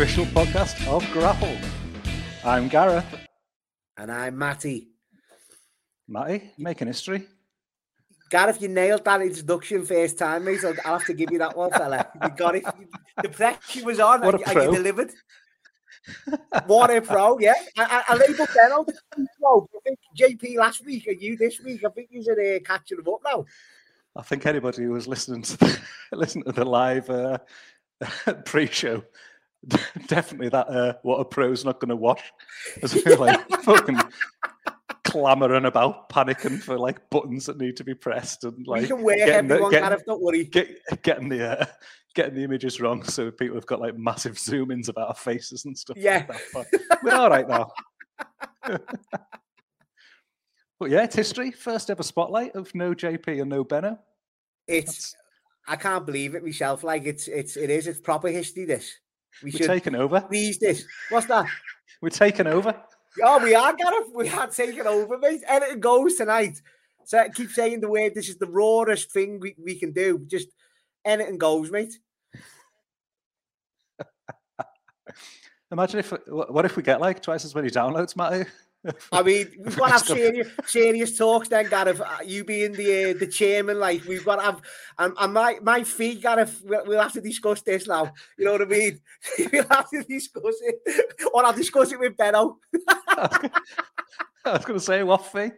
official podcast of Grapple. I'm Gareth. And I'm Matty. Matty, making history. Gareth, you nailed that introduction first time, mate. So I'll have to give you that one, fella. You got it. The pressure was on What a and, and you delivered. What a pro, yeah. I, I, I labelled Benno the pro. I think JP last week and you this week. I think you're uh, catching them up now. I think anybody who was listening to the, listening to the live uh, pre-show, definitely that uh, what a pro's not going to watch. As feel like fucking clamoring about, panicking for like buttons that need to be pressed and like we can wear getting the- everyone, getting- Gareth, don't worry. get, getting the uh, getting the images wrong, so people have got like massive zoom ins about our faces and stuff. Yeah. like that. But we're all right now. but yeah, it's history. First ever spotlight of no JP and no Benno. It's I can't believe it myself. Like it's it's it is, it's proper history, this. We We're should taking over. freeze this. What's that? We're taking over. Oh, we are, Gareth. We are taking over, mate. Anything goes tonight. So I keep saying the word. This is the rawest thing we, we can do. Just anything goes, mate. Imagine if what if we get like twice as many downloads, Matty? I mean, we've got to have serious, serious talks then, Gareth. Uh, You being the uh, the chairman, like we've got to have, and, and my my fee, Gareth. We'll, we'll have to discuss this now. You know what I mean? we'll have to discuss it, or I'll discuss it with Benno. I was going to say what fee?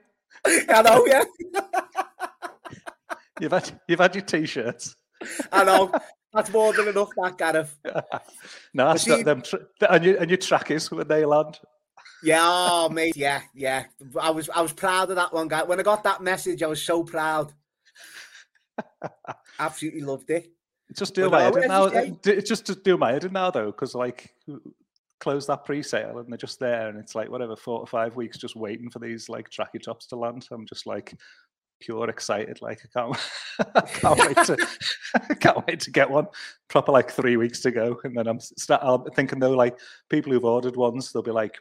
I know, yeah, You've had you've had your t-shirts. I know. That's more than enough, that Gareth. no, that's not them. Tra- and your and your trackies when they land. Yeah, oh, mate, yeah, yeah. I was I was proud of that one guy. When I got that message, I was so proud. Absolutely loved it. Just do my edit now. It's just to do my edit now though, because like close that pre-sale and they're just there, and it's like whatever four or five weeks just waiting for these like tracky tops to land. I'm just like pure excited. Like I can't, I can't wait to, I can't wait to get one. Proper like three weeks to go, and then I'm start I'm thinking though like people who've ordered ones, they'll be like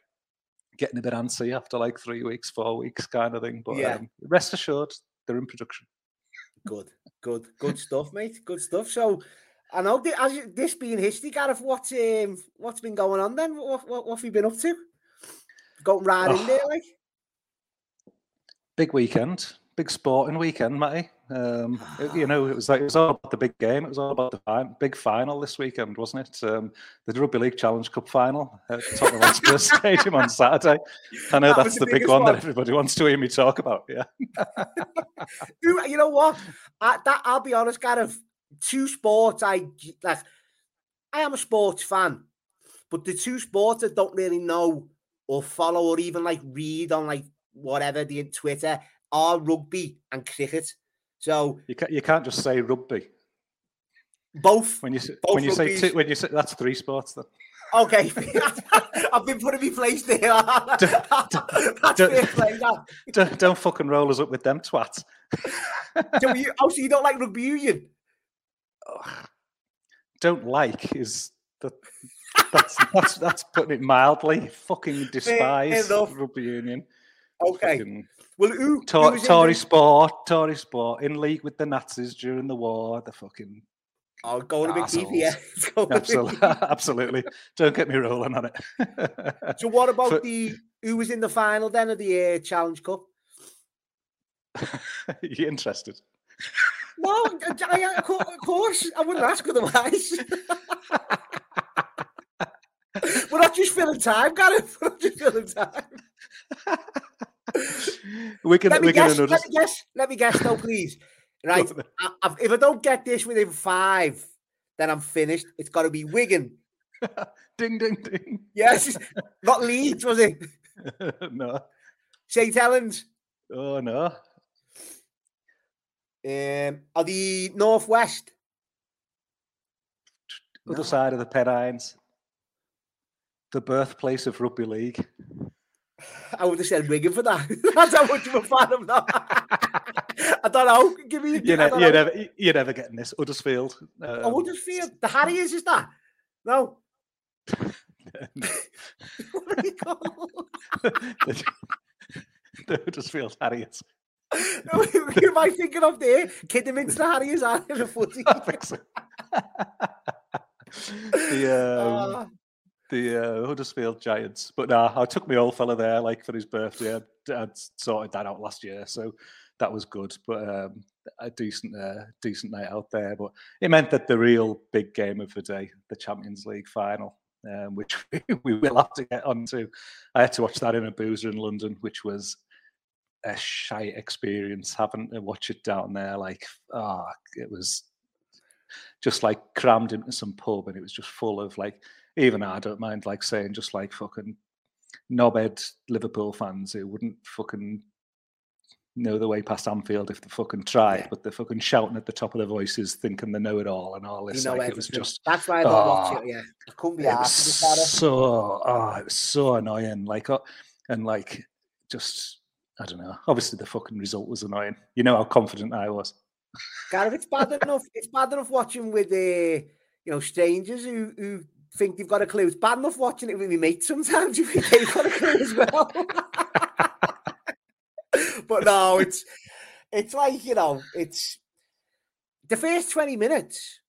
getting a bit antsy after like three weeks, four weeks kind of thing. But Yeah. um, rest assured, they're in production. Good, good, good stuff, mate. Good stuff. So, I know as this being history, Gareth, what um, what's been going on then? What, what, what have you been up to? Right in Oh. there, like. big weekend, big sporting weekend, Matty. Um, it- you know, it was like it was all about the big game. It was all about the fin- big final this weekend, wasn't it? Um, the Rugby League Challenge Cup final at Tottenham Hotspur Stadium on Saturday. I know That that's the the big biggest one, one. that everybody wants to hear me talk about. Yeah, Do you know what? I, that I'll be honest, Gareth. Two sports I like. I am a sports fan, but the two sports I don't really know or follow or even like read on like whatever the Twitter are rugby and cricket. So you can't you can't just say rugby both. when you Both when you say two, when you say that's three sports. Then Okay, I've been put in my place there. That's don't- fair play. Don't, don't fucking roll us up with them twats. So you, oh, so you don't like rugby union? Don't like is the that's that's that's putting it mildly. Fucking despise rugby union. Okay. Fucking Well, who, Tor- who Tory sport, Tory sport, in league with the Nazis during the war. The fucking Oh, going a bit deep, yeah. Absolutely, absolutely. Don't get me rolling on it. So what about For- the who was in the final then of the uh, Challenge Cup? you interested? No, I, I- of of course I wouldn't ask otherwise. We're not just filling time, Gareth. We're not just filling time. We're gonna, Let me we're guess. Let me guess. Let me guess, though, please. Right. I, if I don't get this within five, then I'm finished. It's got to be Wigan. ding, ding, ding. Yes, not Leeds, was it? no. St Helens. Oh no. Um, are the Northwest? Other No. side of the Pennines. The birthplace of rugby league. I would have said Wigan for that. That's how much of a fan I'm not. I don't know. Give me. You I know, you're never, you're never getting this. Huddersfield. Um, feel the Harriers is that? No. What are you called? the, the Huddersfield Harriers. No, Who am I thinking of there? Kidderminster Harriers are in a footy. I think so. the um, Ah, the uh, Huddersfield Giants. But nah, I took my old fella there, like for his birthday. I'd, I'd sorted that out last year, so that was good. But um, a decent, uh, decent night out there. But it meant that the real big game of the day, the Champions League final, um, which we will have to get onto. I had to watch that in a boozer in London, which was a shy experience. Having to watch it down there, like ah, it was just like crammed into some pub, and it was just full of like even I don't mind like saying just like fucking knobhead Liverpool fans who wouldn't fucking know the way past Anfield if they fucking tried, Yeah. but they're fucking shouting at the top of their voices, thinking they know it all and all this. you know like, it was just That's why I don't watch Ah, it. Yeah, I couldn't be asked. A- so oh, it was so annoying. Like uh, and like just I don't know. Obviously the fucking result was annoying. You know how confident I was. Gareth, it's bad enough. It's bad enough watching with uh, you know strangers who who think they've got a clue. It's bad enough watching it with my mates sometimes. You think they've got a clue as well. but no, it's it's like you know, it's the first twenty minutes.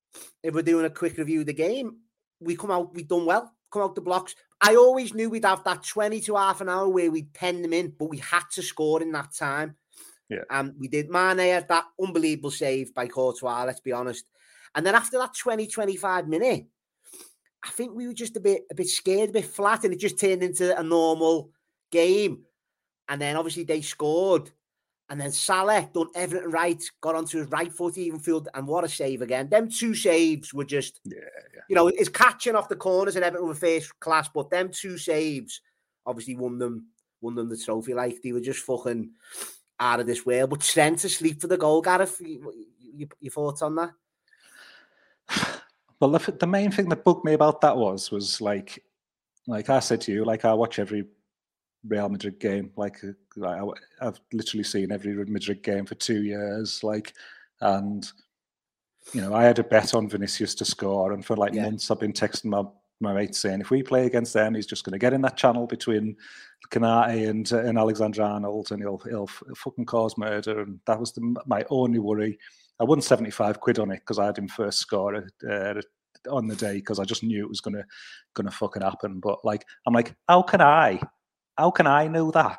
If we're doing a quick review of the game, we come out. we've done well. Come out the blocks. I always knew we'd have that twenty to half an hour where we'd pen them in, but we had to score in that time. Yeah, and we did. Mane had that unbelievable save by Courtois, let's be honest. And then after that 20, 25 minute, I think we were just a bit a bit scared, a bit flat, and it just turned into a normal game. And then obviously they scored. And then Salah done everything right, got onto his right foot, even field, and what a save again. Them two saves were just, Yeah, yeah. you know, it's catching off the corners and everything were first class, but them two saves obviously won them, won them the trophy. Like they were just fucking out of this world. But Trent asleep for the goal, Gareth. You, you, your thoughts on that? Well, the, the main thing that bugged me about that was was like, like I said to you, like I watch every Real Madrid game. Like, uh, like I I've literally seen every Real Madrid game for two years. Like, and you know, I had a bet on Vinicius to score, and for like Yeah. months I've been texting my my mates saying, if we play against them, he's just going to get in that channel between Konaté and uh, and Alexander Arnold, and he'll he'll fucking cause murder. And that was the, my only worry. I won seventy five quid on it because I had him first score uh, on the day because I just knew it was gonna gonna fucking happen. But like, I'm like, how can I? How can I know that?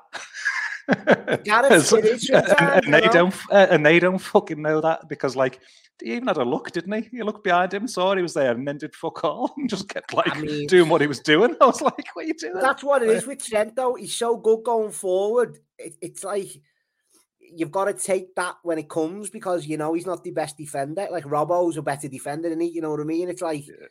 Gareth, it is and, and they don't, uh, and they don't fucking know that because, like, he even had a look, didn't he? He looked behind him, saw he was there, and then did fuck all, and just kept like mean- doing what he was doing. I was like, "What are you doing?" That's what it is with Trent, though. He's so good going forward. It, it's like you've got to take that when it comes because you know he's not the best defender. Like Robbo's a better defender than he. You know what I mean? It's like Yeah.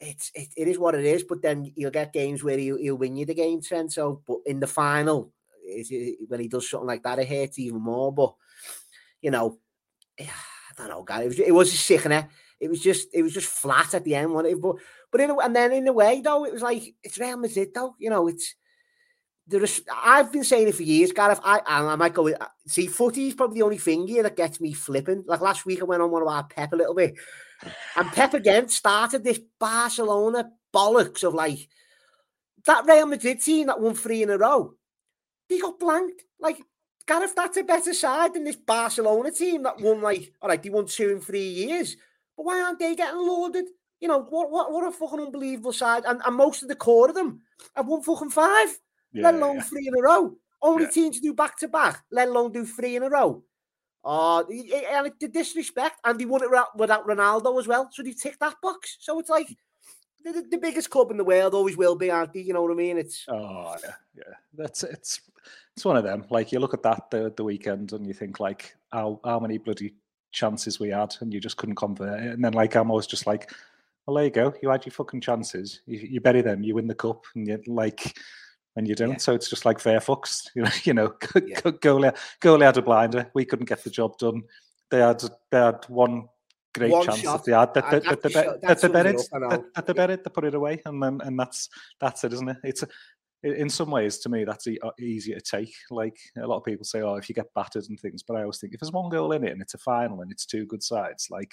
it's it, it is what it is. But then you'll get games where he'll, he'll win you the game, Trent. So, but in the final, is it, when he does something like that, it hurts even more. But you know, I don't know, guy. It was it was a sickener. It was just it was just flat at the end, wasn't it? But but in a, and then in a way though, it was like it's Real Madrid though. You know, it's there is. I've been saying it for years, Gareth. I and I might go with see footy is probably the only thing here that gets me flipping. Like last week, I went on one of our Pep a little bit, and Pep again started this Barcelona bollocks of like that Real Madrid team that won three in a row. they got blanked. Like, Gareth, that's a better side than this Barcelona team that won like, all right, they won two in three years. But why aren't they getting loaded? You know, what what what a fucking unbelievable side. And, and most of the core of them have won fucking five, yeah, let alone yeah. three in a row. Only yeah. team to do back to back, let alone do three in a row. Oh, and the disrespect, and they won it without Ronaldo as well. So they tick that box. So it's like the, the, biggest club in the world always will be, aren't they? You know what I mean? It's oh yeah, yeah. That's it's it's one of them. Like you look at that the the weekend and you think like how how many bloody chances we had and you just couldn't convert it. And then like I'm always just like, well there you go, you had your fucking chances. You, you bury them, you win the cup, and you like and you don't. Yeah. So it's just like fair fucks. You know, you know, yeah. goalie goalie had a blinder. We couldn't get the job done. They had they had one great one chance shot. that they had that, that, that, that, that, they buried, that, they buried, they put it away, and then and that's that's it, isn't it? It's in some ways to me that's uh, easier to take. Like a lot of people say, oh, if you get battered and things, but I always think if there's one goal in it and it's a final and it's two good sides, like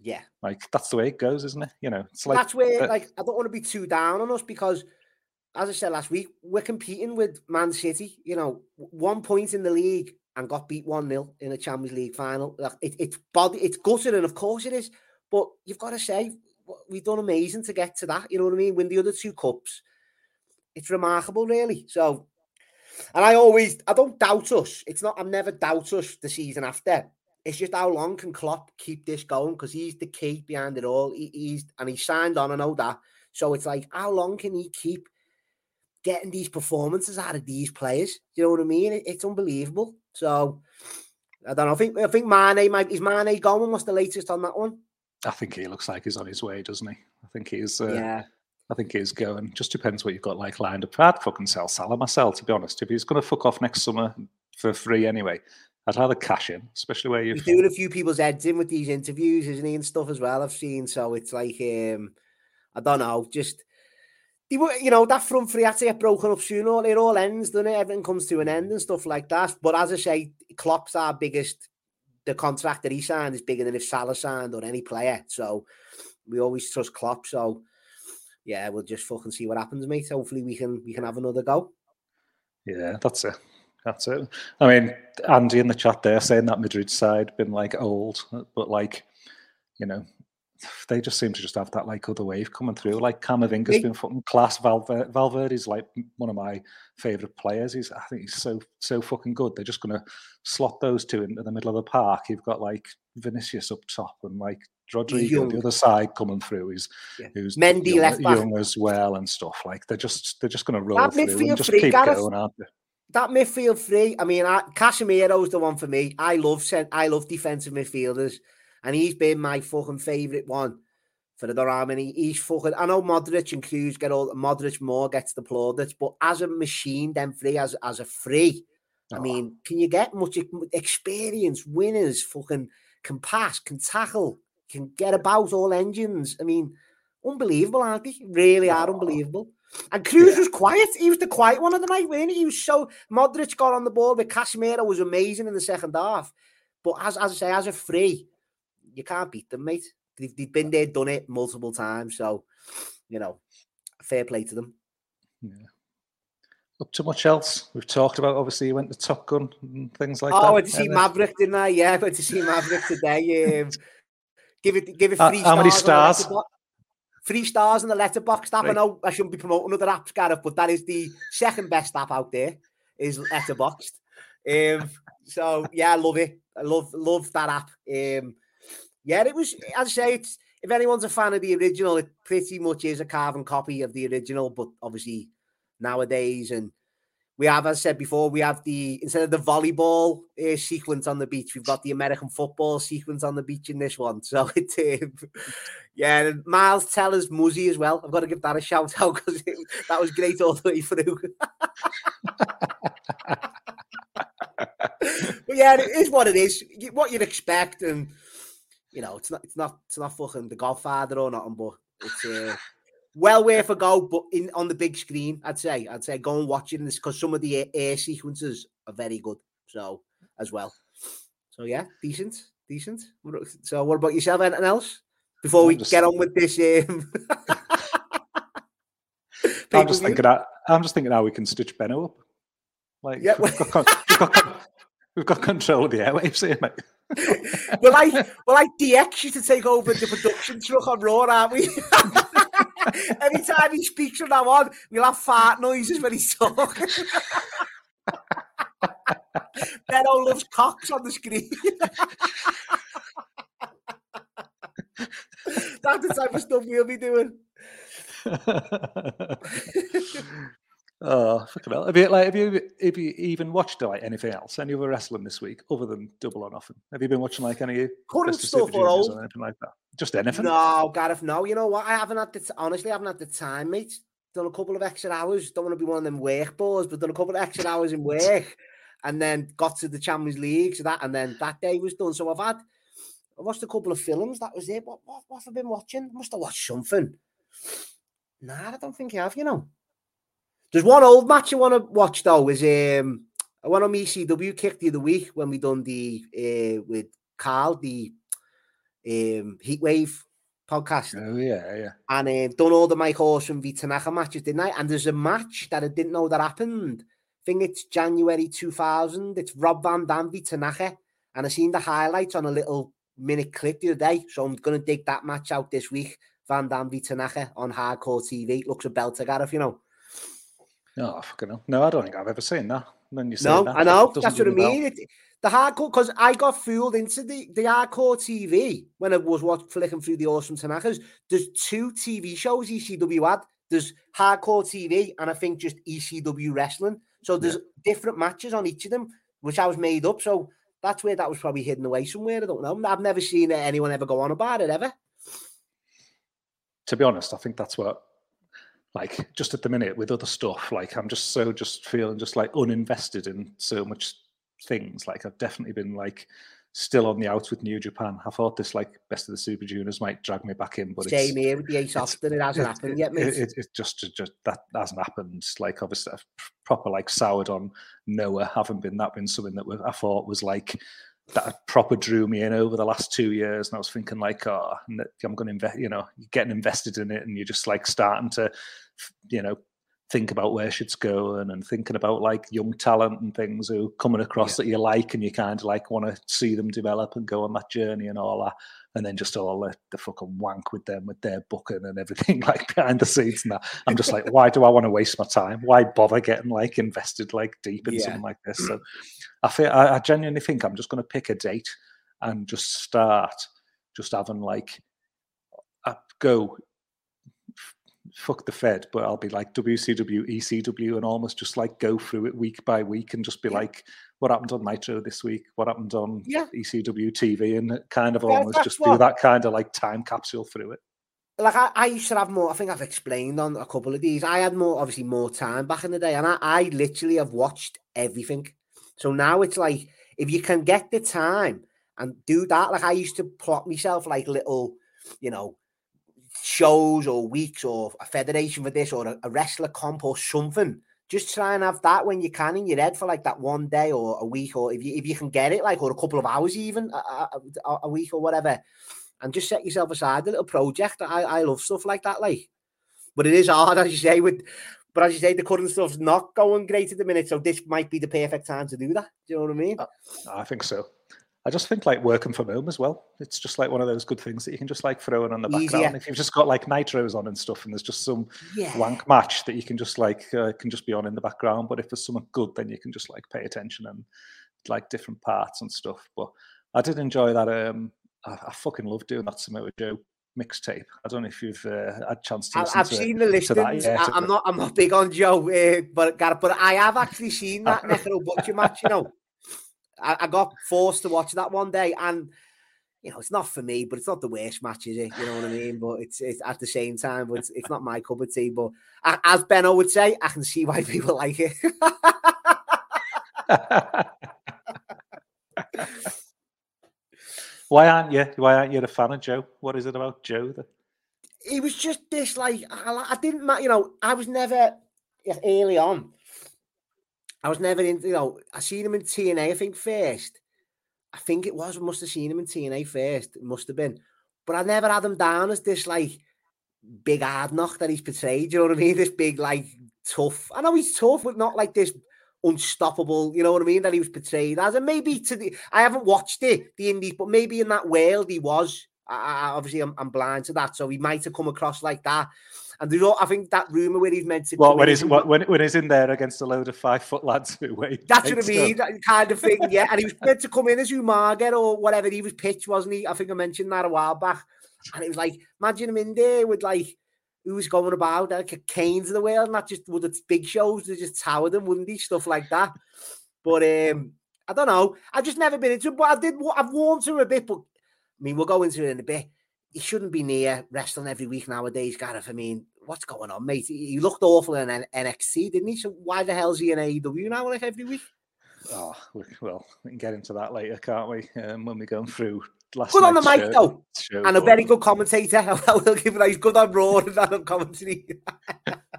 yeah, like that's the way it goes, isn't it? You know, it's like that's where uh, like I don't want to be too down on us because as I said last week, we're competing with Man City. You know, one point in the league and got beat one 0 in a Champions League final. It, it's body, it's gutted, and of course it is. But you've got to say we've done amazing to get to that. You know what I mean? Win the other two cups. It's remarkable, really. So, and I always, I don't doubt us. It's not. I'm never doubt us the season after. It's just how long can Klopp keep this going? Because he's the key behind it all. He, he's and he signed on. I know that. So it's like, how long can he keep? Getting these performances out of these players. You know what I mean? It, it's unbelievable. So I don't know. I think I think Mane might is Mane going. What's the latest on that one? I think he looks like he's on his way, doesn't he? I think he's. Uh, yeah. I think he's going. Just depends what you've got like lined up. I'd fucking sell Salah myself, to be honest. If he's going to fuck off next summer for free anyway, I'd rather cash in, especially where you're he's doing a few people's heads in with these interviews, isn't he, and stuff as well. I've seen. So it's like, um, I don't know, just you know, that front three had to get broken up sooner. It all ends, doesn't it? Everything comes to an end and stuff like that. But as I say, Klopp's our biggest. The contract that he signed is bigger than if Salah signed or any player. So we always trust Klopp. So yeah, we'll just fucking see what happens, mate. Hopefully we can we can have another go. Yeah, that's it. That's it. I mean, Andy in the chat there saying that Madrid side been like old, but like, you know, they just seem to just have that like other wave coming through. Like Camavinga's been fucking class. Valverde, Valverde's like one of my favorite players. He's I think he's so so fucking good. They're just gonna slot those two into the middle of the park. You've got like Vinicius up top and like Rodrygo on the other side coming through. He's yeah. who's Mendy young, left back. young as well and stuff. Like they're just they're just gonna roll that through and just free, keep Gareth, going, aren't they? That midfield three. I mean, I, Casemiro's the one for me. I love sent I love defensive midfielders and he's been my fucking favourite one for the Durham. And he's fucking. I know Modric and Kroos get all. Modric more gets the plaudits, but as a machine, then free as as a free. Oh. I mean, can you get much experience? Winners, fucking can pass, can tackle, can get about all engines. I mean, unbelievable, aren't they? Really are oh. unbelievable. And Kroos yeah. was quiet. He was the quiet one of the night, wasn't he? He was so Modric got on the ball, but Casemiro was amazing in the second half. But as, as I say, as a free, you can't beat them, mate. They've, they've been there, done it multiple times. So, you know, fair play to them. Yeah. Up to much else? We've talked about obviously you went to Top Gun and things like oh, that. I went to see Maverick, didn't I? Yeah, I went to see Maverick today. Um, give it, give it uh, three uh, How many stars? Three stars in the Letterboxd app. Right. I know I shouldn't be promoting other apps, Gareth, but that is the second best app out there. Is Letterboxd. Um, so yeah, I love it. I love love that app. Um, yeah, it was. I'd say, it's if anyone's a fan of the original, it pretty much is a carbon copy of the original, but obviously nowadays and we have, as I said before, we have the instead of the volleyball uh, sequence on the beach, we've got the American football sequence on the beach in this one. So it, um, yeah, and Miles Teller's Muzzy as well. I've got to give that a shout out because that was great all the way through. but yeah, it is what it is. What you'd expect, and you know, it's not, it's not, it's not fucking The Godfather or nothing, but it's uh, well worth a go. But in on the big screen, I'd say, I'd say go and watch it, because some of the air sequences are very good. So as well, so yeah, decent, decent. So what about yourself? Anything else before we get on with this? Um... I'm just thinking. How, I'm just thinking how we can stitch Benno up. Like, yeah, we've, got, we've, got, we've got control of the airwaves here, mate. well, I well, I DX you to take over the production truck on Raw, aren't we? Every time he speaks from now on, we'll have fart noises when he's talking. Benno loves cocks on the screen. That's the type of stuff we'll be doing. Oh, fucking hell. Have you like have you have you even watched like anything else? Any other wrestling this week other than Double or Nothing? Have you been watching like any current stuff or old? or anything like that? Just anything? No, Gareth, no. You know what? I haven't had the t- honestly I haven't had the time, mate. Done a couple of extra hours. Don't want to be one of them work boys, but done a couple of extra hours in work and then got to the Champions League, so that and then that day was done. So I've had I watched a couple of films. That was it. What, what, what have I been watching? Must have watched something. Nah, I don't think I have. You know, there's one old match I want to watch though. Is um, I went on ECW kick the other week when we done the uh, with Carl the um Heatwave podcast. Oh yeah, yeah. And uh, done all the Mike Awesome v Tanaka matches, didn't I? And there's a match that I didn't know that happened. I think it's January 2000. It's Rob Van Dam v Tanaka, and I seen the highlights on a little minute clip the other day. So I'm going to dig that match out this week. Van Dam v Tanaka on Hardcore TV. Looks a belt to if you know. Oh, fucking hell. No, I don't think I've ever seen that. Then you no, that, I know. That's what I mean. It, the hardcore, because I got fooled into the, the hardcore TV when I was watching, flicking through the awesome Tanakas. There's two TV shows ECW had. There's hardcore TV and I think just ECW wrestling. So there's yeah. different matches on each of them, which I was made up. So that's where that was probably hidden away somewhere. I don't know. I've never seen anyone ever go on about it ever. To be honest, I think that's what, like, just at the minute with other stuff, like, I'm just so just feeling just like uninvested in so much things. Like, I've definitely been like still on the outs with New Japan. I thought this like best of the Super Juniors might drag me back in, but same here with the Ace Austin. It hasn't happened yet, mate. It, it, it, just, just that hasn't happened. Like obviously, I've proper like soured on Noah. Haven't been that been something that I thought was like that proper drew me in over the last two years. And I was thinking like, oh, I'm going to invest. You know, you're getting invested in it, and you're just like starting to, you know, think about where shit's going and thinking about like young talent and things who are coming across yeah. that you like and you kind of like want to see them develop and go on that journey and all that and then just all the, the fucking wank with them with their booking and everything like behind the scenes and that i'm just like why do i want to waste my time why bother getting like invested like deep in yeah. something like this so i feel I, I genuinely think i'm just going to pick a date and just start just having like a go fuck the Fed, but I'll be like WCW, ECW, and almost just like go through it week by week and just be yeah. like, what happened on Nitro this week? What happened on yeah. ECW TV? And kind of yeah, almost just what... do that kind of like time capsule through it. Like I, I used to have more. I think I've explained on a couple of these. I had more, obviously, more time back in the day, and I, I literally have watched everything. So now it's like if you can get the time and do that, like I used to plot myself like little, you know, shows or weeks or a federation for this or a, a, wrestler comp or something. Just try and have that when you can in your head for like that one day or a week or if you if you can get it like or a couple of hours even a, a, a week or whatever, and just set yourself aside a little project. I I love stuff like that, like, but it is hard as you say with. But as you say, the current stuff's not going great at the minute, so this might be the perfect time to do that. Do you know what I mean? Uh, I think so. I just think like working from home as well. It's just like one of those good things that you can just like throw in on the background. If you've just got like nitros on and stuff, and there's just some yeah. wank match that you can just like uh, can just be on in the background. But if there's something good, then you can just like pay attention and like different parts and stuff. But I did enjoy that. Um, I, I fucking love doing that Samoa Joe mixtape. I don't know if you've uh, had a chance to. I've to, seen the listings. Yeah, I, am not. I'm not big on Joe, uh, but but I have actually seen that Necro Butcher match. You know. I, I, got forced to watch that one day, and you know, it's not for me, but it's not the worst match, is it? You know what I mean? But it's, it's at the same time, but it's, it's not my cup of tea. But as Benno would say, I can see why people like it. why aren't you? Why aren't you a fan of Joe? What is it about Joe? That... He was just this like I, I didn't, you know, I was never early on. I was never in, you know, I seen him in TNA, I think, first. I think it was, must have seen him in TNA first. It must have been. But I never had him down as this, like, big hard knock that he's portrayed. You know what I mean? This big, like, tough. I know he's tough, but not like this unstoppable. You know what I mean? That he was portrayed as, and maybe to the I haven't watched it, the Indies, but maybe in that world he was. I, I, obviously, I'm, I'm blind to that, so he might have come across like that. And there's, all, I think that rumor where he's meant to. Well, when he's what, when when he's in there against a load of five foot lads who wait. That's what I mean, that kind of thing. Yeah, and he was meant to come in as Umaga or whatever. He was pitched, wasn't he? I think I mentioned that a while back. And it was like, imagine him in there with like who was going about, like Kane's of the world, not just with the big shows, they just tower them, wouldn't he? Stuff like that. But um, I don't know. I've just never been into it, but I did. I've warned to a bit, but I mean, we'll go into it in a bit. He shouldn't be near wrestling every week nowadays, Gareth. I mean, what's going on, mate? He looked awful in NXT, didn't he? So why the hell's he in AEW now, like every week? Oh, well, we can get into that later, can't we? Um, when we're going through last Good on the mic, show, though. Show and a very good commentator. I will give it. He's good on Raw and on commentary.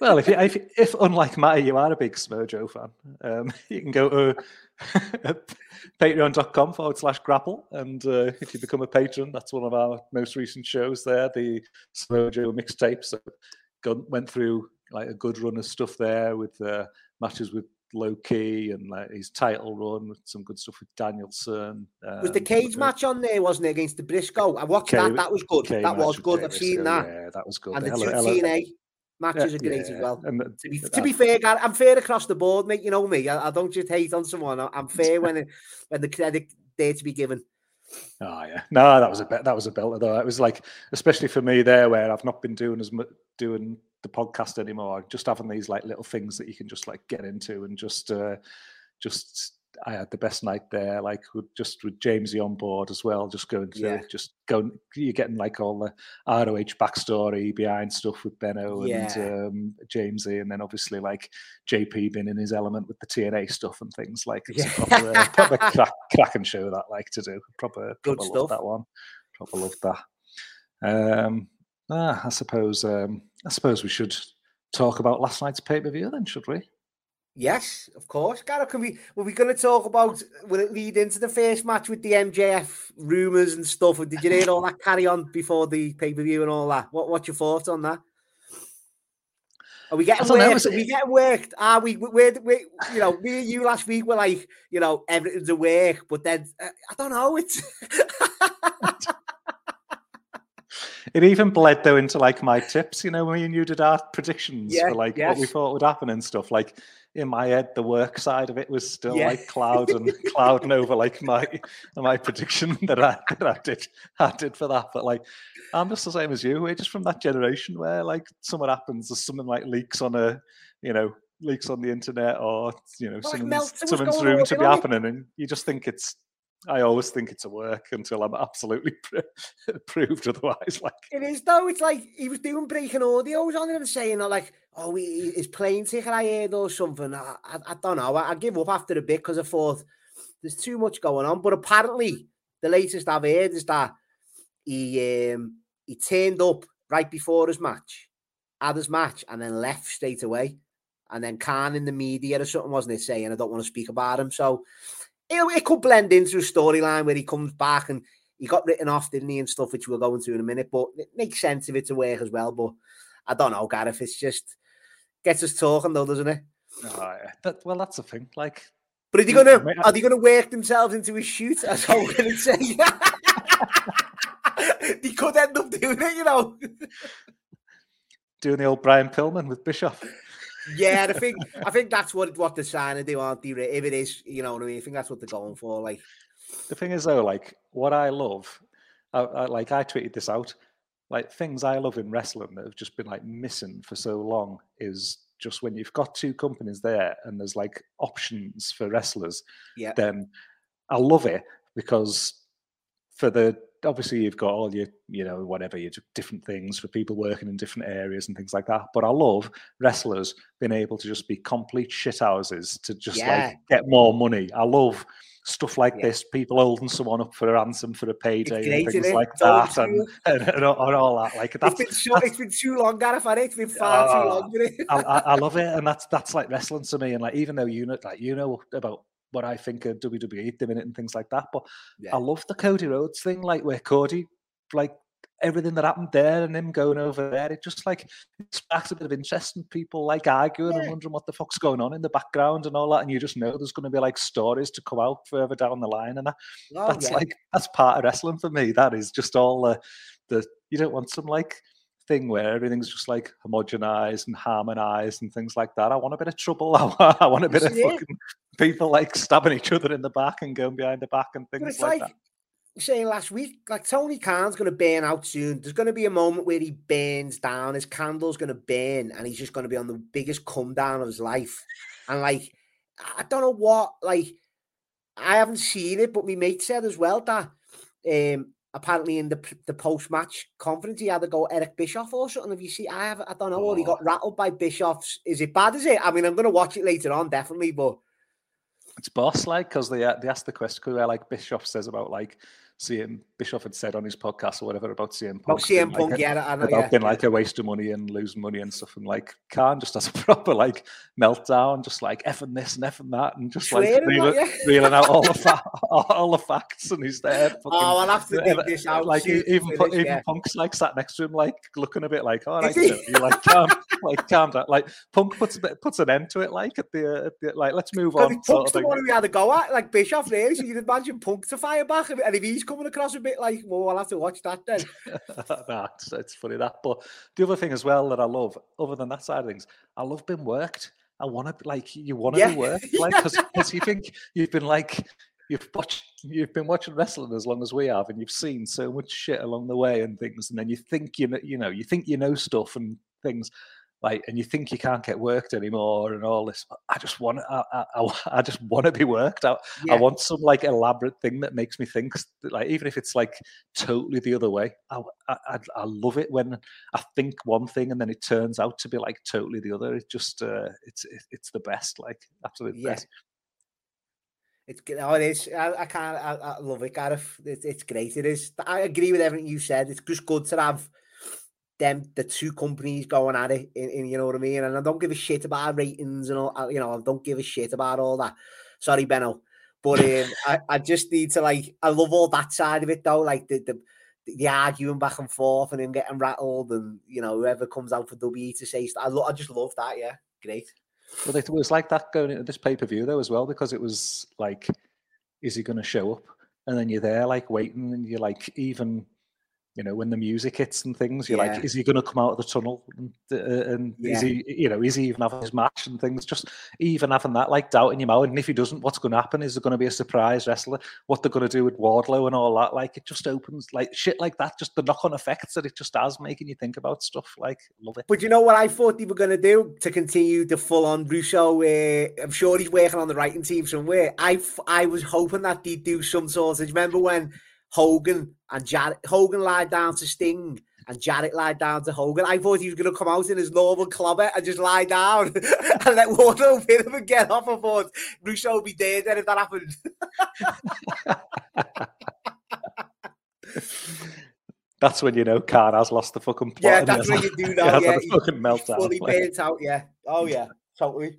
well, if, you, if, if unlike Matty, you are a big Smojo fan, um, you can go to patreon.com forward slash grapple. And uh, if you become a patron, that's one of our most recent shows there, the Smojo mixtape. So went through like a good run of stuff there with uh, matches with Low Ki and like his title run with some good stuff with Danielson. Um, was the um, cage match on there, wasn't it, against the Briscoe? I watched K, that. That was good. K that was good. I've seen that. Yeah, that was good. And the, the two TNA matches yeah, are great yeah. as well. The, to, be, to be fair, I'm fair across the board, mate. You know me. I, I don't just hate on someone. I'm fair when it, when the credit there to be given. Oh yeah, no, that was a that was a belter though. It was like, especially for me there, where I've not been doing as much doing the podcast anymore. Just having these like little things that you can just like get into and just uh, just I had the best night there, like with, just with Jamesy on board as well. Just going to yeah. just going, you're getting like all the ROH backstory behind stuff with Benno yeah. and um, Jamesy, and then obviously like JP being in his element with the TNA stuff and things. Like it's yeah. a proper, uh, proper crack, cracking show that like to do. Proper, good proper stuff. that one. Proper love that. Um, ah, I suppose um, I suppose we should talk about last night's pay per view then, should we? Yes, of course. Gareth, can we were we going to talk about will it lead into the first match with the MJF rumors and stuff? Or did you hear all that carry on before the pay per view and all that? What what's your thoughts on that? Are we getting worked? Know, Are we getting worked? Are we? We're, we you know, me and you last week were like, you know, everything's a work, but then uh, I don't know. It's it even bled though into like my tips. You know, when you did our predictions yeah, for like yes. what we thought would happen and stuff. Like in my head, the work side of it was still yeah. like cloud and clouding over like my my prediction that I that I did I did for that. But like I'm just the same as you. We're just from that generation where like something happens, there's something like leaks on a you know leaks on the internet or you know like someone's, someone's room to be happening, and you just think it's I always think it's a work until I'm absolutely proved otherwise. Like it is though. It's like he was doing breaking audios on it and saying like, "Oh, he, his plane ticket I heard or something." I, I, I don't know. I, I, give up after a bit because I thought there's too much going on. But apparently, the latest I've heard is that he um, he turned up right before his match, had his match, and then left straight away. And then Khan in the media or something wasn't it saying, "I don't want to speak about him." So it, it could blend into a storyline where he comes back and he got written off, didn't he, and stuff, which we'll go into in a minute. But it makes sense if it's a work as well. But I don't know, Gareth. It's just gets us talking though, doesn't it? Oh, yeah. that, well, that's the thing. Like, but are they gonna are they gonna work themselves into a shoot? That's all I'm gonna say. they could end up doing it, you know. Doing the old Brian Pillman with Bishop. Yeah, I think I think that's what what they're trying to do, aren't they? If it is, you know what I mean. I think that's what they're going for. Like the thing is, though, like what I love, I, I, like I tweeted this out. Like things I love in wrestling that have just been like missing for so long is just when you've got two companies there and there's like options for wrestlers. Yeah. Then I love it because for the obviously you've got all your you know whatever your different things for people working in different areas and things like that but i love wrestlers being able to just be complete shithouses to just yeah. like get more money i love stuff like yeah. this people holding someone up for a ransom for a payday and things like that and, and, and, all that like that's it's been, that's, it's been too long Gareth it's been far too ah, long I, I, I, love it and that's that's like wrestling to me and like even though you know like you know about what I think of WWE at the minute and things like that. But yeah. I love the Cody Rhodes thing, like where Cody, like everything that happened there and him going over there, it just like it sparks a bit of interest in people like arguing yeah. and wondering what the fuck's going on in the background and all that. And you just know there's going to be like stories to come out further down the line, and that, oh, that's yeah. like that's part of wrestling for me. That is just all the the you don't want some like thing where everything's just like homogenized and harmonized and things like that. I want a bit of trouble. I want, a bit of fucking people like stabbing each other in the back and going behind the back and things like, like that saying last week, like Tony Khan's going to burn out soon. There's going to be a moment where he burns down, his candle's going to burn, and he's just going to be on the biggest come down of his life. And like, I don't know what, like, I haven't seen it, but my mate said as well that um, apparently in the the post match conference he had to go Eric Bischoff or something. If you see, I have, I don't know, oh. he got rattled by Bischoff's. Is it bad? Is it? I mean, I'm going to watch it later on, definitely, but. It's boss like because they they asked the question where like Bischoff says about like CM Bischoff had said on his podcast or whatever about CM Punk. Oh, CM Punk, like, yeah, I know, about yeah, being like a waste of money and losing money and stuff. And like Khan just has a proper like meltdown, just like effing this and effing that, and just like reeling, yeah. reeling out all the fa- all, the facts. And he's there. Oh, fucking, oh, I'll have to dig this out. Like even this, even yeah. Punk's like sat next to him, like looking a bit like, oh, like, you like calm, like calm down. Like Punk puts a bit, puts an end to it. Like at the, at the like, let's move on. Punk's the one we had to go at, like Bischoff. Really, so you'd imagine Punk to fire back, and if he's coming across a bit like, well, I'll have to watch that then. nah, it's, it's funny that. But the other thing as well that I love, other than that side of things, I love being worked. I want to like you want to yeah. be worked, like because you think you've been like you've watched you've been watching wrestling as long as we have, and you've seen so much shit along the way and things, and then you think you know you know you think you know stuff and things, like and you think you can't get worked anymore and all this i just want i, I, I just want to be worked out yeah. i want some like elaborate thing that makes me think like even if it's like totally the other way I, I i love it when i think one thing and then it turns out to be like totally the other it just uh it's it's the best like absolutely yeah. best it's oh, it is. I, I can't. I, I love it, Gareth. It's, it's great. It is. I agree with everything you said. It's just good to have them the two companies going at it in, in, you know what I mean? And I don't give a shit about ratings and all you know I don't give a shit about all that. Sorry Benno. But um, I, I just need to like I love all that side of it though like the the, the arguing back and forth and him getting rattled and you know whoever comes out for WE to say I, lo- I just love that yeah. Great. Well it was like that going into this pay-per-view though as well because it was like is he going to show up? And then you're there like waiting and you're like even you know, when the music hits and things, you're yeah. like, is he going to come out of the tunnel? And, uh, and yeah. is he, you know, is he even having his match and things? Just even having that like doubt in your mouth. And if he doesn't, what's going to happen? Is there going to be a surprise wrestler? What they're going to do with Wardlow and all that? Like, it just opens like shit like that. Just the knock on effects that it just has, making you think about stuff. Like, love it. But you know what I thought they were going to do to continue the full on Russo? Uh, I'm sure he's working on the writing team somewhere. I I was hoping that they'd do some sort of. Remember when? Hogan and Jarrett. Hogan lied down to Sting and Jarrett lied down to Hogan. I thought he was going to come out in his normal clobber and just lie down and let Wardlow hit him and get off. I thought Russo would be dead then if that happened. that's when you know Khan has lost the fucking plot. Yeah, that's when you do know. yeah, he, fucking meltdown. Fully burnt out. Yeah. Oh yeah. Totally.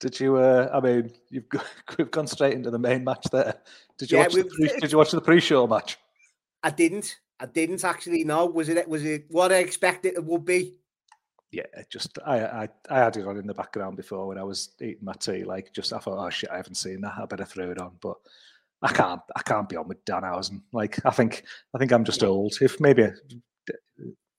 Did you? Uh, I mean, you've we've gone straight into the main match there. Did you yeah, watch the pre, did you watch the pre-show match? I didn't. I didn't actually know. Was it was it what I expected it would be? Yeah, just I, I I had it on in the background before when I was eating my tea. Like just I thought, oh shit, I haven't seen that. I better throw it on. But I can't I can't be on with Danhausen. Like I think I think I'm just old. If maybe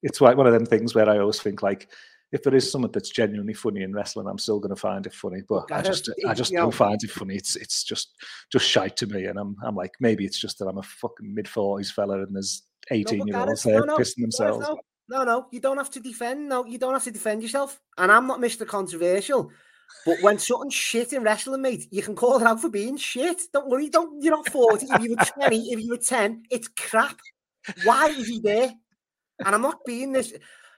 it's like one of them things where I always think like if there is something that's genuinely funny in wrestling, I'm still going to find it funny. But I just, I just don't find it funny. It's, it's just, just shite to me. And I'm, I'm like, maybe it's just that I'm a fucking mid forties fella, and there's 18 year olds there no, no, pissing themselves. No, no, no, you don't have to defend. No, you don't have to defend yourself. And I'm not Mr. Controversial. But when something shit in wrestling, mate, you can call it out for being shit. Don't worry, don't you're not 40. if you were 20, if you were 10, it's crap. Why is he there? And I'm not being this,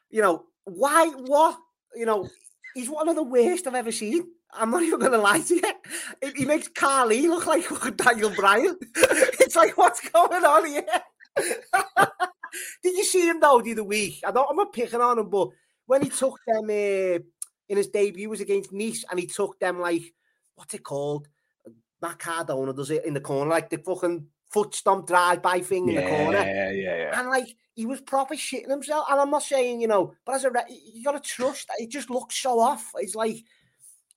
you know, why, what? You know, he's one of the worst I've ever seen. I'm not even going to lie to you. He makes Carly look like Daniel Bryan. it's like, what's going on here? Did you see him though the other week? I don't, I'm not picking on him, but when he took them uh, in his debut was against Nice and he took them like, what's it called? Matt Cardona does it in the corner, like the fucking foot stomp drive by thing in the corner. Yeah, yeah, yeah. And like he was proper shitting himself. And I'm not saying, you know, but as a re- you gotta trust it just looks so off. It's like,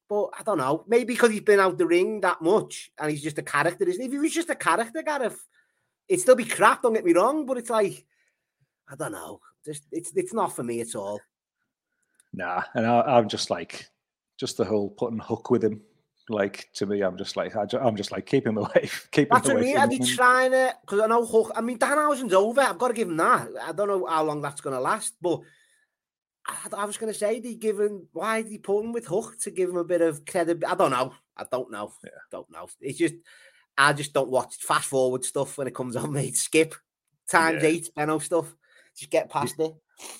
but I don't know, maybe because he's been out the ring that much and he's just a character, isn't he? If he was just a character, Gareth, it'd still be crap, don't get me wrong, but it's like, I don't know. Just it's it's not for me at all. Nah, and I, I'm just like, just the whole putting hook with him. Like to me, I'm just like, I I'm just like, keep him away, keep That's him what I mean. Are they trying to? Because I know Hook. I mean, Danhausen's over. I've got to give him that. I don't know how long that's going to last, but I, I was going to say they give him. Why did he put him with Hook to give him a bit of credit? I don't know. I don't know. Yeah. Don't know. It's just I just don't watch fast forward stuff when it comes on. Mate, skip times Yeah. eight Benno stuff. Just get past it.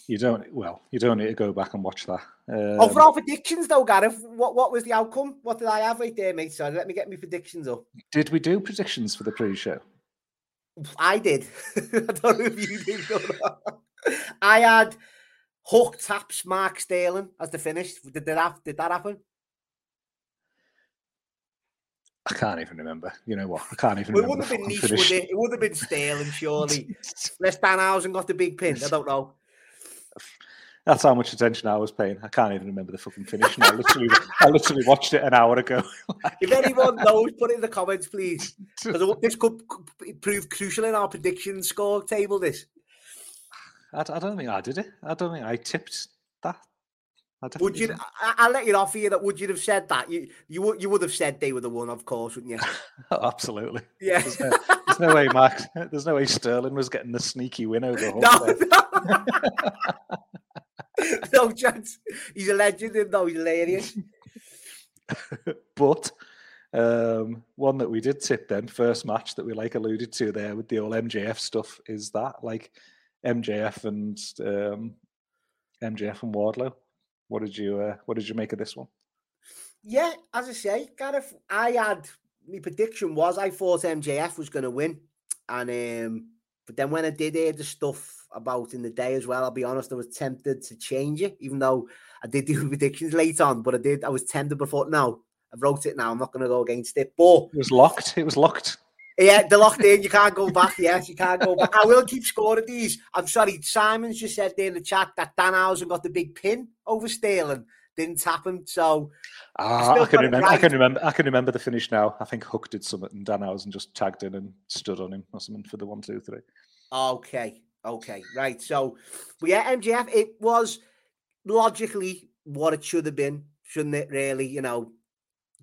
You don't. Well, you don't need to go back and watch that. Um, oh, for our predictions though, Gareth, what what was the outcome? What did I have right there, mate? Sorry, let me get my predictions up. did we do predictions for the pre-show? I did. I don't know if you did or not. I had Hook taps Mark Sterling as the finish. Did that, did that happen? I can't even remember. You know what? I can't even Well, it remember. wouldn't the have been Nese, would it? It would have been Sterling, surely. Unless Danhausen got the big pin. I don't know. That's how much attention I was paying. I can't even remember the fucking finish. I literally, I literally watched it an hour ago. If anyone knows, put it in the comments, please. Because this could prove crucial in our prediction score table. This I, I don't think I did it. I don't think I tipped that. I would you? didn't. I, I'll let you off here. That would you have said that? You you would you would have said they were the one, of course, wouldn't you? Oh, absolutely. Yeah. There's no, there's no way, Mark. There's no way Sterling was getting the sneaky win over. No, no. no chance. He's a legend, and no, he's hilarious. but um, one that we did tip then, first match that we like alluded to there with the old MJF stuff is that like MJF and um, MJF and Wardlow. What did you uh, What did you make of this one? Yeah, as I say, Gareth, I had my prediction was I thought MJF was going to win, and um, but then when I did hear the stuff about in the day as well, I'll be honest, I was tempted to change it, even though I did do predictions late on. But I did, I was tempted before. No, I wrote it now. I'm not going to go against it. But It was locked. It was locked. yeah, they're locked in. You can't go back. Yes, you can't go back. I will keep scoring these. I'm sorry. Simon's just said there in the chat that Danhausen got the big pin over Sterling. Didn't tap him. So Ah, still I can remember. I can remember. I can remember the finish now. I think Hook did something, and Danhausen just tagged in and stood on him or something for the one, two, three. Okay, okay, right. So, but yeah, MJF, it was logically what it should have been, shouldn't it? Really, you know,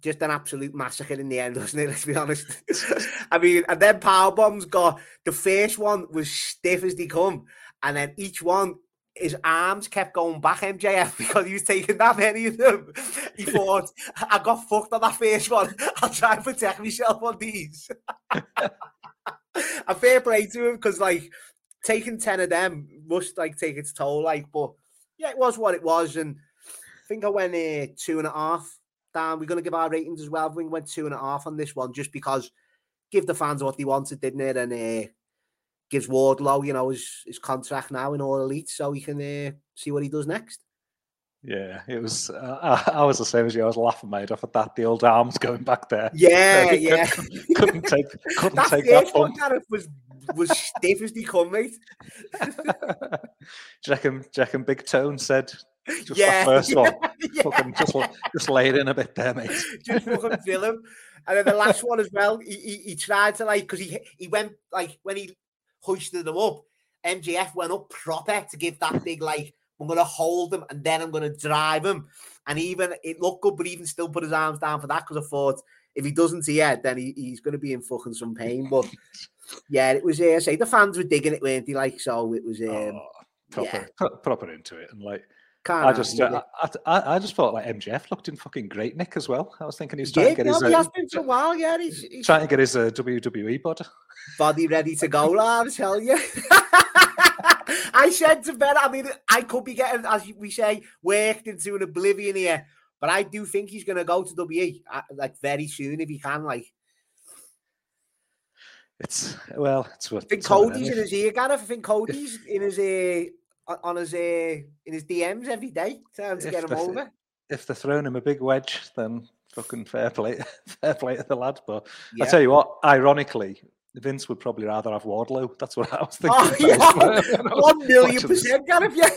just an absolute massacre in the end, wasn't it? Let's be honest. I mean, and then power bombs got the first one was stiff as they come, and then each one. His arms kept going back, MJF, because he was taking that many of them. He thought, I got fucked on that first one. I'll try and protect myself on these. a fair play to him because like taking 10 of them must like take its toll like but yeah it was what it was and i think i went uh, two and a half. Down we're going to give our ratings as well. We went two and a half on this one just because give the fans what they wanted didn't it? And uh, gives wardlow you know his, his contract now in all elite so he can uh, see what he does next Yeah, it was. Uh, I, I was the same as you. I was laughing my head off at that. The old arms going back there. yeah Couldn't- yeah couldn't take couldn't that take that one. Gareth, was was stiff as they come mate reckon, do you reckon Big Tone said just yeah that first one? yeah. Fucking just, just lay it in a bit there, mate. just fucking drill him. And then the last one as well, he, he, he tried to like because he he went like when he hoisted them up, MJF went up proper to give that big like I'm gonna hold him and then I'm gonna drive him. And even it looked good, but even still put his arms down for that because I thought if he doesn't here, then he, he's gonna be in fucking some pain. But yeah, it was uh, say the fans were digging it, weren't they? Like so, it was um, Oh, proper, yeah. pro- proper into it, and like can't I just, uh. I, I, I just thought like MJF looked in fucking great nick as well. I was thinking he's He trying to did, get his, no, he uh, has been for a while. Yeah, he's, he's trying to get his uh, WWE body. body ready to go, I tell you. I said to Ben, I mean, I could be getting, as we say, worked into an oblivion here, but I do think he's going to go to WE uh, like very soon if he can. Like, It's well, it's what I think it's Cody's in his ear, Gareth. I think Cody's in his uh, on his uh, in his DMs every day, trying to If get him over. If they're throwing him a big wedge, then fucking fair play, fair play to the lad. But Yeah. I tell you what, ironically, Vince would probably rather have Wardlow. That's what I was oh, thinking. Oh, yeah. One million percent, Gareth. Yeah.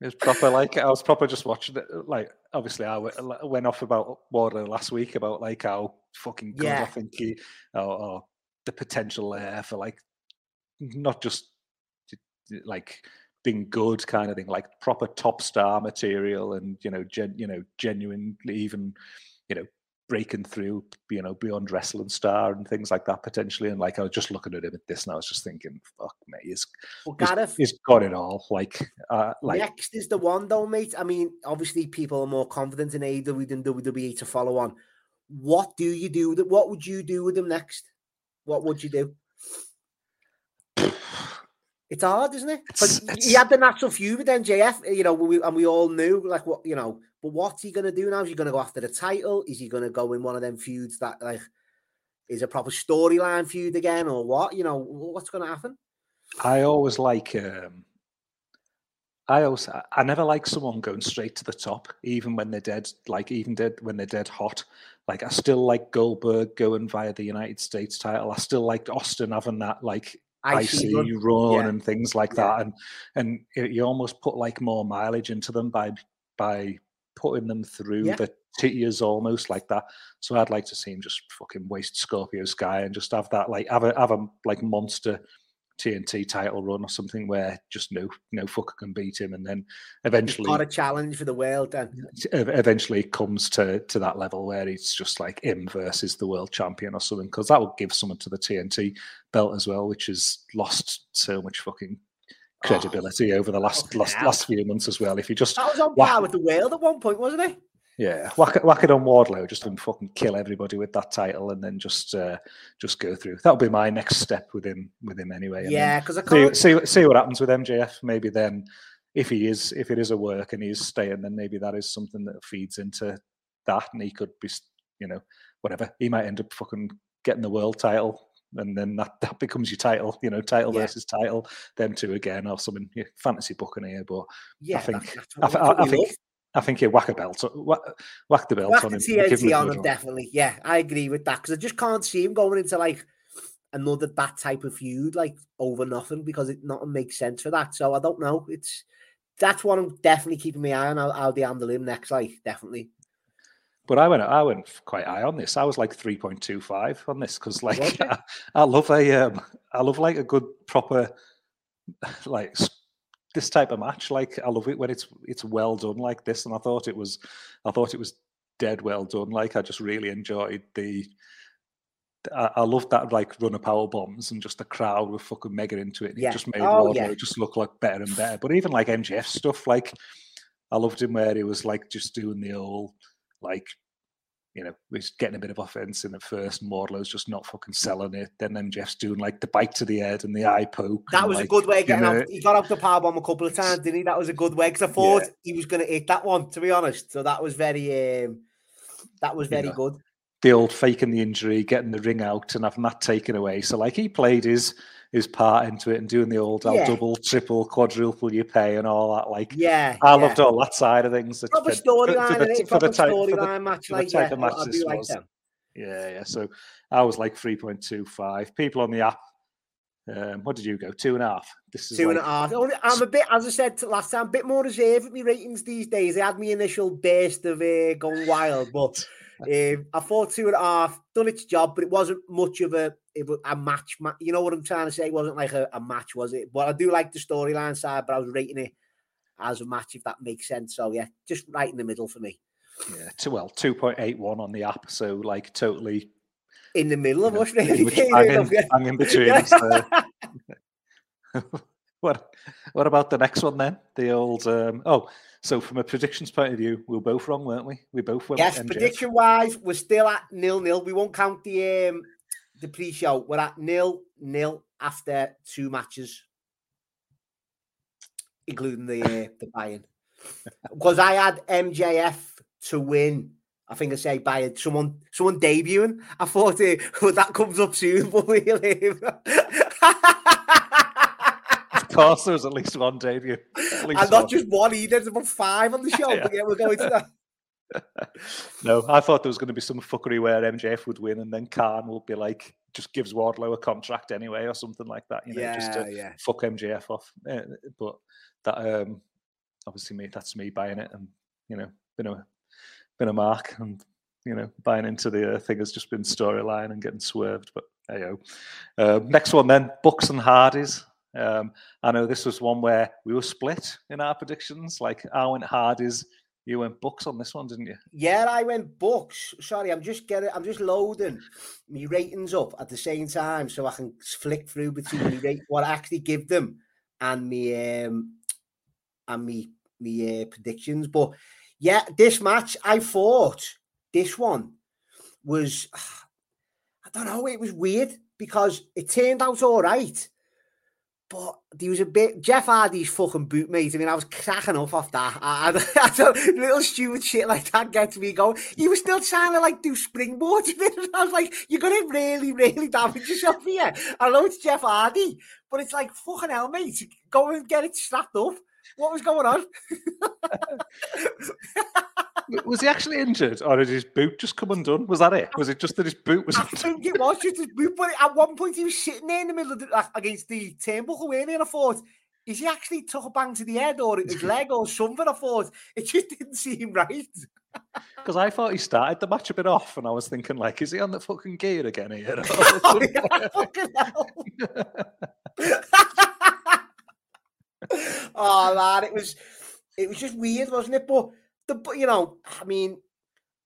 It was proper like I was proper just watching it. Like obviously I went off about Wardlow last week about like how fucking good yeah. I think he or, or, the potential there for like not just like being good kind of thing, like proper top star material and you know gen, you know genuinely even you know breaking through, you know, beyond wrestling star and things like that potentially. And like I was just looking at him at this, and I was just thinking, "Fuck me, he's well, Gareth, he's, he's got it all." Like, uh, like next is the one though, mate. I mean, obviously, people are more confident in AEW than WWE to follow on. What do you do? With What would you do with him next? What would you do? It's hard, isn't it? It's, but it's... he had the natural feud with MJF, you know, we, and we all knew like what you know. But what's he going to do now? Is he going to go after the title? Is he going to go in one of them feuds that like is a proper storyline feud again, or what? You know, what's going to happen? I always like. um I always, I never like someone going straight to the top, even when they're dead. Like even dead when they're dead hot. Like I still like Goldberg going via the United States title. I still like Austin having that like I, see run, run yeah. and things like yeah. that, and and it, you almost put like more mileage into them by by putting them through yeah. the tiers almost like that. So I'd like to see him just fucking waste Scorpio Sky and just have that like have a have a like monster TNT title run or something where just no no fucker can beat him, and then eventually got a challenge for the world. Then eventually it comes to to that level where it's just like him versus the world champion or something, because that would give someone to the TNT belt as well, which has lost so much fucking credibility oh, over the last last, last few months as well. If you just that was on par with the world at one point, wasn't it? Yeah, whack it, whack it on Wardlow, just and fucking kill everybody with that title, and then just uh, just go through. That'll be my next step with him with him anyway. yeah, because I can't see, see see what happens with MJF. Maybe then, if he is if it is a work and he's staying, then maybe that is something that feeds into that, and he could be, you know, whatever. He might end up fucking getting the world title and then that, that becomes your title, you know, title yeah. versus title, them two again, or something yeah, fantasy booking here. But yeah, I think I, I, I, think I think you whack a belt, whack, whack the belt whack on him. TNT on him, definitely. Yeah, I agree with that because I just can't see him going into like another that type of feud like over nothing because it not makes sense for that. So I don't know. It's that's one I'm definitely keeping my eye on. How they handle him next, like definitely. But I went, I went quite high on this. I was like three point two five on this because, like, I, I, love a, um, I love like a good proper, like this type of match. Like I love it when it's it's well done like this. And I thought it was I thought it was dead well done. Like I just really enjoyed the I, I loved that like run of power bombs and just the crowd were fucking mega into it. And yeah. It just made oh, yeah. just look like better and better. But even like MJF stuff, like I loved him where he was like just doing the old like you know, he's getting a bit of offense in the first. Wardlow's just not fucking selling it. Then then Jeff's doing like the bite to the head and the eye poke. That was a good way of getting out. He got up the power bomb a couple of times, didn't he? That was a good way because I thought yeah. he was going to hit that one. To be honest, so that was very, um, that was very yeah. good. The old faking the injury, getting the ring out, and having that taken away. So like he played his his part into it and doing the old I'll double, triple, quadruple you pay and all that. Like, yeah, I yeah. loved all that side of things. Proper storyline, for, for, for, the type, storyline match, like, type yeah, of match this was. Like yeah, yeah. So I was like three point two five. People on the app. Um, what did you go? Two and a half. This is two like... and a half. I'm a bit, as I said last time, a bit more reserved with my ratings these days. I had my initial burst of uh, going wild, but um, I thought two and a half done its job, but it wasn't much of a it was a match. You know what I'm trying to say? It wasn't like a, a match, was it? But I do like the storyline side, but I was rating it as a match, if that makes sense. So yeah, just right in the middle for me. Yeah, too well, two point eight one on the app, so like totally in the middle of us, really. I'm in between. So. what what about the next one then? The old um, oh, so from a predictions point of view, we were both wrong, weren't we? We both went. Yes, prediction wise, we're still at nil nil. We won't count the um, the pre-show. We're at nil nil after two matches, including the uh, the buy-in. Because I had MJF to win. I think I say by someone someone debuting. I thought uh, well, that comes up soon, but we'll course, there was at least one debut. Least and not one. just one either. There's about five on the show. yeah. But yeah, we're going to that. No, I thought there was going to be some fuckery where MJF would win and then Khan will be like, just gives Wardlow a contract anyway or something like that, you know, yeah, just to yeah. fuck MJF off. Uh, but that, um, obviously, me, that's me buying it and, you know, been a, been a mark and, you know, buying into the uh, thing has just been storyline and getting swerved. But hey, uh, next one then, Bucks and Hardys. Um, I know this was one where we were split in our predictions. Like I went Hardys, you went Bucks on this one, didn't you? Yeah, I went Bucks. Sorry, I'm just getting, I'm just loading my ratings up at the same time so I can flick through between me rate what I actually give them and me um and me me uh, predictions. But yeah, this match I thought this one was I don't know, it was weird because it turned out all right. But he was a bit Jeff Hardy's fucking boot mate. I mean, I was cracking up off that. I, I, I don't, little stupid shit like that gets me going. He was still trying to like do springboards. I was like, you're gonna really, really damage yourself here. I know it's Jeff Hardy, but it's like fucking hell, mate. Go and get it strapped up. What was going on? was he actually injured, or did his boot just come undone? Was that it? Was it just that his boot was? I think it was just his boot, but at one point he was sitting there in the middle of the, like, against the turnbuckle, weren't he? And I thought, is he actually took a bang to the head or his leg or something? I thought it just didn't seem right. Because I thought he started the match a bit off, and I was thinking, like, is he on the fucking gear again here? oh, yeah, fucking oh man, it was it was just weird, wasn't it? But the you know, I mean,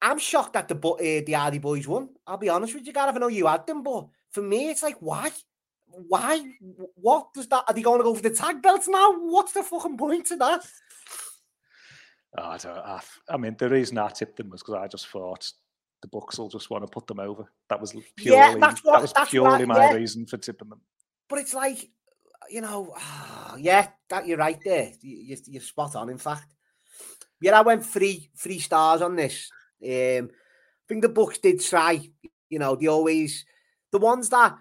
I'm shocked that the uh, the Hardy Boys won. I'll be honest with you, Gareth. I know you had them, but for me, it's like, why? Why? What does that? Are they going to go for the tag belts now? What's the fucking point of that? Oh, I, don't, I, I mean, the reason I tipped them was because I just thought the Bucks will just want to put them over. That was purely yeah, that's what, that was purely what, my yeah. reason for tipping them. But it's like, you know, yeah, that you're right there. You, you're spot on. In fact, yeah, I went three three stars on this. Um, I think the Bucks did try. You know, they always the ones that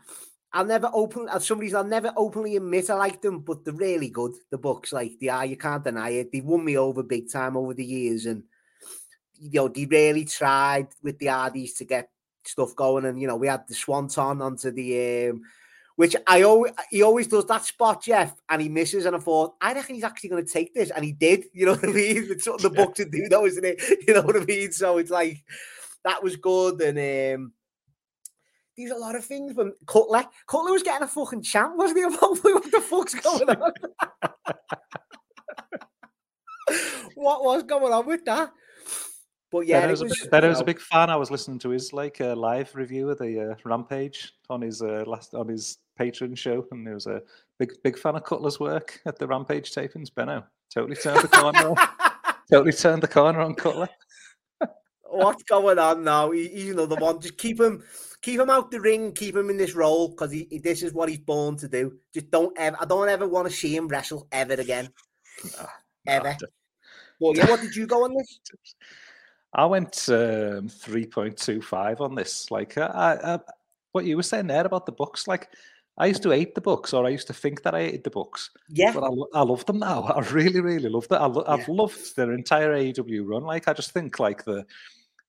I'll never open as some reason I'll never openly admit I like them, but they're really good. The Bucks, like they are, you can't deny it. They won me over big time over the years, and you know they really tried with the Hardys to get stuff going. And you know we had the Swanton onto the um, which I always he always does that spot, Jeff, and he misses. And I thought, I reckon he's actually going to take this, and he did. You know what I mean? It's something the book to do, though, isn't it? You know what I mean? So it's like that was good, and um, there's a lot of things. When Cutler, Cutler was getting a fucking champ, wasn't he? what the fuck's going on? what was going on with that? But yeah, Ben was, was, a, big, ben was a big fan. I was listening to his like uh, live review of the uh, Rampage on his uh, last on his Patreon show, and he was a big big fan of Cutler's work at the Rampage tapings. Benno totally turned the corner. totally turned the corner on Cutler. What's going on now? He, he's another one. Just keep him, keep him out the ring. Keep him in this role because he, he, this is what he's born to do. Just don't ever. I don't ever want to see him wrestle ever again. Nah, ever. Well, yeah. What did you go on this? I went um, three point two five on this. Like, I, I, what you were saying there about the Bucks, like. I used to hate the Bucks, or I used to think that I hated the Bucks. Yeah, but I, I love them now. I really, really love them. I lo- yeah. I've loved their entire AEW run. Like, I just think like the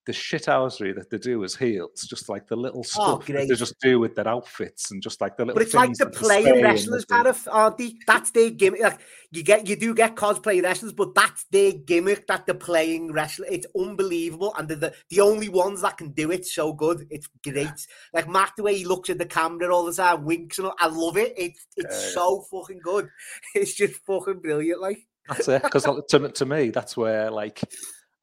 the shit shithousery that they do as heels, just like the little oh, stuff oh, they just do with their outfits and just like the little. But it's like the playing wrestlers, kind of, aren't they? That's their gimmick. Like you get, you do get cosplay wrestlers, but that's their gimmick. That they're playing wrestler. It's unbelievable, and they're the the only ones that can do it so good. It's great. Like Matt, the way he looks at the camera all the time, winks and all, I love it. It's it's so fucking good. It's just fucking brilliant. Like that's it. Because to to me, that's where like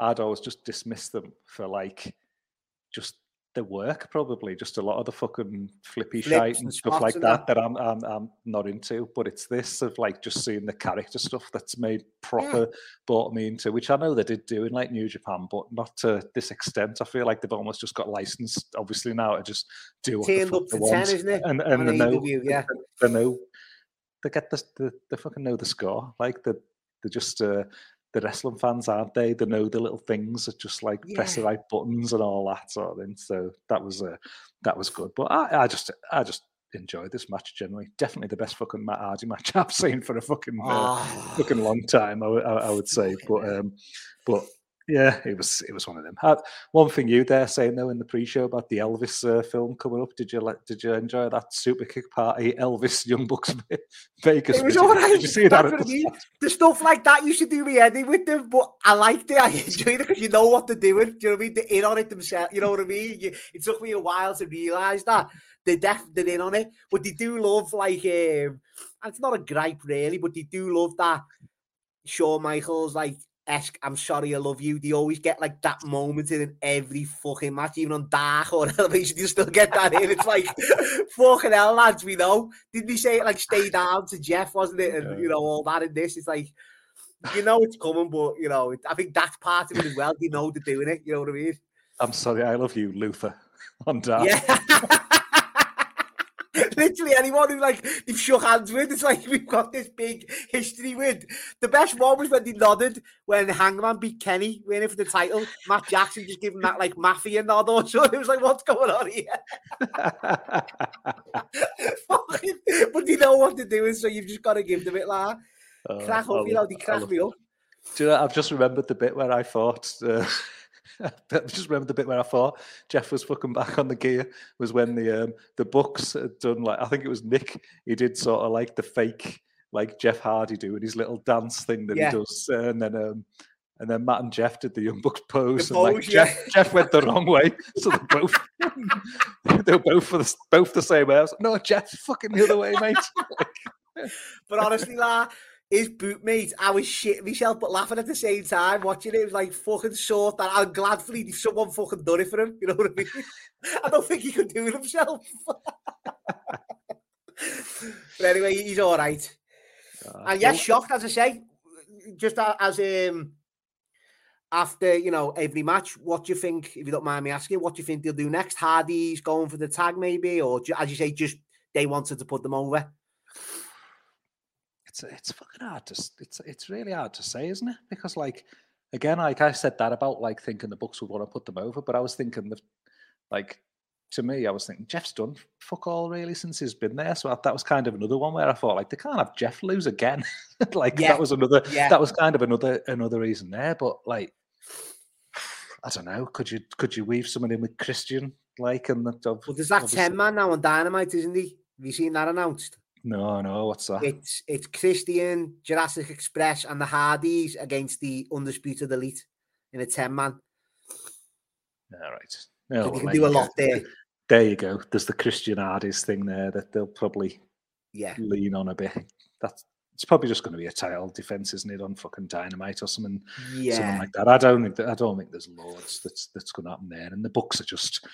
I'd always just dismiss them for like just the work, probably just a lot of the fucking flippy Flips shite and stuff like that, that that I'm, I'm I'm not into. But it's this of like just seeing the character stuff that's made proper yeah. brought me into, which I know they did do in like New Japan, but not to this extent. I feel like they've almost just got licensed, obviously now to just do what the fuck they want. 10, isn't it? And and they know, yeah. they, they know they get the, the they fucking know the score. Like they they just uh, the wrestling fans, aren't they? They know the little things that just like yeah. press the right buttons and all that sort of thing. So that was uh, that was good. But I, I just I just enjoyed this match generally. Definitely the best fucking Matt Hardy match I've seen for a fucking uh, oh. fucking long time. I, I, I would say, but um, but Yeah, it was it was one of them. Uh, one thing you there saying though in the pre-show about the Elvis uh, film coming up, did you let did you enjoy that super kick party Elvis Young Bucks Vegas? It was all right. Did you see that? That's at what I the mean. The stuff like that you should do me any with them, but I liked it. I enjoyed it because you know what they're doing. Do you know what I mean? They're in on it themselves. You know what I mean? You, it took me a while to realise that they're definitely in on it, but they do love like um, it's not a gripe really, but they do love that Shawn Michaels like esque. I'm sorry, I love you. They always get like that moment in every fucking match, even on Dark or Elevation. You still get that in. It's like fucking hell, lads. We know. Didn't he say it like stay down to Jeff, wasn't it? And you know all that in this. It's like you know it's coming, but you know I think that's part of it as well. You know they're doing it. You know what I mean? I'm sorry, I love you, Luther. On Dark. Yeah. Literally anyone who like they've shook hands with, it's like we've got this big history with. The best one was when they nodded when Hangman beat Kenny winning for the title. Matt Jackson just giving that like mafia nod or so. It was like, what's going on here? But you know what they're doing, so you've just got to give them it like Oh, crack up, you know, they crack love me up. Do you know, I've just remembered the bit where I thought. Uh, I've just remembered the bit where I thought Jeff was fucking back on the gear was when the um, the Bucks had done like I think it was Nick. He did sort of like the fake like Jeff Hardy doing his little dance thing that Yeah. he does, uh, and then um, and then Matt and Jeff did the Young Bucks pose, The and like yeah. Jeff Jeff went the wrong way, so they both they were both for the both the same way. I was like, no, Jeff, fucking the other way, mate. But honestly, la, his bootmate, I was shitting myself but laughing at the same time watching it. It was like fucking sort that. I'm glad for if someone fucking done it for him. You know what I mean? I don't think he could do it himself. but anyway, he's all right. Uh, And yes, shocked as I say, just as um after you know every match, what do you think? If you don't mind me asking, what do you think they'll do next? Hardy's going for the tag, maybe, or as you say, just they wanted to put them over. It's it's fucking hard to it's it's really hard to say, isn't it? Because like again, like I said that about like thinking the Bucks would want to put them over, but I was thinking that like to me, I was thinking Jeff's done fuck all really since he's been there. So I, that was kind of another one where I thought like they can't have Jeff lose again. like Yeah, that was another yeah. that was kind of another another reason there. But like I don't know, could you could you weave someone in with Christian like and that ob- Well, there's that obviously- ten man now on Dynamite, isn't he? Have you seen that announced? No, no, what's that? It's it's Christian, Jurassic Express, and the Hardys against the Undisputed Elite in a ten man. All right. So Oh, you can there do a you go. lot there. There you go. There's the Christian Hardys thing there that they'll probably Yeah, lean on a bit. That's it's probably just going to be a title defense, isn't it, on fucking dynamite or something, something like that. I don't think that, I don't think there's loads that's that's going to happen there. And the Bucks are just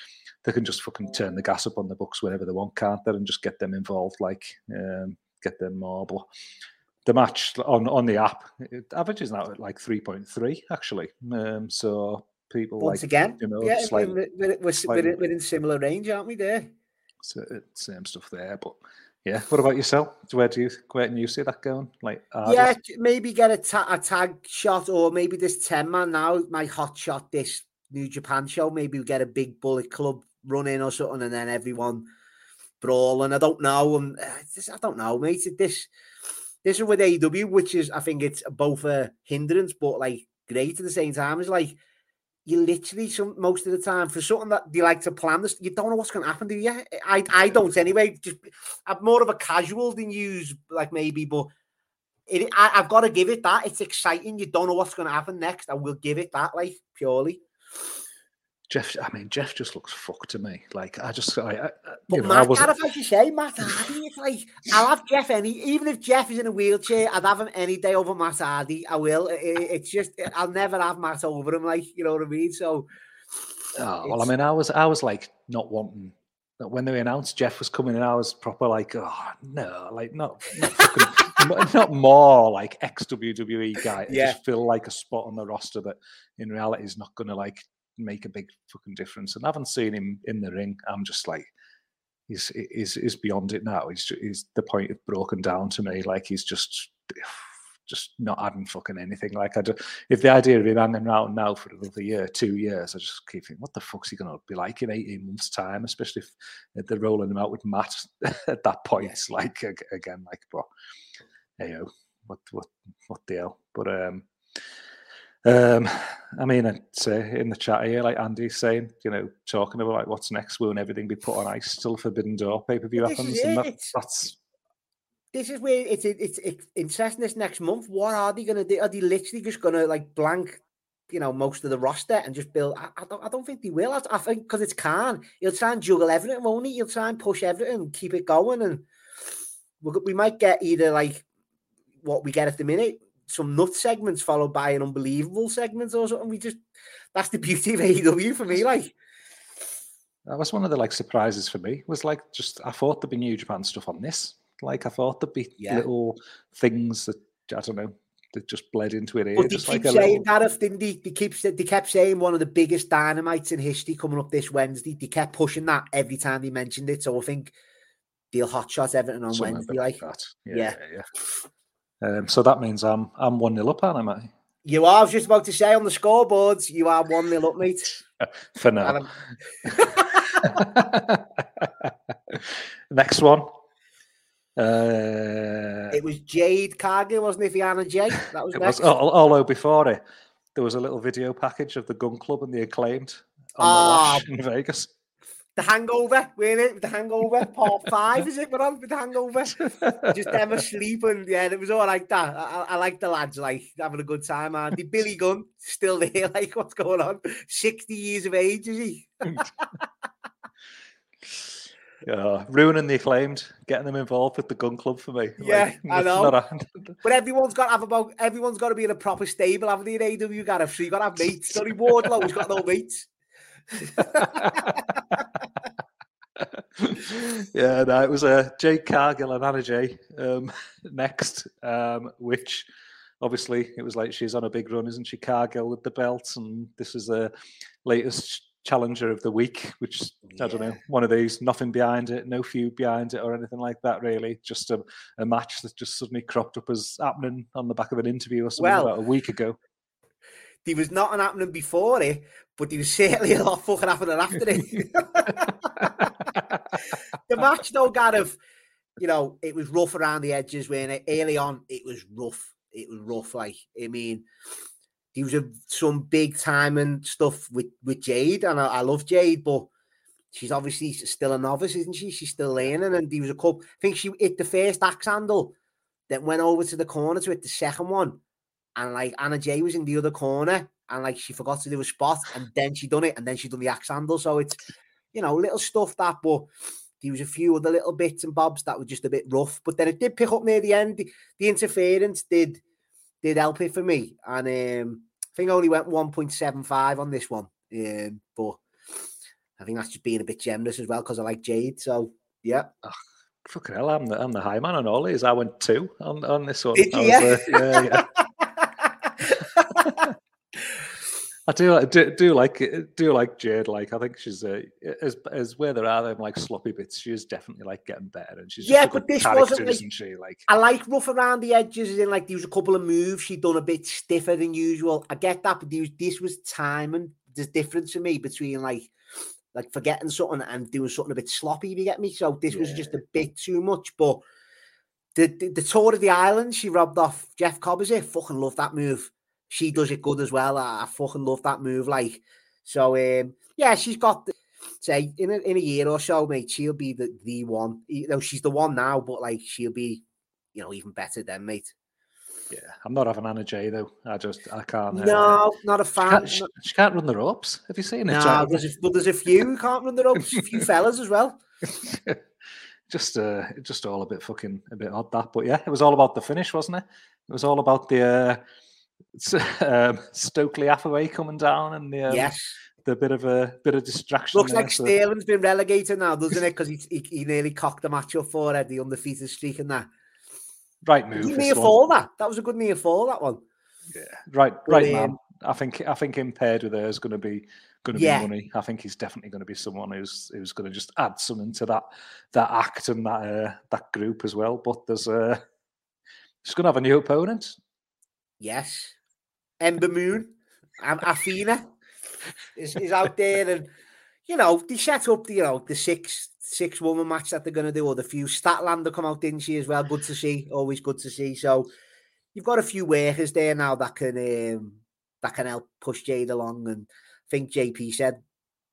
they can just fucking turn the gas up on the Bucks whenever they want, can't they? And just get them involved, like um, get them more. But the match on on the app it averages now at like three point three actually. Um, so people Once like again, you know, yeah, slightly- we're, we're, we're, slightly- we're, we're in similar range, aren't we? There. So it's same stuff there, but yeah. What about yourself? Where do you where can you see that going? Like, Hardys? Yeah, j- maybe get a, ta- a tag shot, or maybe this 10 man now, my hot shot, this New Japan show. Maybe we get a big bullet club run in or something, and then everyone brawling. I don't know. And uh, I don't know, mate. This this is with AEW, which is, I think it's both a hindrance, but like great at the same time. It's like you literally some most of the time for something that you like to plan this, you don't know what's going to happen, do you? I I don't anyway. Just I'm more of a casual than use like maybe, but it, I, I've got to give it that. It's exciting. You don't know what's going to happen next. I will give it that, like purely. Jeff. I mean, Jeff just looks fucked to me. Like, I just, I, I But you know, I was. As you say, Matt Hardy, it's like I'll have Jeff any, even if Jeff is in a wheelchair, I'd have him any day over Matt Hardy. I will. It- it- it's just I'll never have Matt over him, like you know what I mean. So Oh, well, I mean, I was, I was like not wanting. that When they announced Jeff was coming in, I was proper like, oh no, like not, not, fucking, not- more like ex WWE guy. to Yeah. Just feel like a spot on the roster that in reality is not going to like make a big fucking difference. And I haven't seen him in the ring. I'm just like, he's he's, he's beyond it now. He's he's the point of broken down to me. Like he's just just not adding fucking anything. Like I do, if the idea of him hanging around now for another year, two years, I just keep thinking, what the fuck's he gonna be like in eighteen months' time? Especially if they're rolling him out with Matt at that point. It's like again, like, but hey, yo, what what what the hell? But um, Um, I mean, I'd say in the chat here, like Andy's saying, you know, talking about like what's next, won't everything be put on ice till Forbidden Door pay per view happens? And that, that's this is where it's, it's it's interesting. This next month, what are they going to do? Are they literally just going to like blank, you know, most of the roster and just build? I, I don't, I don't think they will. I, I think because it's Khan, he'll try and juggle everything, won't he? He'll try and push everything, keep it going, and we, we might get either like what we get at the minute, some nut segments followed by an unbelievable segment or something. We just that's the beauty of AEW for me. Like that was one of the like surprises for me. Was like just I thought there'd be New Japan stuff on this. Like I thought there'd be yeah. little things that I don't know that just bled into it. But they keep like saying little... that didn't they? They keep they kept saying one of the biggest dynamites in history coming up this Wednesday. They kept pushing that every time they mentioned it. So I think they'll hotshot Everton on Something Wednesday. Like, that. Yeah, yeah. yeah. Um, so that means I'm I'm one nil up, am I? You are. I was just about to say on the scoreboards, you are one nil up, mate. For now. Next one. Uh, it was Jade Cargill, wasn't it, Anna Jay? That was next. Was, although before it, there was a little video package of the Gun Club and the acclaimed on the oh, in Vegas. The Hangover, we're it? The Hangover, part five, is it? We're on with the Hangover. Just them asleep, and yeah, it was all like that. I, I like the lads, like having a good time. And the Billy Gunn still there, like what's going on? Sixty years of age, is he? Yeah, ruining the acclaimed, getting them involved with the gun club for me. Yeah, like, I know. A... but everyone's got to have about everyone's got to be in a proper stable, haven't they? In AW, Gareth, so you got to have mates. Tony Wardlow's got no mates. Yeah, no, it was a uh, Jade Cargill and Anna Jay um, next, um, which obviously it was like she's on a big run, isn't she? Cargill with the belt, and this is the latest challenger of the week, which yeah. I don't know, one of these, nothing behind it, no feud behind it or anything like that, really. Just a, a match that just suddenly cropped up as happening on the back of an interview or something well, about a week ago. There was not an happening before it, but he was certainly a lot fucking happening after it. the match, though, Gareth, you know, it was rough around the edges when it early on, it was rough. It was rough, like, I mean, he was a, some big time and stuff with, with Jade, and I, I, love Jade, but she's obviously still a novice, isn't she? She's still learning, and he was a couple. I think she hit the first axe handle, then went over to the corner to hit the second one, and like Anna Jay was in the other corner, and like she forgot to do a spot, and then she done it, and then she done the axe handle. So it's you know little stuff that, but there was a few other little bits and bobs that were just a bit rough, but then it did pick up near the end. The, the interference did did help it for me, and um, think I only went 1.75 on this one. Um, but I think that's just being a bit generous as well because I like Jade. So yeah. Oh, fucking hell, I'm the, I'm the high man on all these. I went two on, on this one. Did you? Yeah. Uh, yeah, yeah. I do, do, do like do like Jade. Like I think she's uh, as as where there are them like sloppy bits. She is definitely like getting better, and she's yeah. but this wasn't like, she? Like I like rough around the edges, and like there was a couple of moves she'd done a bit stiffer than usual. I get that, but was, this was timing. There's difference to me between like like forgetting something and doing something a bit sloppy. If you get me, so this yeah. was just a bit too much. But the, the, the tour of the island, she robbed off Jeff Cobb. Is it? Fucking love that move she does it good as well. I, I fucking love that move. Like, so um, yeah, she's got the, say in a, in a year or so, mate. She'll be the the one. You know, she's the one now, but like she'll be, you know, even better then, mate. Yeah, I'm not having Anna Jay though. I just I can't. Uh, no, not a fan. She can't, she, she can't, run the ropes. Have you seen it? No, there's a, but there's a few who can't run the ropes. a few fellas as well. just uh, just all a bit fucking a bit odd that, but yeah, it was all about the finish, wasn't it? It was all about the. Uh, um, Stokely Hathaway coming down and the um, yes. the bit of a bit of distraction. Looks there, like so. Sterling's been relegated now, doesn't it? Because he, he, he nearly cocked the match up for Eddie on the undefeated streak and that. Right move. Near fall that. That was a good near fall that one. Yeah, right, right, man. I think I think impaired with her is going to be going to yeah. be money. I think he's definitely going to be someone who's who's going to just add something to that that act and that uh, that group as well. But there's a uh, he's going to have a new opponent. Yes. Ember Moon and Athena is, is out there and you know, they set up the you know the six six woman match that they're gonna do, or the few Statlander come out, didn't she as well? Good to see, always good to see. So you've got a few workers there now that can um, that can help push Jade along. And I think JP said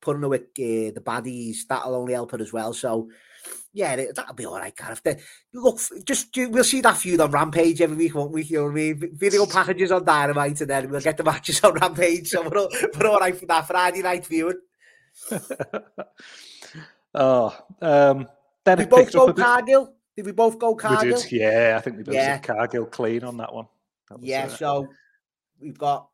putting with uh, the baddies that'll only help her as well. So yeah, that'll be all right, Gareth. Look, just we'll see that feud on Rampage every week, won't we? You know what I mean? Video packages on Dynamite, and then we'll get the matches on Rampage. So we're all, we're all right for that Friday night viewing. oh, um, then we both go Cargill. Did we both go Cargill? We did, yeah. I think we both yeah. Cargill clean on that one. That yeah, uh, so we've got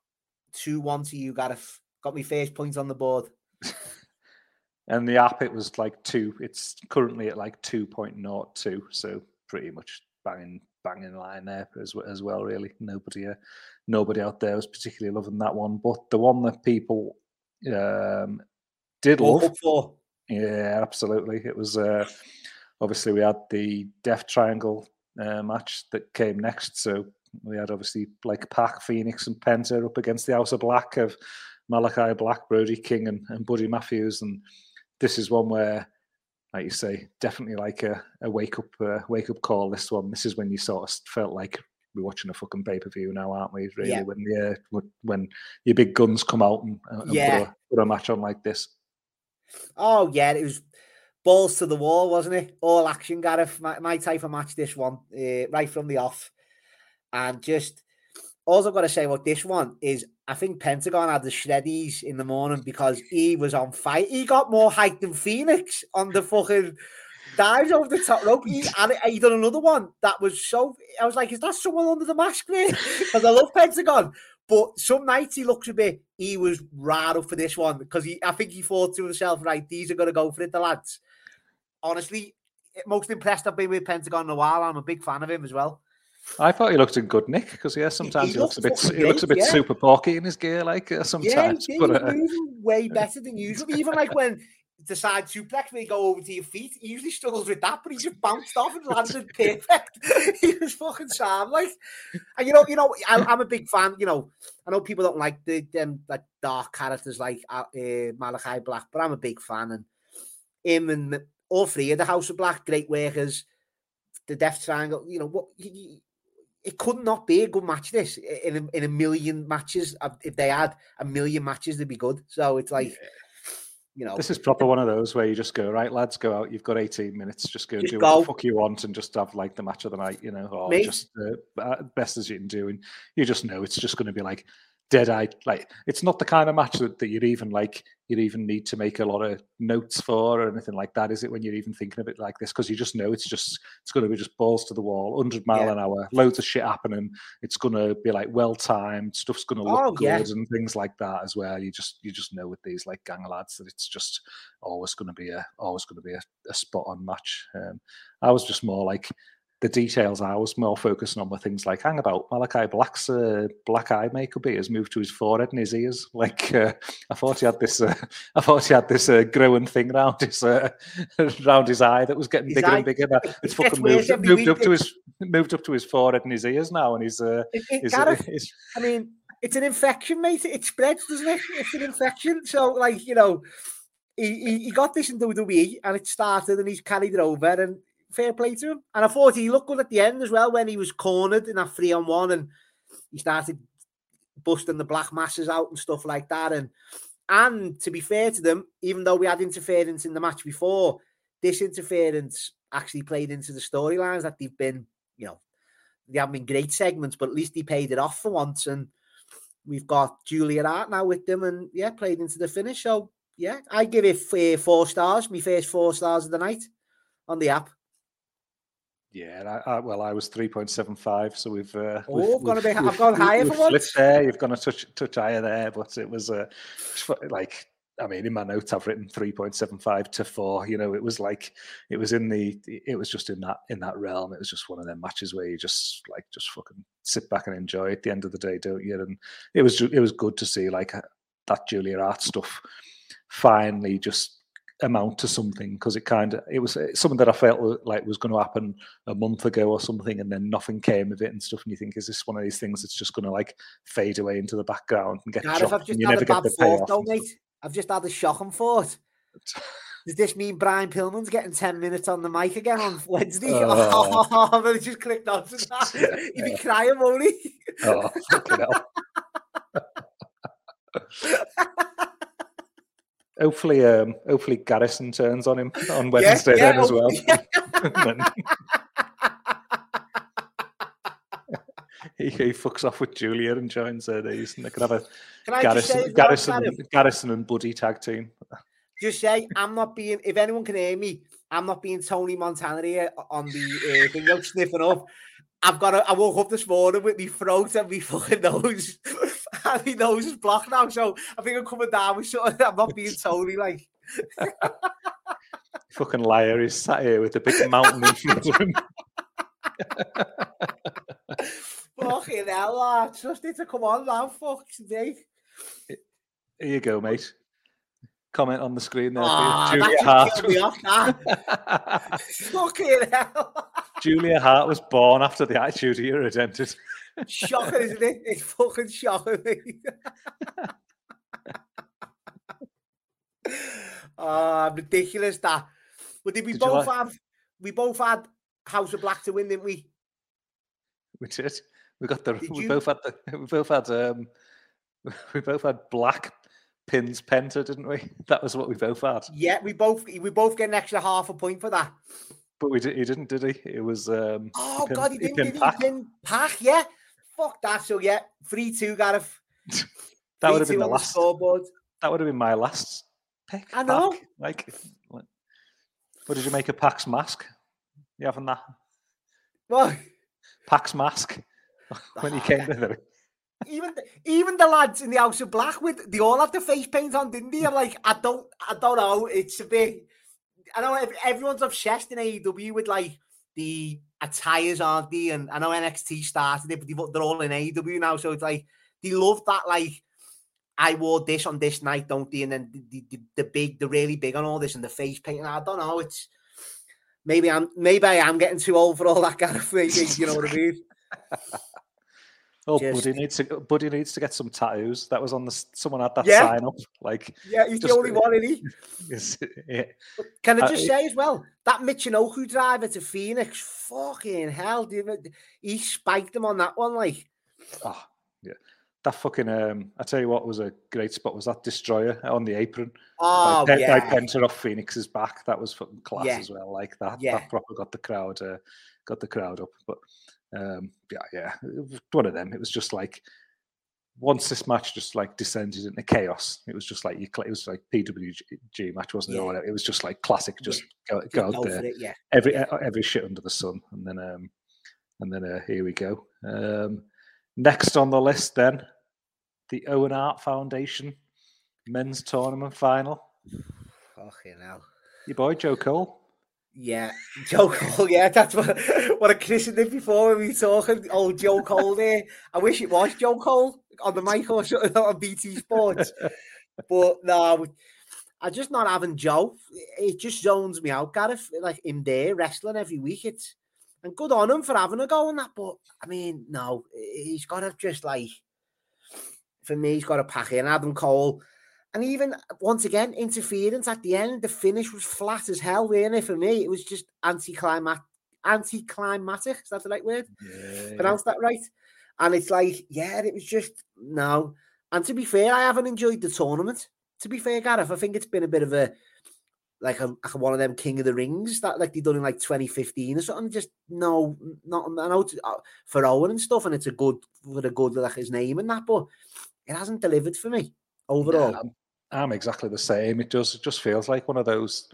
two one to you, Gareth. Got me first points on the board. and the app it was like two. It's currently at like two point not two, so pretty much banging banging line there as as well. Really, nobody uh, nobody out there was particularly loving that one, but the one that people um, did love. For. Yeah, absolutely. It was uh, obviously we had the Death Triangle uh, match that came next, so we had obviously like PAC, Fénix, and Penta up against the House of Black of Malachi Black, Brody King, and, and Buddy Matthews, and this is one where, like you say, definitely like a, a wake up uh, wake up call. This one, this is when you sort of felt like we're watching a fucking pay per view now, aren't we? Really, yeah. when the uh, when your big guns come out and, and yeah. put, a, put a match on like this. Oh yeah, it was balls to the wall, wasn't it? All action, Gareth. My, my type of match, this one, uh, right from the off, and just all I've got to say about this one is I think Pentagon had the shreddies in the morning because he was on fire. He got more height than Fénix on the fucking dives over the top rope. He, and he done another one that was so. I was like, is that someone under the mask, man? Because I love Pentagon. But some nights he looks a bit. He was right up for this one because he. I think he thought to himself, right, these are going to go for it, the lads. Honestly, most impressed I've been with Pentagon in a while. I'm a big fan of him as well. I thought he looked in good nick because yeah, sometimes he, he looks, looks, a bit he looks a bit yeah. super porky in his gear, like uh, sometimes. Yeah, but, uh, way better than usual. Even like when the side suplex when go over to your feet, he usually struggles with that, but he just bounced off and landed perfect. he was fucking sound like, and you know, you know, I, am a big fan. You know, I know people don't like the them like dark characters like uh, uh, Malachi Black, but I'm a big fan, and him and all three of the House of Black, great workers. The Death Triangle, you know what? It could not be a good match. This in a, in a million matches, if they had a million matches, they'd be good. So it's like, you know, this is proper one of those where you just go right, lads, go out. You've got eighteen minutes. Just go just do go. what the fuck you want and just have like the match of the night, you know, or just uh, uh best as you can do. And you just know it's just going to be like dead eye. Like it's not the kind of match that, that you'd even like you'd even need to make a lot of notes for or anything like that. Is it when you're even thinking of it like this? Because you just know it's just it's going to be just balls to the wall, hundred mile yeah. an hour, loads of shit happening. It's going to be like well timed. Stuff's going to look oh, good yeah. and things like that as well. You just you just know with these like gang lads that it's just always going to be a always going to be a, a spot on match. Um, I was just more like the details I was more focusing on were things like, hang about, Malachi Black's uh, black eye makeup he has moved to his forehead and his ears. Like, uh, I thought he had this, uh, I thought he had this uh, growing thing around his, uh, around his eye that was getting his bigger eye, and bigger. It's fucking moved, moved up to his, moved up to his forehead and his ears now, and he's, uh, it, it his, uh, his, I mean, it's an infection, mate. It spreads, doesn't it? It's an infection. So, like, you know, he, he got this in WWE and it started and he's carried it over and fair play to him. And I thought he looked good at the end as well when he was cornered in that three on one and he started busting the black masses out and stuff like that. And and to be fair to them, even though we had interference in the match before, this interference actually played into the storylines that they've been, you know, they haven't been great segments, but at least he paid it off for once. And we've got Julia Hart now with them, and yeah, played into the finish. So yeah, I give it uh, four stars. My first four stars of the night on the app. Yeah, I, I, well, I was three point seven five, so we've. Uh, oh, we've, gonna be. I've gone higher for once. There, you've gone a touch touch higher there, but it was uh, like I mean, in my notes, I've written three point seven five to four. You know, it was like it was in the it was just in that in that realm. It was just one of them matches where you just like just fucking sit back and enjoy. At the end of the day, don't you? And it was it was good to see like that Julia Hart stuff finally just amount to something because it kind of it was uh, something that I felt like was going to happen a month ago or something, and then nothing came of it and stuff. And you think, is this one of these things that's just going to like fade away into the background and get God, I've just you never get the payoff? Though, mate. I've just had a shocking thought. Does this mean Brian Pillman's getting 10 minutes on the mic again on Wednesday? Oh, oh just clicked on to that. He'd be crying, won't he? Oh, fucking hell. Hopefully, um, hopefully Garrison turns on him on Wednesday yeah, then as well. hopefully. he, he fucks off with Julia and joins uh, these, and they can have a Can I just say, Garrison, Garrison, Garrison and Buddy tag team. just say I'm not being. If anyone can hear me, I'm not being Tony Montana here on the uh, thing. I'm sniffing up. I've got. A, I woke up this morning with my throat and my fucking nose. and my nose is blocked now, so I think I'm coming down with something. I'm not being totally like. Fucking liar! He's sat here with a big mountain in front of him. Fucking hell, lad. Just need to come on now, fuck's sake. Here you go, mate. Comment on the screen there. That ah, Julia me Hart. Fucking hell. Julia Hart was born after the Attitude Era ended. Shocking, isn't it? It's fucking shocking me. Ah, ridiculous that. But did we Did both like- have we both had House of Black to win, didn't we? We did. We got the. Did we you? both had the. We both had. Um, we both had black pins penta, didn't we? That was what we both had. Yeah, we both we both get an extra half a point for that. But we did. He didn't, did he? It was. Um, Oh pinned- god, he he didn't pinned did he PAC. pin PAC, yeah. Fuck that. So yeah, three two Gareth. That would have been the last. scoreboard. That would have been my last pick. I know. Like, like- what did you make a PAC's mask? You having that Well, PAC's mask when he came to the even the, even the lads in the House of Black with they all had the face paint on, didn't they? I'm like, I don't, I don't know. It's a bit. I know ev- everyone's obsessed in AEW with like the attires, aren't they? And I know NXT started it, but they're all in AEW now, so it's like they love that. Like, I wore this on this night, don't they? And then the, the, the, big, the really big on all this, and the face paint. I don't know. It's maybe I'm maybe I am getting too old for all that kind of thing. You know what I mean? Oh, Just- Buddy needs to Buddy needs to get some tattoos. That was on the someone had that Yeah. sign up. Like, Yeah, he's Just- the only one, isn't he? is, yeah. Can I Uh, just it- say as well that Michinoku driver to Fénix, fucking hell, dude, he spiked him on that one. Like, oh, yeah, that fucking. Um, I tell you what was a great spot was that destroyer on the apron. oh by yeah, Penta off Fénix's back. That was fucking class Yeah. as well. Like that, Yeah. that proper got the crowd, uh, got the crowd up. But um, yeah, yeah, it one of them. It was just like once this match just like descended into chaos. It was just like you. It was like PWG match, wasn't it? Yeah. Or. It was just like classic. Just go, go out there it, yeah. every uh, every shit under the sun, and then um, and then uh, here we go. Um, next on the list, then the Owen Hart Foundation men's tournament final. Fucking hell. Your boy Joe Cole. Yeah, Joe Cole. Yeah, that's what what I christened it before when we were talking. Oh, Joe Cole there. I wish it was Joe Cole on the mic or something on BT Sports. But no, I just not having Joe. It just zones me out, Gareth. Like him there wrestling every week. It's and good on him for having a go on that. But I mean, no, he's got to just like for me, he's got to pack in Adam Cole. And even once again, interference at the end, the finish was flat as hell, it? For me, it was just anticlimatic. Anticlimactic, is that the right word? Yeah, Pronounce that right? And it's like, yeah, it was just no. And to be fair, I haven't enjoyed the tournament. To be fair, Gareth, I think it's been a bit of a like a like one of them King of the Rings that like they done in like 2015 or something. Just no, not I know uh, for Owen and stuff, and it's a good for a good like his name and that, but it hasn't delivered for me overall. Yeah, I'm, exactly the same. It does. It just feels like one of those,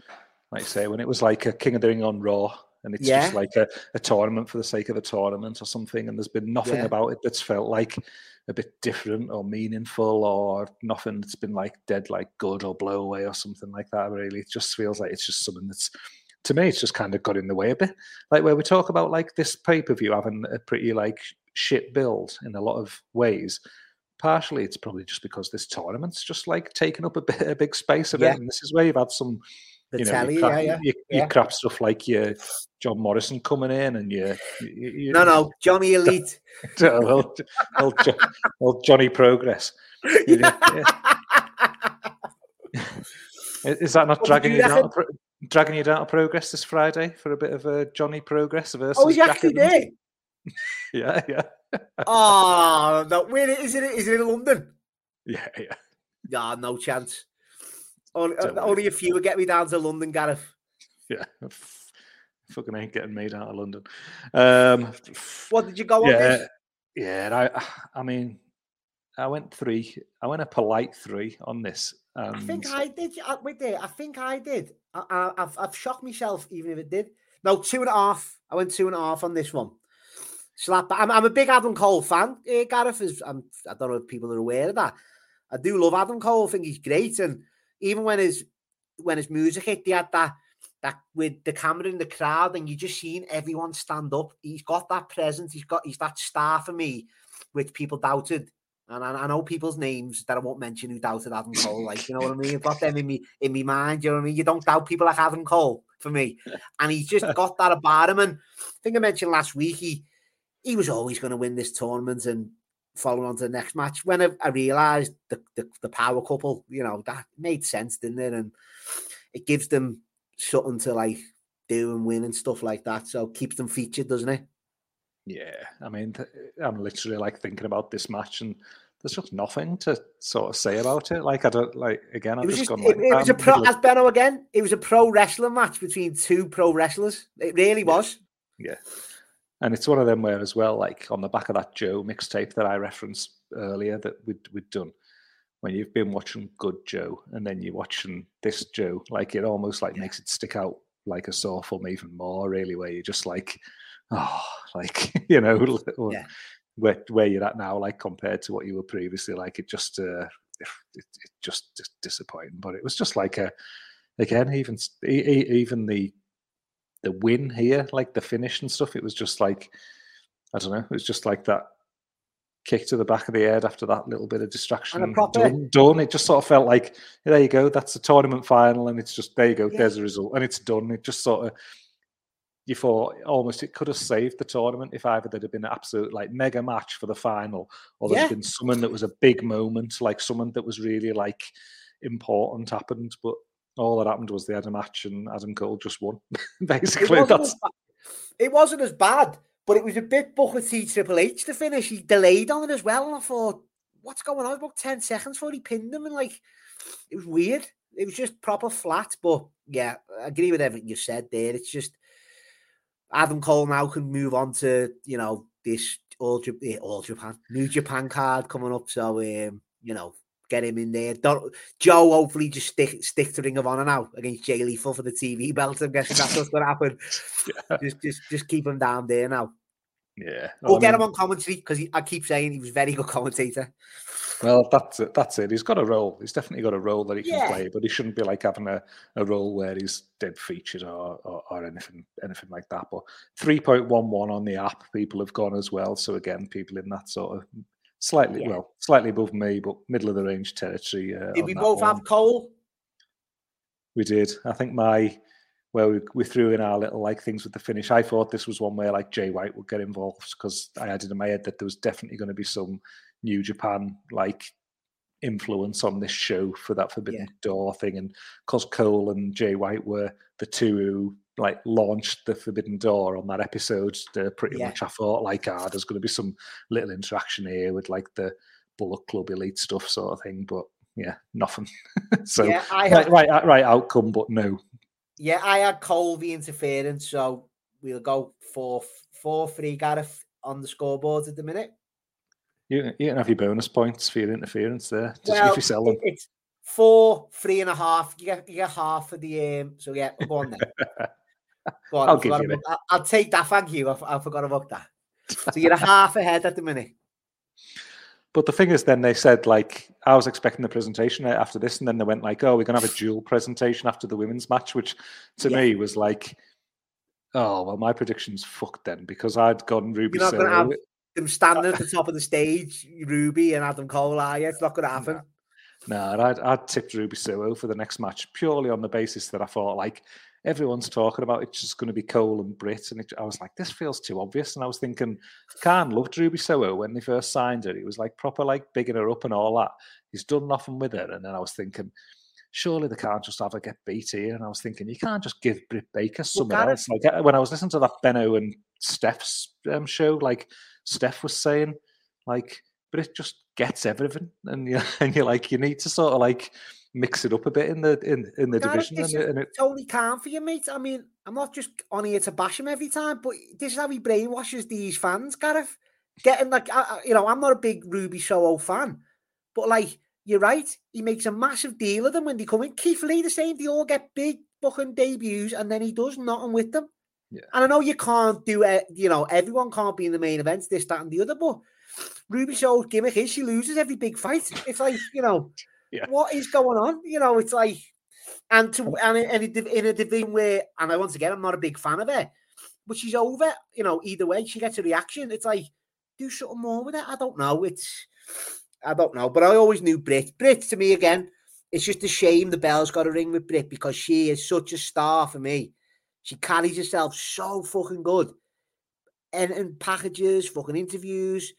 like you say, when it was like a King of the Ring on Raw, and it's Yeah. just like a, a tournament for the sake of a tournament or something, and there's been nothing Yeah. about it that's felt like a bit different or meaningful or nothing that's been like dead, like good or blow away or something like that. Really, it just feels like it's just something that's. To me, it's just kind of got in the way a bit. Like where we talk about like this pay per view having a pretty like shit build in a lot of ways partially it's probably just because this tournament's just like taking up a bit a big space of Yeah. it. And this is where you've had some The you know telly, crap, yeah, yeah. your, your crap stuff like your John Morrison coming in and your, your, your No, no, Johnny Elite. old, old, old Johnny Progress. You know, Is that not What dragging you down? Pro- dragging you down to Progress this Friday for a bit of a Johnny Progress versus. oh, is he Jack actually there? Yeah, yeah, Oh, no, where is it? Is it in London? yeah, yeah. Nah, no chance. Only, uh, only a few would get me down to London, Gareth. Yeah, fucking ain't getting made out of London. Um, what did you go on yeah, this? Yeah, I, I mean, I went three. I went a polite three on this. And... I think I did. Uh, wait there. I think I did. I, have I've shocked myself, even if it did. No, two and a half. I went two and a half on this one. Slap. I'm, I'm a big Adam Cole fan. Uh, Gareth is. I'm, I don't know if people are aware of that. I do love Adam Cole. I think he's great, and even when his when his music hit, he had that that with the camera in the crowd, and you just seen everyone stand up. He's got that presence. He's got he's that star for me, which people doubted. And I, I, know people's names that I won't mention who doubted Adam Cole. Like, you know what I mean? I've got them in me in my mind. You know what I mean? You don't doubt people like Adam Cole for me. And he's just got that about him. And I think I mentioned last week he he was always going to win this tournament and follow on to the next match. When I, I realized the, the, the power couple, you know, that made sense, didn't it? And it gives them something to like do and win and stuff like that. So keeps them featured, doesn't it? Yeah, I mean, I'm literally like thinking about this match, and there's just nothing to sort of say about it. Like I don't like again. I've just, just, gone. Like, it, it was a pro as Benno again. It was a pro wrestling match between two pro wrestlers. It really was. Yeah. And it's one of them where, as well, like on the back of that Joe mixtape that I referenced earlier that we'd, we'd done, when you've been watching good Joe and then you're watching this Joe, like it almost like yeah. makes it stick out like a sore thumb even more, really, where you're just like, oh, like, you know, yeah. where, where you're at now, like compared to what you were previously, like it just, uh, it, it just, just disappointing. But it was just like a, again, even, even the, the win here, like the finish and stuff. It was just like I don't know. It was just like that kick to the back of the head after that little bit of distraction. Done, done. It just sort of felt like there you go. That's the tournament final, and it's just there you go. Yeah. There's a result, and it's done. It just sort of you thought almost it could have saved the tournament if either there'd have been an absolute like mega match for the final, or there'd yeah. been someone that was a big moment, like someone that was really like important happened. But all that happened was they had a match and Adam Cole just won. Basically, it that's it wasn't as bad, but it was a bit Booker T Triple H to finish. He delayed on it as well, and I thought, what's going on? About ten seconds before he pinned him, and like it was weird. It was just proper flat. But yeah, I agree with everything you said there. It's just Adam Cole now can move on to you know this all, all Japan, New Japan card coming up. So um, you know get him in there. Don't, Joe hopefully just stick stick to Ring of Honor now against Jay Lethal for the TV belt. I'm guessing that's what's going to happen. yeah. Just just just keep him down there now. Yeah, well, get mean, him on commentary because I keep saying he was very good commentator. Well, that's it. That's it. He's got a role. He's definitely got a role that he can yeah. play, but he shouldn't be like having a, a role where he's dead featured or, or, or anything anything like that. But three point one one on the app, people have gone as well. So again, people in that sort of slightly yeah. well, slightly above me, but middle of the range territory. Uh, did we both one. have Cole? We did. I think my where we, we threw in our little like things with the finish. I thought this was one where like Jay White would get involved because I had it in my head that there was definitely going to be some New Japan like influence on this show for that Forbidden yeah. Door thing, and because Cole and Jay White were the two who like launched the Forbidden Door on that episode, uh, pretty yeah. much I thought like, ah, there's going to be some little interaction here with like the Bullet Club elite stuff sort of thing, but yeah, nothing. so yeah, I had, right, right, right outcome, but no. Yeah, I had Colby interference, so we'll go for four three Gareth on the scoreboard at the minute. You, you can have your bonus points for your interference there. Just well, if you sell them. It's four, three and a half. You get you get half of the um. So yeah, go on then. On, I'll, give you I'll, I'll take that. Thank you. I, I forgot about that. So you're a half ahead at the minute. But the thing is, then they said like I was expecting the presentation after this, and then they went like, "Oh, we're gonna have a dual presentation after the women's match," which to yeah. me was like, "Oh, well, my prediction's fucked then," because I'd gone Ruby. You're not gonna have them standing at uh, the top of the stage, Ruby and Adam Cole. Are you? It's not gonna happen. No, no I'd, I'd tipped Ruby Soho for the next match purely on the basis that I thought like everyone's talking about it's just going to be Cole and Britt. And it, I was like, this feels too obvious. And I was thinking, Khan loved Ruby Soho when they first signed her. He was like proper, like bigging her up and all that. He's done nothing with her. And then I was thinking, surely they can't just have her get beat here. And I was thinking, you can't just give Britt Baker somewhere well, else. Like uh, when I was listening to that Benno and Steph's um, show, like Steph was saying, like Britt just gets everything, and you and you're like, you need to sort of like mix it up a bit in the in in the division. And, and it, totally calm for you, mate. I mean, I'm not just on here to bash him every time, but this is how he brainwashes these fans, Gareth. Getting like, I, you know, I'm not a big Ruby Soho fan, but like, you're right. He makes a massive deal of them when they come in. Keith Lee, the same. They all get big fucking debuts, and then he does nothing with them. Yeah. And I know you can't do it. You know, everyone can't be in the main events, this, that, and the other. But Ruby Soho's gimmick is she loses every big fight. It's like, you know, Yeah. what is going on? You know, it's like, and to and in, in, a, a division where, and I once again, I'm not a big fan of her, but she's over. You know, either way, she gets a reaction. It's like, do something more with it. I don't know. It's, I don't know. But I always knew Brit. Brit to me again. It's just a shame the bell's got to ring with Brit because she is such a star for me. She carries herself so fucking good. And, and packages, fucking interviews,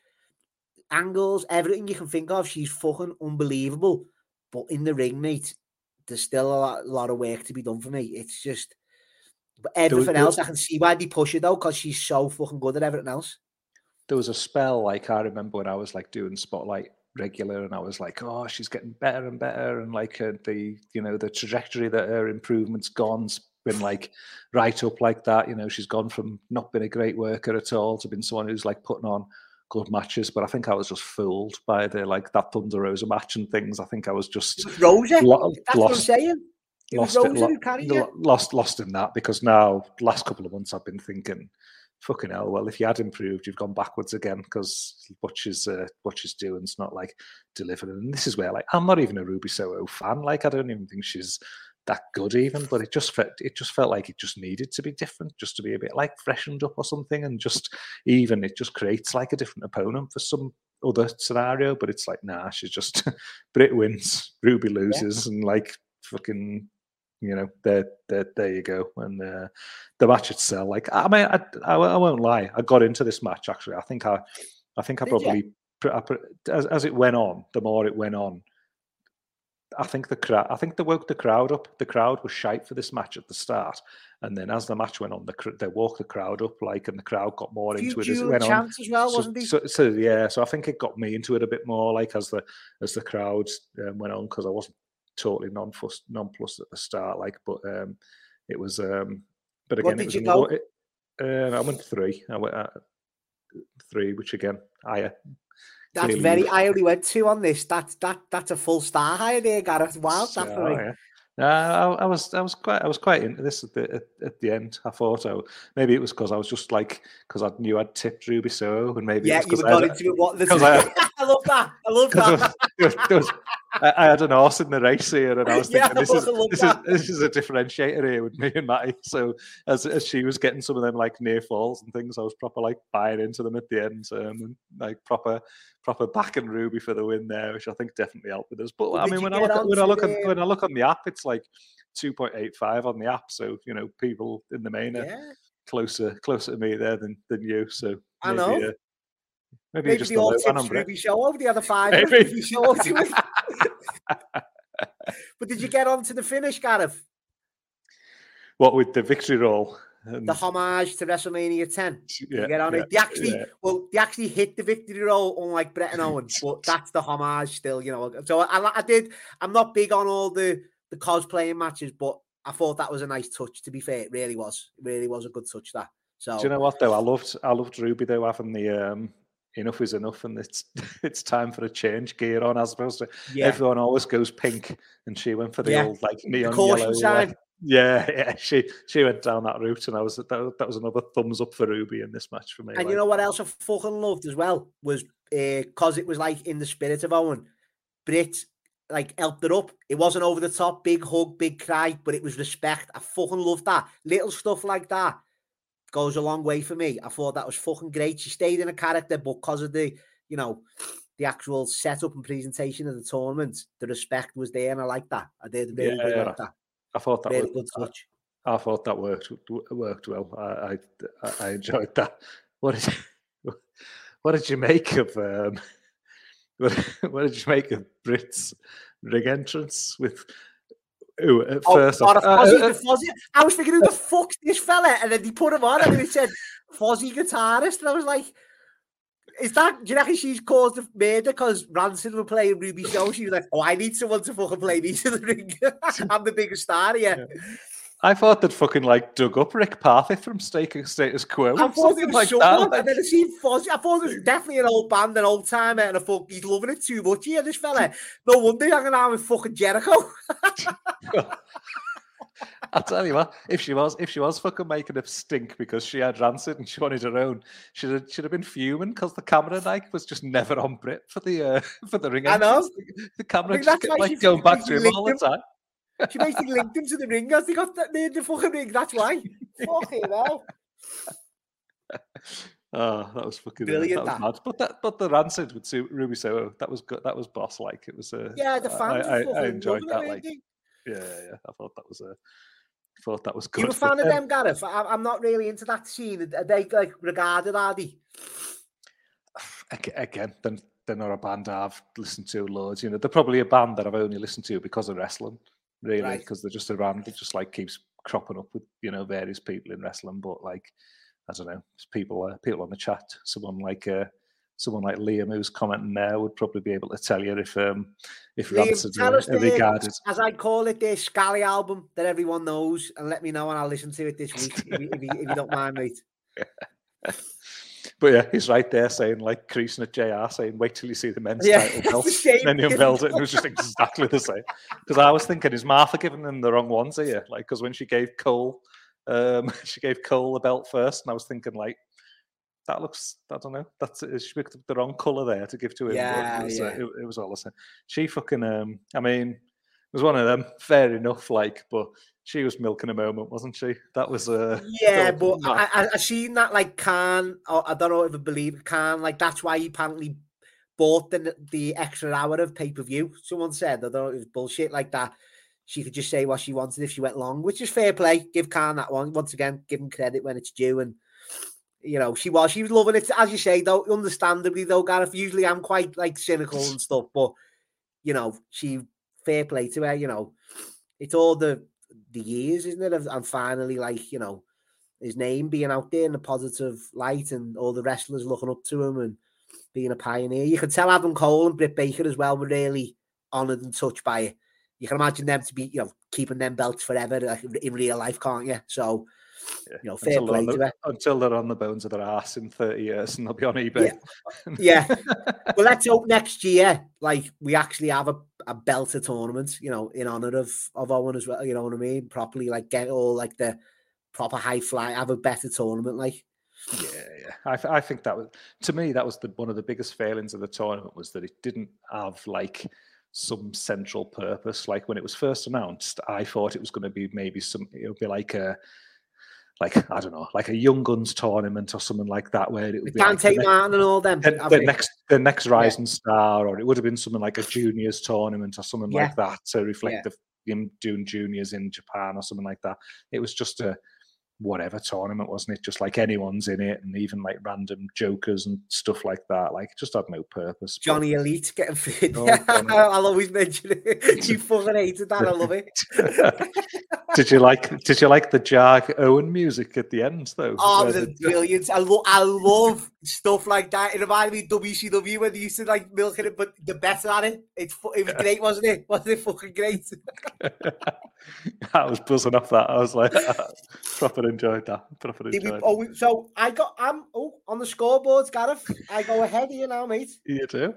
angles, everything you can think of. She's fucking unbelievable. But in the ring, mate, there's still a lot, lot of work to be done for me. It's just, but everything else, I can see why they push her though, because she's so fucking good at everything else. there was a spell like I remember when I was like doing spotlight regular and I was like oh she's getting better and better and like uh, the you know the trajectory that her improvement's gone's been like right up like that you know she's gone from not being a great worker at all to being someone who's like putting on good matches but I think I was just fooled by the like that Thunder Rosa match and things I think I was just Rosa. lo- That's what I'm lost saying. It lost Rosa lo- lost lost in that because now last couple of months I've been thinking, fucking hell. Well, if you had improved, you've gone backwards again because what she's uh, what she's doing is not like delivering. And this is where like I'm not even a Ruby Soho fan. Like I don't even think she's that good even. But it just felt it just felt like it just needed to be different, just to be a bit like freshened up or something, and just even it just creates like a different opponent for some other scenario. But it's like nah, she's just Brit wins, Ruby loses, and like fucking you know, there, there, there you go. And uh, the match itself, like, I mean, I, I, I won't lie, I got into this match actually. I think I, I think I Did probably, I, as, as it went on, the more it went on, I think the crowd, I think they woke the crowd up. The crowd was shite for this match at the start, and then as the match went on, the cr- they woke the crowd up, like, and the crowd got more Few into it as it went on. as well, So-? So, so yeah, so I think it got me into it a bit more, like as the as the crowd um, went on, because I wasn't totally non nonplussed at the start, like, but um, it was. Um, but What again, it did was you go? it- uh, I went three. I went uh, three, which again, higher. That's clearly very. I only went two on this. That's that. That's a full star higher there, Gareth. Wild So, that for me. yeah. No, I, I was, I was quite, I was quite into this at the at, at the end. I thought, I, maybe it was because I was just like, because I knew I'd tipped Ruby so and maybe Yeah, it you were got into it. What the? 'cause I- I love that. I love that. there was, there was, I, I had an horse in the race here, and I was Yeah, thinking this is this is this is a differentiator here with me and Matty. So as as she was getting some of them like near falls and things, I was proper like buying into them at the end, um, and like proper proper backing Ruby for the win there, which I think definitely helped with us. But Well, I mean, when I look at, when I look at when I look on the app, it's like two point eight five on the app. So you know, people in the main are Yeah. closer closer to me there than than you. So I maybe, know. Uh, maybe, Maybe just the a all low man on tips. Ruby Soho over the other five. Maybe. Ruby Soho but did you get on to the finish, Gareth? What with the victory roll? And, The homage to WrestleMania 10. Yeah, you get on yeah, it? They actually, yeah. well, they actually hit the victory roll, unlike Bret and Owens. but that's the homage still, you know. So I, I did. I'm not big on all the the cosplaying matches, but I thought that was a nice touch. To be fair, it really was. It really was a good touch. That. So Do you know what though? I loved I loved Ruby though having the um enough is enough and it's it's time for a change gear on as opposed to yeah, everyone always goes pink and she went for the Yeah. old like neon yellow. uh, yeah, yeah, she she went down that route and I was that, that was another thumbs up for Ruby in this match for me. And like. you know what else I fucking loved as well was because it was like in the spirit of Owen, Brit like helped it up. It wasn't over the top, big hug, big cry, but it was respect. I fucking love that little stuff like that goes a long way for me. I thought that was fucking great. She stayed in a character, but because of the you know the actual setup and presentation of the tournament, the respect was there, and I like that. I did really, really Yeah, like that. I thought that Really was, good touch. I thought that worked worked well. I I, I enjoyed that. What did you, what did you make of um, what, what did you make of Brit's ring entrance with? Ooh, at Oh, first, I- God, uh, Fozzy, uh, Fozzy. I was thinking, who the fuck's this fella? And then he put him on, and it said Fozzy guitarist, and I was like, is that? Do you reckon she's caused the murder because Rancid were playing Ruby Soho? She was like, "Oh, I need someone to fucking play me to the ring. I'm the biggest star here." Yeah. I thought they'd fucking like dug up Rick Parfitt from staking Status Quo. I thought it was like someone, that. and then I seen Fozzy. I thought it was definitely an old band, an old timer, and I thought he's loving it too much here, this fella. No wonder he's hanging out with fucking Jericho. I'll tell you what, if she was if she was fucking making a stink because she had rancid and she wanted her own, she'd have, should have been fuming because the camera like was just never on Brit for the uh, for the ring. I know the, the camera just kept, like going back to him all the time. She basically linked him to the ring as they got that made the fucking ring. That's why. fucking hell. Oh, that was fucking brilliant. Uh, that was mad. But that, but the rancid with Ruby Soho, that was good. That was boss like. It was. Uh, yeah, the fans. I, I, I enjoyed that. Like, yeah, yeah, I thought that was a. I thought that was good. You a fan of them, Gareth? I'm not really into that scene. Are they like regarded? Are they? Again, they're, they're not a band I've listened to loads. You know, they're probably a band that I've only listened to because of wrestling, really, because right. they're just around. It just like keeps cropping up with you know various people in wrestling. But like, I don't know, people uh, people on the chat. Someone like uh, someone like Liam who's commenting there would probably be able to tell you if um if Liam, tell us the, regarded as I call it the Scally album that everyone knows and let me know and I'll listen to it this week if, you, if, you, if, you, don't mind mate but yeah he's right there saying like creasing at JR saying wait till you see the men's yeah, title belt and then he unveiled it and it was just exactly the same because I was thinking is Martha giving them the wrong ones here like because when she gave Cole um she gave Cole the belt first and I was thinking like that looks I don't know. That's she picked up the wrong colour there to give to him. Yeah, it was, yeah. Uh, it, it, was all the same. She fucking um I mean, was one of them, fair enough, like, but she was milking a moment, wasn't she? That was uh Yeah, but I, I, I seen that like Khan I don't know if I believe Khan, like that's why he apparently bought the the extra hour of pay-per-view. Someone said I don't know it was bullshit like that. She could just say what she wanted if she went long, which is fair play. Give Khan that one. Once again, give him credit when it's due and you know, she was she was loving it. As you say, though, understandably though, Gareth. Usually I'm quite like cynical and stuff, but you know, she fair play to her, you know. It's all the the years, isn't it? And finally, like, you know, his name being out there in the positive light and all the wrestlers looking up to him and being a pioneer. You can tell Adam Cole and Britt Baker as well were really honoured and touched by it. You can imagine them to be, you know, keeping them belts forever like, in real life, can't you? So yeah. You know, fair until play to her. Until they're on the bones of their ass in 30 years and they'll be on eBay. Yeah. yeah. well, let's hope next year, like, we actually have a, a belter tournament, you know, in honor of, of Owen as well. You know what I mean? Properly, like, get all like the proper high fly, have a better tournament, like. Yeah, yeah. I, I think that was to me that was the one of the biggest failings of the tournament was that it didn't have like some central purpose. Like when it was first announced, I thought it was going to be maybe some. It would be like a like I don't know, like a Young Guns tournament or something like that, where it would be Dante like Martin and all them. The, the next, the next Rising yeah. Star, or it would have been something like a juniors tournament or something yeah. like that to reflect yeah. the him doing juniors in Japan or something like that. It was just a whatever tournament, wasn't it? Just like anyone's in it, and even like random jokers and stuff like that. Like just had no purpose. Johnny but... Elite getting fit. Oh, I'll always mention it. you fucking hated that. I love it. did you like? Did you like the Jag Owen music at the end though? Oh, it was brilliant. I love. I love stuff like that. It reminded me of WCW when they used to like milk it, but the better at it. It's it was great, wasn't it? Wasn't it fucking great? I was buzzing off that. I was like, proper enjoyed that. Proper enjoyed. We, oh, so I got. I'm oh on the scoreboards, Gareth. I go ahead here now, mate. You do.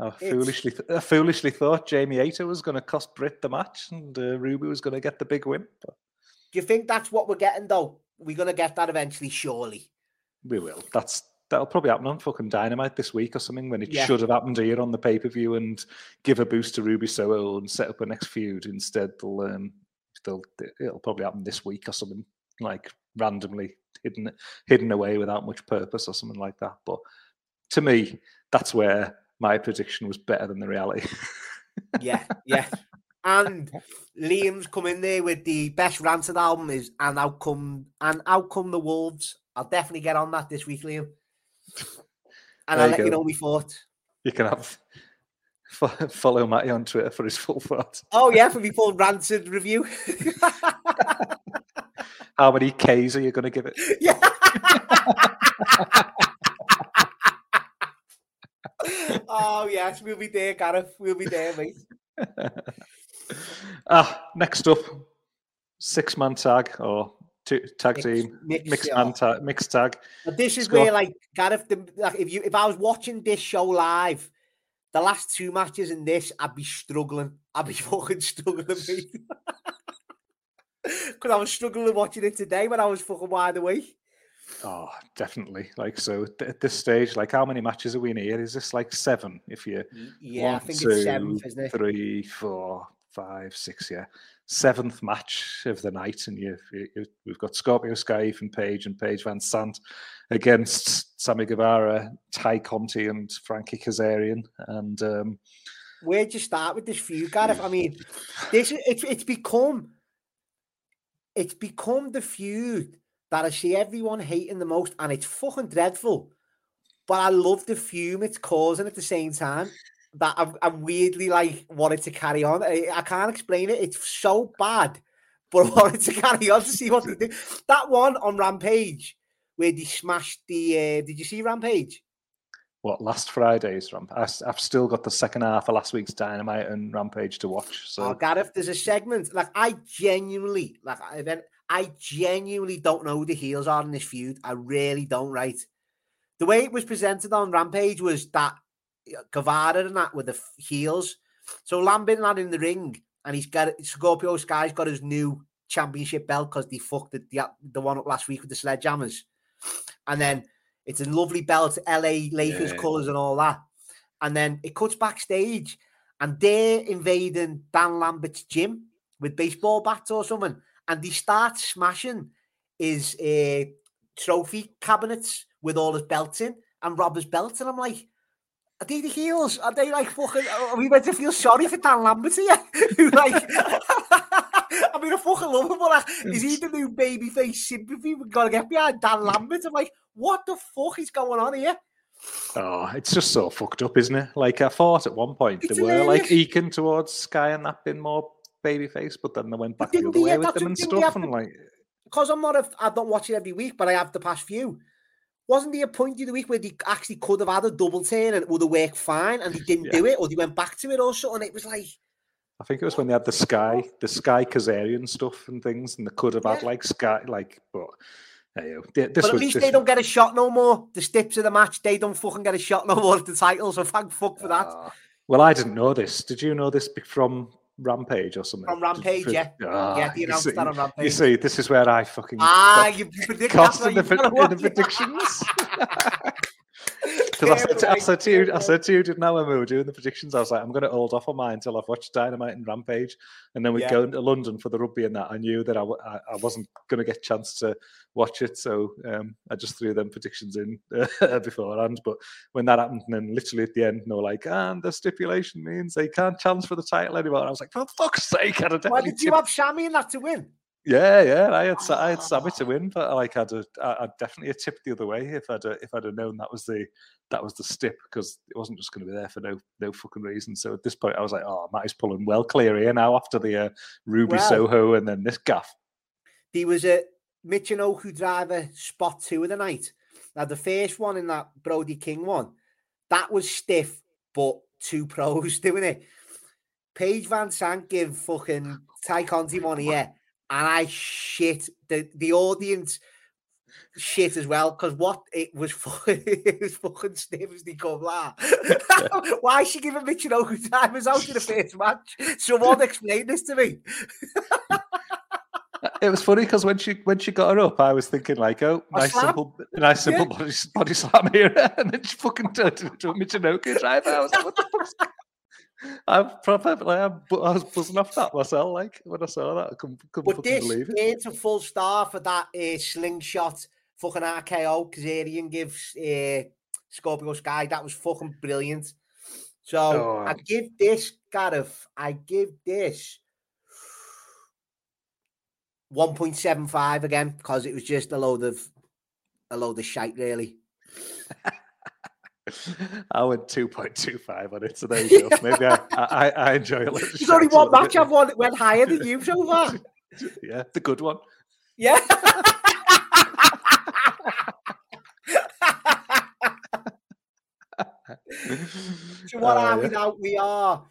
I foolishly, I foolishly thought Jamie Hayter was going to cost Brit the match, and uh, Ruby was going to get the big win. But... Do you think that's what we're getting, though? We're going to get that eventually, surely. We will. That's that'll probably happen on fucking Dynamite this week or something when it yeah. should have happened here on the pay per view and give a boost to Ruby Soho and set up a next feud. Instead, they'll um, they'll it'll probably happen this week or something like randomly hidden hidden away without much purpose or something like that. But to me, that's where my prediction was better than the reality. yeah, yeah. And Liam's come in there with the best Rancid album is and outcome and outcome the Wolves. I'll definitely get on that this week, Liam. And I'll let go. you know my thought. You can have follow Matty on Twitter for his full thoughts. Oh yeah, for my full rancid review. How many Ks are you going to give it? Yeah. Oh yes, we'll be there, Gareth. We'll be there, mate. ah, next up, six man tag or two, tag team, mix, mixed man tag, mixed tag. But this is Scott. where, like, Gareth, the, like, if you if I was watching this show live, the last two matches in this, I'd be struggling. I'd be fucking struggling. Because I was struggling watching it today when I was fucking wide awake. Oh, definitely. Like so, th- at this stage, like how many matches are we in here? Is this like seven? If you Yeah, I think two, it's seventh, isn't it? three, four, five, six, yeah. Seventh match of the night, and you, you, we've got Scorpio Sky, Ethan Page, and Paige VanZant against Sammy Guevara, Tay Conti, and Frankie Kazarian. And um, where do you start with this feud, Gareth? I mean, this it's it's become it's become the feud that I see everyone hating the most, and it's fucking dreadful. But I love the fume it's causing at the same time. That I'm, I'm weirdly like wanted to carry on. I, I can't explain it. It's so bad, but I wanted to carry on to see what they do. That one on Rampage where they smashed the. Uh, did you see Rampage? what last Friday's Ramp? I, have still got the second half of last week's Dynamite and Rampage to watch. So Oh, Gareth, there's a segment like I genuinely like I then I genuinely don't know who the heels are in this feud. I really don't. Right, the way it was presented on Rampage was that Guevara and that with the heels. So Lambin lad in the ring, and he's got Scorpio Sky's got his new championship belt because they fucked the, the the one up last week with the sledgehammers, and then it's a lovely belt, LA Lakers Yeah. colours and all that, and then it cuts backstage and they're invading Dan Lambert's gym with baseball bats or something, and they start smashing his uh, trophy cabinets with all his belts in and rob his belts. And I'm like, are they the heels? Are they like fucking? Are we meant to feel sorry for Dan Lambert here? Who like? I mean, I fucking love him, but like, is he the new babyface sympathy? We've got to get behind Dan Lambert. I'm like, what the fuck is going on here? Oh, it's just so fucked up, isn't it? Like I thought at one point It's they were like eking towards Sky and that being more babyface, but then they went back the other way with them and stuff. And like, because I'm not a, I don't watch it every week, but I have the past few. Wasn't there a point in the week where they actually could have had a double turn and it would have worked fine, and they didn't Yeah. do it, or they went back to it or something? It was like, I think it was when they had the Sky, the Sky Kazarian stuff and things, and they could have had like Sky, like, but hey, yo, th- this but at least they don't get a shot no more. The steps of the match, they don't fucking get a shot no more at the title. So thank fuck for that. Ah. well, I didn't know this. Did you know this from Rampage or something? From Rampage, For- yeah. Ah, yeah, they announced see- that on You see, this is where I fucking ah, you predict cost in the, why you pre- gotta in the predictions. Because I, said to- I said to you, I said to you, didn't I, when we were doing the predictions, I was like, I'm going to hold off on mine until I've watched Dynamite and Rampage, and then we Yeah. go into London for the rugby and that. I knew that I I wasn't going to get a chance to watch it, so um, I just threw them predictions in uh, beforehand. But when that happened, and then literally at the end, and they were like, and the stipulation means they can't challenge for the title anymore. And I was like, for fuck's sake, I'd Why did you have Sammy in that to win? yeah, yeah, I had I had Sammy to win, but like I'd have, I- I'd definitely have tipped the other way if I'd have- if I'd have known that was the that was the stip because it wasn't just going to be there for no no fucking reason. So at this point, I was like, oh, Matty's pulling well clear here now after the uh, Ruby Well- Soho and then this gaff. There was a Michinoku driver spot two of the night. Now the first one in that Brody King one, that was stiff, but two pros doing it. Paige VanZant give fucking Tay Conti one here, and I shit the the audience shit as well because what it was fucking it was fucking stiff as they come like. Why is she giving Michinoku drivers out in the first match? Someone explain this to me. It was funny because when she when she got her up, I was thinking like, oh, A nice slam? simple, nice simple body, body slam here, and then she fucking turned into a Michinoku driver. I was like, what the fuck's I'm probably I'm, I was buzzing off that myself. Like when I saw that, I couldn't, couldn't But fucking this believe it. it's a full star for that uh, slingshot fucking RKO Kazarian gives uh, Scorpio Sky. That was fucking brilliant. So Oh, I give this Gareth, I give this 1.75 again because it was just a load of a load of shite, really. I went two point two five on it, so there you go. Maybe I I, I enjoy it. There's only one match I've won that went higher than you so far. Yeah, the good one. Yeah. so what Oh, are we uh, now? We are.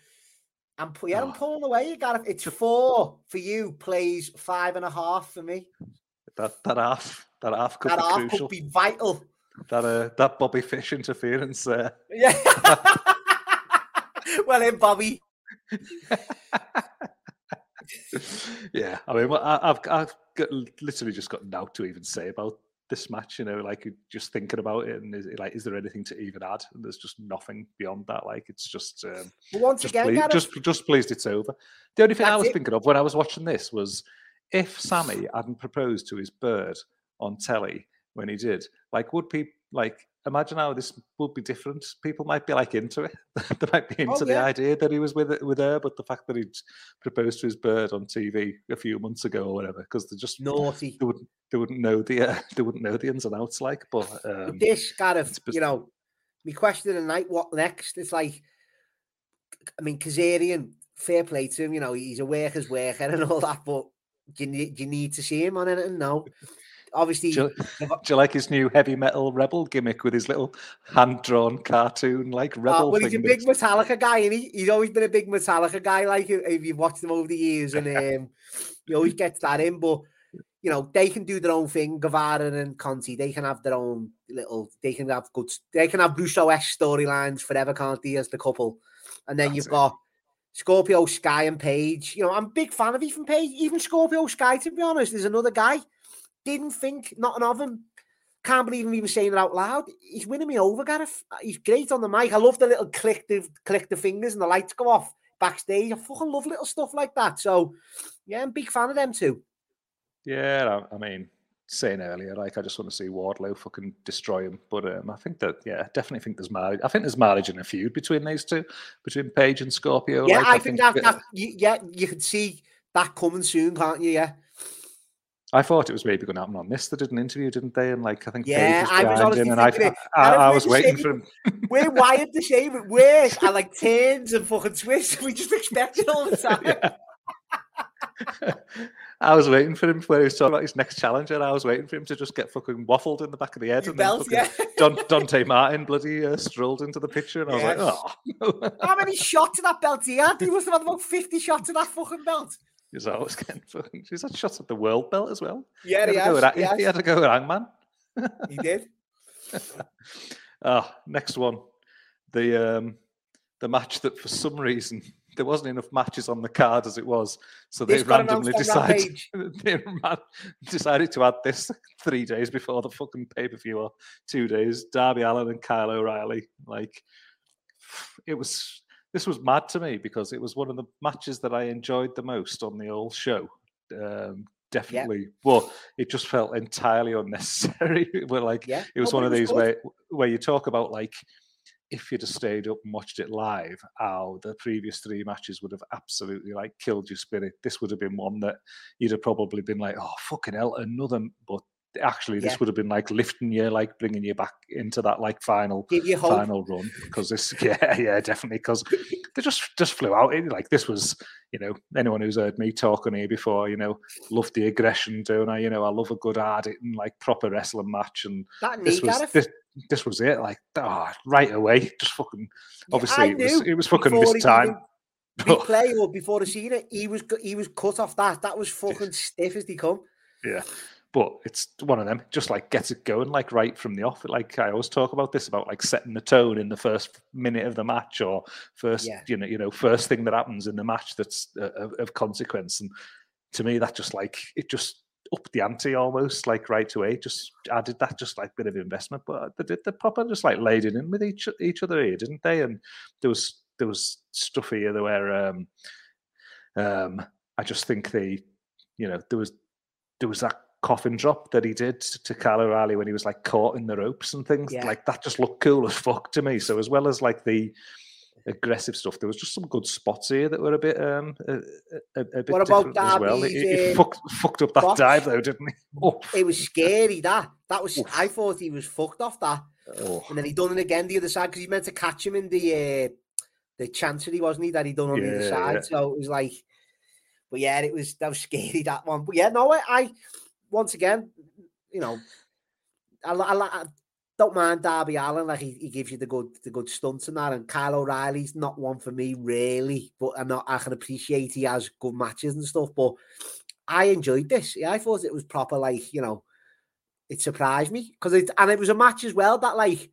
I'm pu- yeah, I'm Oh. pulling away. You got it's four for you. Plays five and a half for me. That that half that half could That be half crucial. could be vital. That uh, that Bobby Fish interference there. Yeah. well, in Bobby. yeah, I mean, I, I've I've got, literally just got now to even say about this match. You know, like just thinking about it, and is it, like, is there anything to even add? And there's just nothing beyond that. Like, it's just um, once just again, pleased, Gareth, just just pleased it's over. The only thing I was it. thinking of when I was watching this was if Sammy hadn't proposed to his bird on telly when he did, like, would people like? Imagine how this would be different. People might be like into it. they might be into the Oh, yeah. idea that he was with with her, but the fact that he'd proposed to his bird on TV a few months ago or whatever, because they just naughty. they wouldn't they wouldn't know the uh, they wouldn't know the ins and outs. Like, but um, this it's bes- you know, my question of the night, what next? It's like, I mean, Kazarian, fair play to him, you know, he's a worker's worker and all that, but do you, need, do you need to see him on anything? No. Obviously, Do you, do you like his new heavy metal rebel gimmick with his little hand drawn cartoon like uh, rebel well, he's a big Metallica guy, and he? he's always been a big Metallica guy. Like if you've watched him over the years, and um, he always gets that in. But you know, they can do their own thing. Guevara and Conti, they can have their own little. They can have good. They can have Russo s storylines forever, can't they? As the couple, and then That's you've it. got Scorpio Sky and Page. You know, I'm a big fan of Ethan Page, even Scorpio Sky. To be honest, there's another guy. Didn't think nothing of him. Can't believe him even saying it out loud. He's winning me over, Gareth. He's great on the mic. I love the little click the click the fingers and the lights go off backstage. I fucking love little stuff like that. So yeah, I'm a big fan of them too. Yeah, I, I mean, saying earlier, like I just want to see Wardlow fucking destroy him. But um, I think that, yeah, definitely think there's marriage. I think there's marriage in a feud between these two, between Page and Scorpio. Yeah, like, I, think, that, that- that yeah, you can see that coming soon, can't you? Yeah. I thought it was maybe going to happen on this. They did an interview, didn't they? And like I think Yeah, Page I was honestly and I, it. I, And I, I was waiting for him. We're wired the same. It works. I like turns and fucking twists. We just expect it all the time. Yeah. I was waiting for him when he was talking about his next challenger. I was waiting for him to just get fucking waffled in the back of the head. You and belt, yeah. Don, Dante Martin bloody uh, strolled into the picture, and I was Yes. like, oh. How many shots of that belt he had? He must have had about 50 shots of that fucking belt. He's always getting fucking. He's had shots at the world belt as well. Yeah, he, he had to go has. with, He, he, he had to go with Hangman. he did. Ah, next one, the um, the match that for some reason there wasn't enough matches on the card as it was, so they randomly decided they ran- decided to add this three days before the fucking pay per view or two days. Darby Allin and Kyle O'Reilly, like it was. This was mad to me because it was one of the matches that I enjoyed the most on the whole show. Um, definitely, but it just felt entirely unnecessary. We're like, Yeah. it was Oh, one of it these good. where where you talk about like if you'd have stayed up and watched it live, how the previous three matches would have absolutely like killed your spirit. This would have been one that you'd have probably been like, oh fucking hell, another. But actually, this Yeah. would have been like lifting you, like bringing you back into that like final Give you hope. final run because this, yeah, yeah, definitely because they just just flew out. It, like this was, you know, anyone who's heard me talking here before, you know, love the aggression, don't I? You know, I love a good hard hitting, like proper wrestling match, and That this was this, this was it. Like, ah, right away, just fucking. Obviously, I it was it was fucking this time. even- Big play or before the scene, he was he was cut off that. That was fucking stiff as they come. Yeah. But it's one of them, just like gets it going, like right from the off. Like I always talk about this about like setting the tone in the first minute of the match or first, Yeah. you know, you know, first thing that happens in the match that's uh, of, of consequence. And to me, that just like it just upped the ante almost, like right away. Just added that just like bit of investment. But they did the proper just like laid it in with each each other here, didn't they? And there was there was stuff here that where um um I just think they, you know, there was there was that coffin drop that he did to Kyle O'Reilly when he was like caught in the ropes and things. Yeah. Like that just looked cool as fuck to me. So as well as like the aggressive stuff, there was just some good spots here that were a bit um a, a, a bit What about different as well. He, he fucked, fucked up that botch? dive though, didn't he? Oh, It was scary. That that was. Oof. I thought he was fucked off that, oh. and then he done it again the other side because he meant to catch him in the uh, the chancery, wasn't he? That he done on the other side. yeah. So it was like, but yeah, it was that was scary that one. But yeah, no, I, I once again, you know, I, li- I, don't mind Darby Allin, like he, he gives you the good the good stunts and that. And Kyle O'Reilly's not one for me really, but I'm not. I can appreciate he has good matches and stuff. But I enjoyed this. Yeah, I thought it was proper. Like you know, it surprised me because it and it was a match as well that like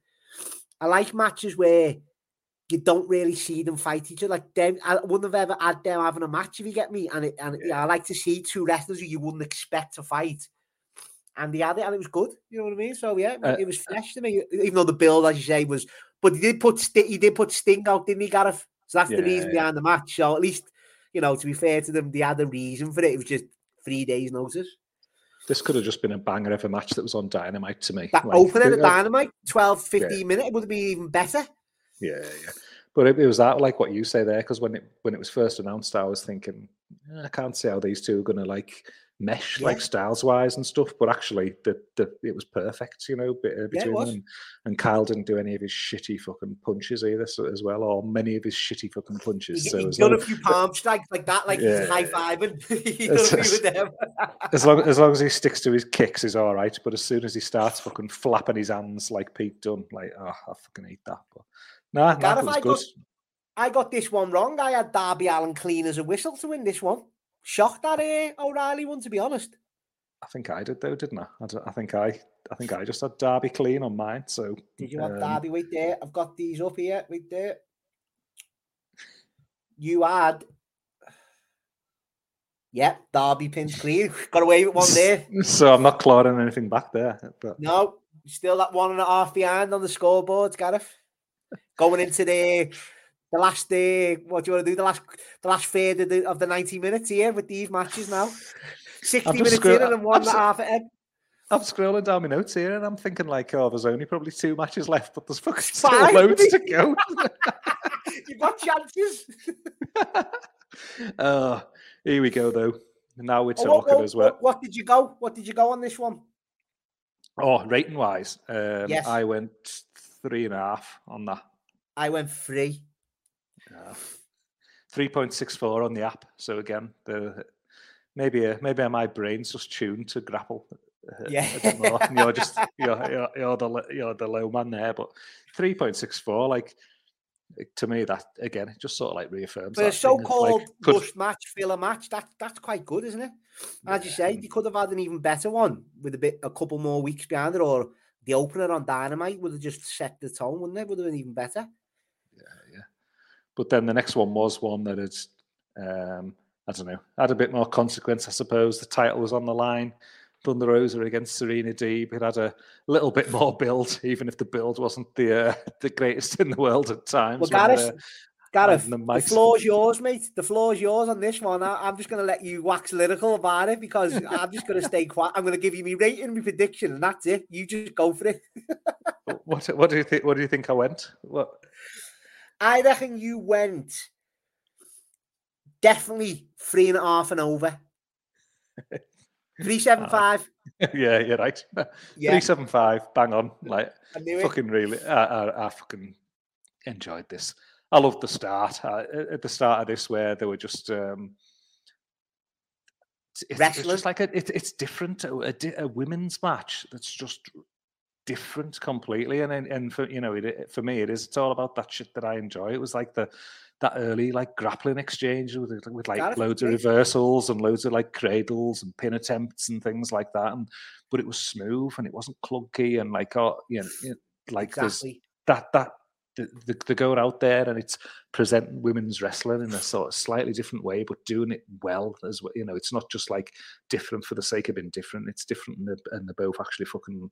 I like matches where you don't really see them fight each other. Like them, I wouldn't have ever had them having a match if you get me. And it, and yeah. yeah, I like to see two wrestlers who you wouldn't expect to fight and he had it, and it was good. You know what I mean? So yeah, uh, it was fresh to me. Even though the build, as you say, was, but he did put St- he did put Sting out, didn't he, Gareth? So that's yeah, the reason behind the match. So at least you know, to be fair to them, they had a reason for it. It was just three days' notice. This could have just been a banger of a match that was on Dynamite to me. That like, opening at Dynamite, 12, 15 yeah. minute, it would have been even better. Yeah, yeah. But it, it was that like what you say there, because when it when it was first announced, I was thinking, eh, I can't see how these two are going to like mesh yeah. like styles wise and stuff. But actually, the, the it was perfect, you know, uh, between yeah, them. And Kyle didn't do any of his shitty fucking punches either, so, as well, or many of his shitty fucking punches. He, so he's done a few palm strikes like that, like yeah. he's high fiving. as long as long as he sticks to his kicks, is all right. But as soon as he starts fucking flapping his hands like Pete Dunne, like oh, I fucking hate that. But nah, was I. Got, I got this one wrong. I had Darby Allin clean as a whistle to win this one shocked that uh, O'Reilly one, to be honest. I think I did though, didn't I? I, I, think I, I think I just had Darby clean on mine. So did you have um, Darby? Wait there, I've got these up here. Wait there. You had, yeah, Darby pins clean. got away with one there. So I'm not clawing anything back there. But no, still that one and a half behind on the scoreboard, Gareth. Going into the the last day, what do you want to do? The last the last third of the, of the 90 minutes here with these matches now. 60 minutes scroll- in and one and a half at end. I'm scrolling down my notes here and I'm thinking like, oh, there's only probably two matches left, but there's fucking still Five. loads to go. You've got chances. uh, here we go though. Now we're talking what, what, as well. What, what, did you go? What did you go on this one? Oh, rating wise, um, yes. I went three and a half on that. I went three. Uh, 3.64 on the app. So again, the maybe uh, maybe my brain's just tuned to grapple. Uh, yeah, you're just you're, you're, you're the you're the low man there, but 3.64 like to me that again it just sort of like reaffirms. But a so-called like, could... rush match, filler match, that that's quite good, isn't it? As yeah. you say, you could have had an even better one with a bit a couple more weeks behind it, or the opener on Dynamite would have just set the tone, wouldn't it? Would have been even better. Yeah, yeah. But then the next one was one that had, um, I don't know, had a bit more consequence, I suppose. The title was on the line. Thunder Rosa against Serena Deeb. It had a little bit more build, even if the build wasn't the uh, the greatest in the world at times. Well, Gareth, uh, Gareth, the, the floor's yours, mate. The floor's yours on this one. I, am just going to let you wax lyrical about it because I'm just going to stay quiet. I'm going to give you my rating, my prediction, and that's it. You just go for it. what What do you think? What do you think I went? What I reckon you went definitely three and a half and over. Three seven ah. five. yeah, you're right. Yeah. Three seven five, bang on. Like fucking it. really, I, I, I, fucking enjoyed this. I loved the start. I, at the start of this, where they were just um, it's, it's, just like a, it, it's different. A, a, a, women's match that's just different completely. And and for you know, it, for me, it is. It's all about that shit that I enjoy. It was like the that early like grappling exchange with with like loads of reversals and loads of like cradles and pin attempts and things like that. And but it was smooth and it wasn't clunky and like oh you know like exactly. there's that that the, the, going out there and it's presenting women's wrestling in a sort of slightly different way, but doing it well as well. You know, it's not just like different for the sake of being different. It's different, and they're, and they're both actually fucking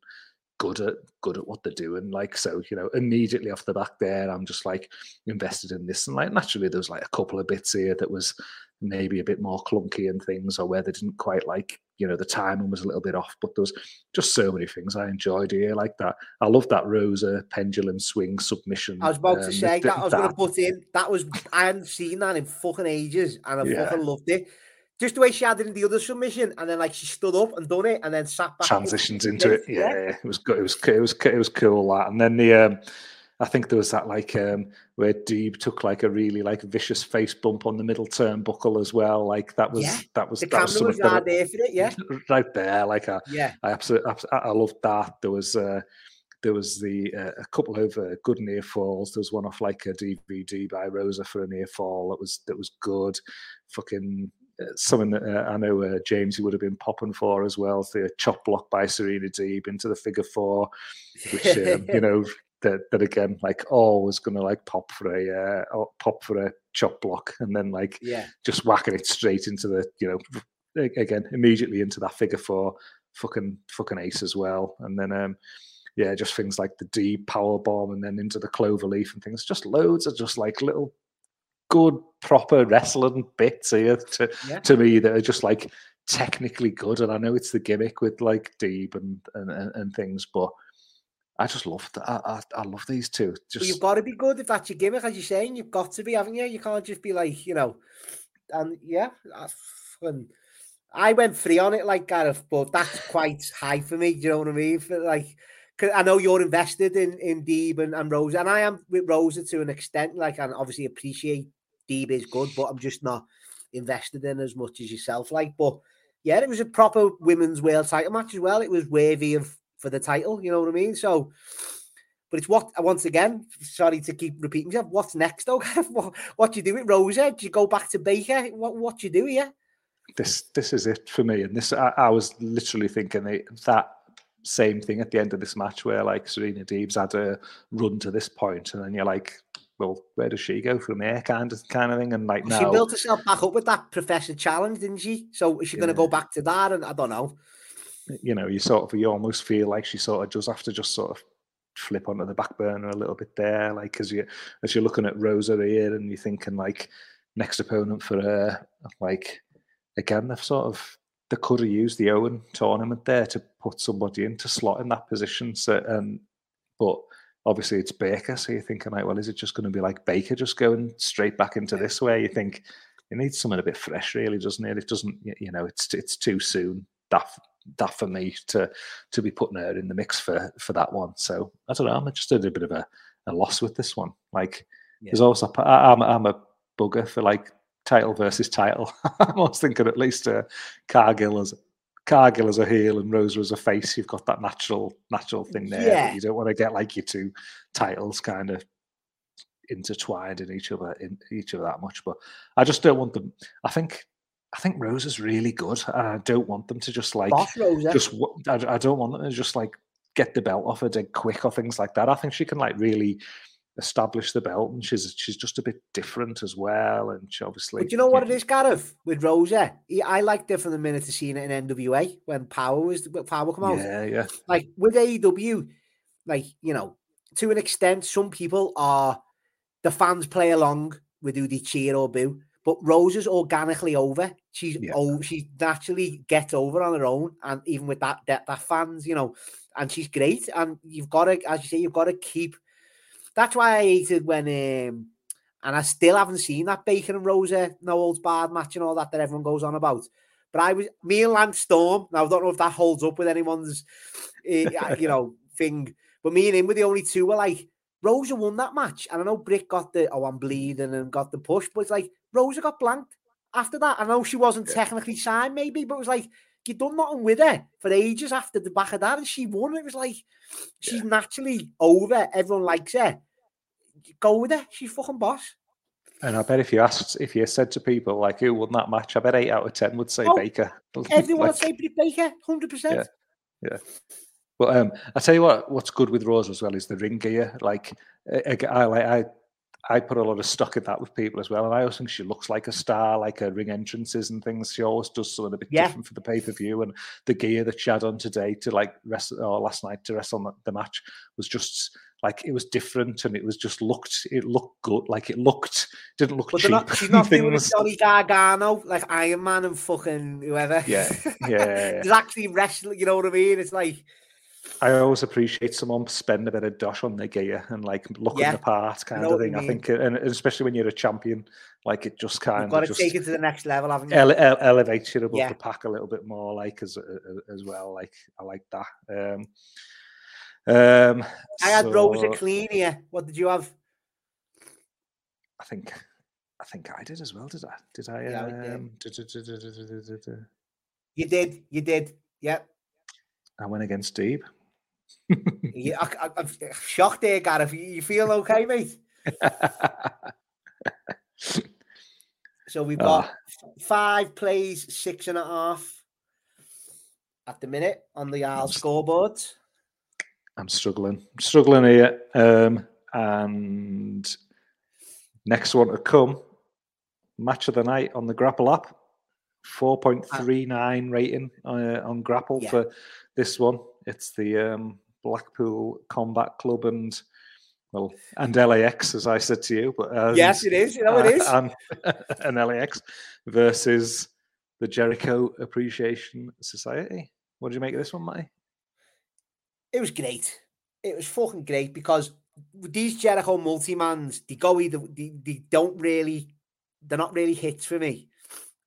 good at good at what they're doing. Like so, you know, immediately off the back there, I'm just like invested in this. And like naturally, there was like a couple of bits here that was maybe a bit more clunky and things, or where they didn't quite like, you know, the timing was a little bit off. But there was just so many things I enjoyed here, like that. I love that Rosa pendulum swing submission. I was about um, to say that I was going to put in. That was I hadn't seen that in fucking ages, and I yeah. fucking loved it just the way she had it in the other submission, and then like she stood up and done it, and then sat back. Transitions into it, yeah, yeah, it was good. It was it was it was cool that, and then the um, I think there was that like um, where Deeb took like a really like vicious face bump on the middle turnbuckle as well. Like that was yeah. that was the that was, was right there for it, yeah, right there. Like I, yeah, I absolutely I loved that. There was. Uh, there was the uh, a couple of uh, good near falls. There was one off like a DVD by Rosa for a near fall that was that was good. Fucking something that uh, I know uh, James would have been popping for as well. The chop block by Serena Deeb into the figure four, which um, you know that that again like always going to like pop for a uh, pop for a chop block and then like yeah just whacking it straight into the you know again immediately into that figure four fucking fucking ace as well and then um yeah just things like the D power bomb and then into the clover leaf and things just loads of just like little good proper wrestling bits here to Yeah. to me that are just like technically good and I know it's the gimmick with like Deeb and and, and, things but I just love that. I, I, I love these two. Just you've got to be good if that's your gimmick, as you're saying. You've got to be, haven't you? You can't just be like, you know, and yeah, that's fun. I went free on it like Gareth, but that's quite high for me. Do you know what I mean? For like, 'cause I know you're invested in in Deeb and, and Rosa, and I am with Rosa to an extent. Like, and obviously appreciate is good, but I'm just not invested in as much as yourself. Like, but yeah, it was a proper women's world title match as well. It was worthy of for the title. You know what I mean? So. But it's what once again. Sorry to keep repeating myself. What's next, though? What what do you do with Rosa? Do you go back to Baker? What what do you do here? this this is it for me. And this I, I was literally thinking that, that same thing at the end of this match where like Serena Deeb's had a run to this point, and then you're like, well, where does she go from here? Kind of kind of thing. And like She now, built herself back up with that Professor Challenge, didn't she? So is she going to go back to that? And I don't know. you know, you sort of you almost feel like she sort of does have to just sort of flip onto the back burner a little bit there, like as you as you're looking at Rosa here and you're thinking like next opponent for her, like again they've sort of they could have used the Owen tournament there to put somebody in to slot in that position. So and um, but obviously it's Baker, so you're thinking like, well, is it just going to be like Baker just going straight back into this way? You think it needs something a bit fresh, really, doesn't it? It doesn't, you know, it's it's too soon. That that for me to to be putting her in the mix for for that one. So I don't know. I'm just at a bit of a, a loss with this one. Like there's also I, I'm I'm a bugger for like title versus title. I'm always thinking at least uh, Cargill as Cargill as a heel and Rosa as a face. You've got that natural natural thing there. Yeah. You don't want to get like your two titles kind of intertwined in each other in each other that much. But I just don't want them. I think I think Rosa's really good, and I don't want them to just like Boss Rosa. just. I, I don't want them to just like get the belt off her dead quick or things like that. I think she can like really establish the belt, and she's she's just a bit different as well. And she obviously, But you know what it is, Gareth, with Rosa? He- I liked it from the minute to seeing it in NWA when Power was when Power come out. Yeah, yeah, Like with AEW, like you know, to an extent, some people are the fans play along with who they cheer or boo. But Rosa's organically over. She's Yeah. oh, she naturally gets over on her own, and even with that, that that fans, you know, and she's great. And you've got to, as you say, you've got to keep. That's why I hated when, um, and I still haven't seen that Baker and Rosa no holds barred match and all that that everyone goes on about. But I was me and Lance Storm. Now I don't know if that holds up with anyone's, uh, you know, thing. But me and him were the only two. Were like Rosa won that match, and I know Britt got the oh I'm bleeding and got the push, but it's like Rosa got blanked after that. I know she wasn't Yeah. technically signed, maybe, but it was like you done nothing with her for ages after the back of that, and she won. It was like she's naturally over. Everyone likes her. Go with her. She's fucking boss. and I bet if you asked, if you said to people like who won that match, I bet eight out of ten would say Oh, Baker. Everyone Like, would say Baker, hundred percent. Yeah. But um, I tell you what, what's good with Rose as well is the ring gear. Like I, I, I like I. I put a lot of stock in that with people as well, and I always think she looks like a star, like her ring entrances and things. She always does something a bit Yeah. different for the pay per view, and the gear that she had on today to like rest or last night to rest on the, the match was just like it was different, and it was just looked it looked good, like it looked didn't look But cheap. not, she's not doing. Johnny Gargano like Iron Man and fucking whoever. Yeah, yeah, yeah, yeah. Actually wrestling, you know what I mean? It's like, I always appreciate someone spend a bit of dosh on their gear and like looking yeah. the part kind of thing. I, think, and especially when you're a champion, like it just kind You've of got to take it to the next level, haven't you? Ele- ele- elevates you above yeah. the pack a little bit more, like as as well. Like I like that. Um, um I had so, Rosa clean here. What did you have? I think, I think I did as well. Did I? Did I? Yeah, um, did. You did. You did. Yep. I went against Deeb. yeah, I, am shocked there, Gareth. You feel okay, mate? so we've got oh. five plays, six and a half at the minute on the Isle scoreboard. I'm struggling. I'm struggling here. Um, and next one to come, match of the night on the Grapple app. 4.39 rating uh, on Grapple yeah. for this one. It's the um, Blackpool Combat Club and well, and LAX, as I said to you. But um, yes, it is. You know, it is. And, and LAX versus the Jericho Appreciation Society. What did you make of this one, Matty? It was great. It was fucking great because these Jericho multi-mans, they go either they, they don't really they're not really hits for me.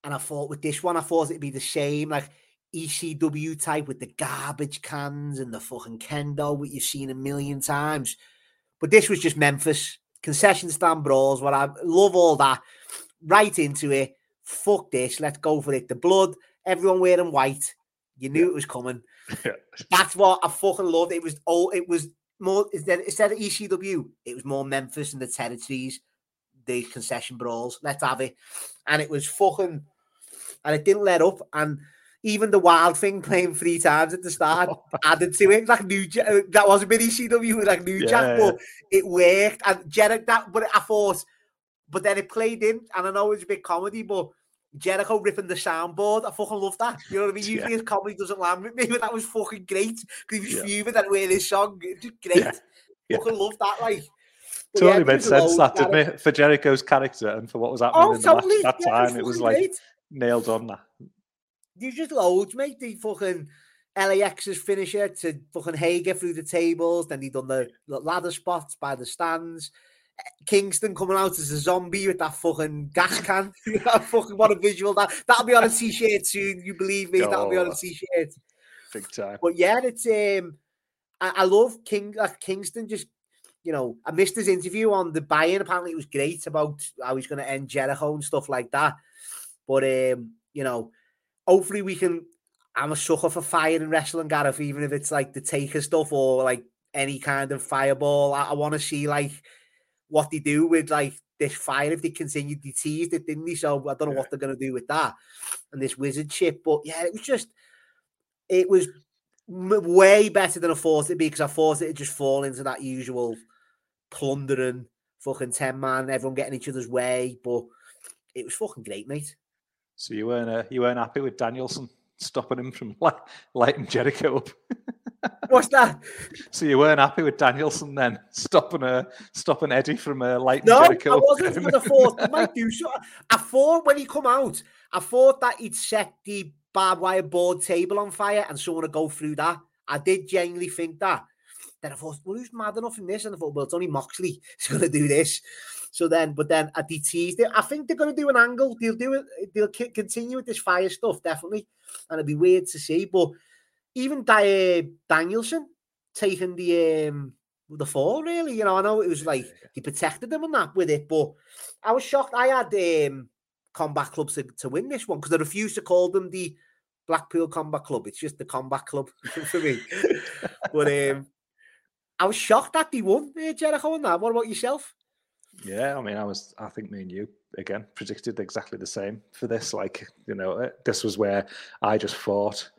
And I thought with this one, I thought it'd be the same, like ECW type with the garbage cans and the fucking kendo, what you've seen a million times. But this was just Memphis concession stand brawls. What I love all that. Right into it. Fuck this. Let's go for it. The blood. Everyone wearing white. You knew yeah. it was coming. Yeah. That's what I fucking loved. It was all. It was more instead of ECW. It was more Memphis and the territories, the concession brawls. Let's have it. And it was fucking. And it didn't let up. And even the wild thing playing three times at the start added to it. Like new uh, that was a bit ECW like New yeah. Jack, but it worked. And Jericho that, but I thought, but then it played in, and I know it's a bit comedy, but Jericho ripping the soundboard, I fucking love that. You know what I mean? Usually yeah. his comedy doesn't land with me, but that was fucking great because he was yeah. fuming that way this song. Just great. Yeah. Yeah. Fucking love that, like. But totally yeah, made sense that, didn't it? For Jericho's character and for what was happening oh, in the totally. match that time, it was, it was like. Nailed on that there's just loads, mate. The fucking LAX's finisher to fucking Hager through the tables. Then he done the, ladder spots by the stands. Kingston coming out as a zombie with that fucking gas can. fucking what a visual that that'll be on a t-shirt soon. You believe me? Oh, that'll be on a t-shirt. Big time. But yeah, it's um, I, I love King uh, Kingston. Just you know, I missed his interview on the buy-in. Apparently, it was great about how he's going to end Jericho and stuff like that. But um, you know, hopefully we can. I'm a sucker for fire and wrestling, Gareth, even if it's like the taker stuff or like any kind of fireball. I, I want to see like what they do with like this fire if they continue. to tease it, didn't they? So I don't know yeah. what they're going to do with that and this wizard ship. But yeah, it was just, it was way better than I thought it'd be because I thought it'd just fall into that usual plundering fucking 10 man, everyone getting each other's way. But it was fucking great, mate. So you weren't uh, you weren't happy with Danielson stopping him from light, lighting Jericho up. What's that? So you weren't happy with Danielson then stopping uh, stopping Eddie from uh, lighting no, Jericho? No, I wasn't. Because I thought he might do so. I thought when he come out, I thought that he'd set the barbed wire board table on fire and someone would go through that. I did genuinely think that. Then I thought, well, who's mad enough in this? And I thought, well, it's only Moxley who's going to do this. So then, but then at the teased it. I think they're going to do an angle. They'll do it. They'll continue with this fire stuff definitely, and it'd be weird to see. But even uh, Danielson taking the um, the fall, really, you know, I know it was like he protected them and that with it, but I was shocked. I had um, combat clubs to, to win this one because I refused to call them the Blackpool Combat Club. It's just the Combat Club for me. but um, I was shocked that they won uh, Jericho and that. What about yourself? Yeah, I mean, I was, I think me and you again predicted exactly the same for this. Like, you know, uh, this was where I just thought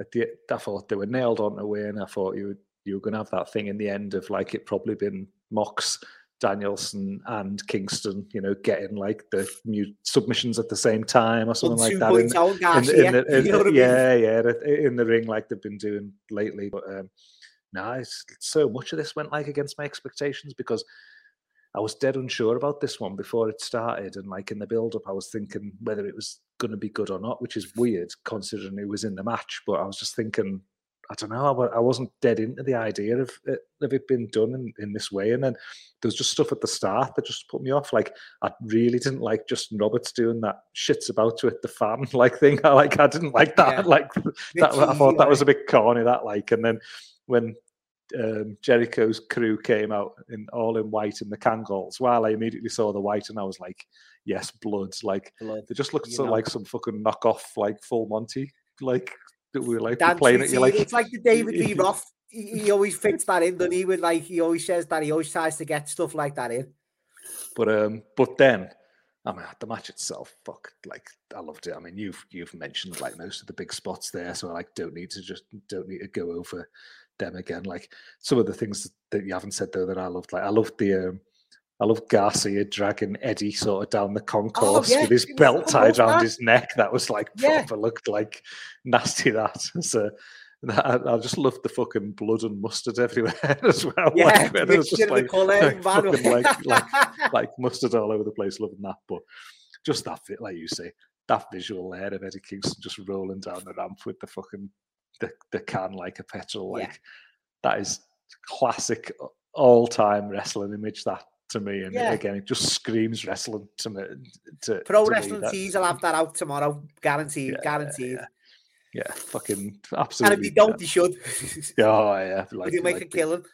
at the, I thought they were nailed on to win. I thought you you were going to have that thing in the end of like it probably been Mox, Danielson, and Kingston. You know, getting like the new submissions at the same time or something like that. In, in, in, in, in yeah, yeah, in the ring like they've been doing lately. But um, no, so much of this went like against my expectations because I was dead unsure about this one before it started, and like in the build-up, I was thinking whether it was going to be good or not, which is weird considering it was in the match. But I was just thinking, I don't know, I wasn't dead into the idea of it, of it being done in, in this way. And then there was just stuff at the start that just put me off. Like I really didn't like Justin Roberts doing that shits about to it the fan like thing. I like I didn't like that. Yeah. Like that, I thought that was a bit corny. That like, and then when um, Jericho's crew came out in all in white and the Kangals. While I immediately saw the white and I was like, yes, bloods. Like blood. they just looked so like some fucking knockoff, like full Monty, like that we were like playing it. You like it's like the David Lee Roth he, he always fits that in, doesn't he? With like he always says that he always tries to get stuff like that in. But um, but then, I mean, the match itself, fuck, like I loved it. I mean, you've you've mentioned like most of the big spots there, so I like don't need to just don't need to go over them again. Like some of the things that you haven't said though that I loved, like I loved the um, I love Garcia dragging Eddie sort of down the concourse oh, yeah. with his belt tied around his neck. That was like yeah. proper looked like nasty. That so I, I, just loved the fucking blood and mustard everywhere as well. Yeah, like, it was just like, like, fucking, like, like, like mustard all over the place. Loving that, but just that fit, like you say, that visual there of Eddie Kingston just rolling down the ramp with the fucking the, the can like a petrol, like yeah. that is classic all time wrestling image. That to me. And yeah. again, it just screams wrestling to me. To, Pro to Wrestling Tees, I'll have that out tomorrow. Guaranteed. Yeah, guaranteed. Yeah, fucking absolutely. And if you don't, you should. oh, yeah. Like, you make like a killing.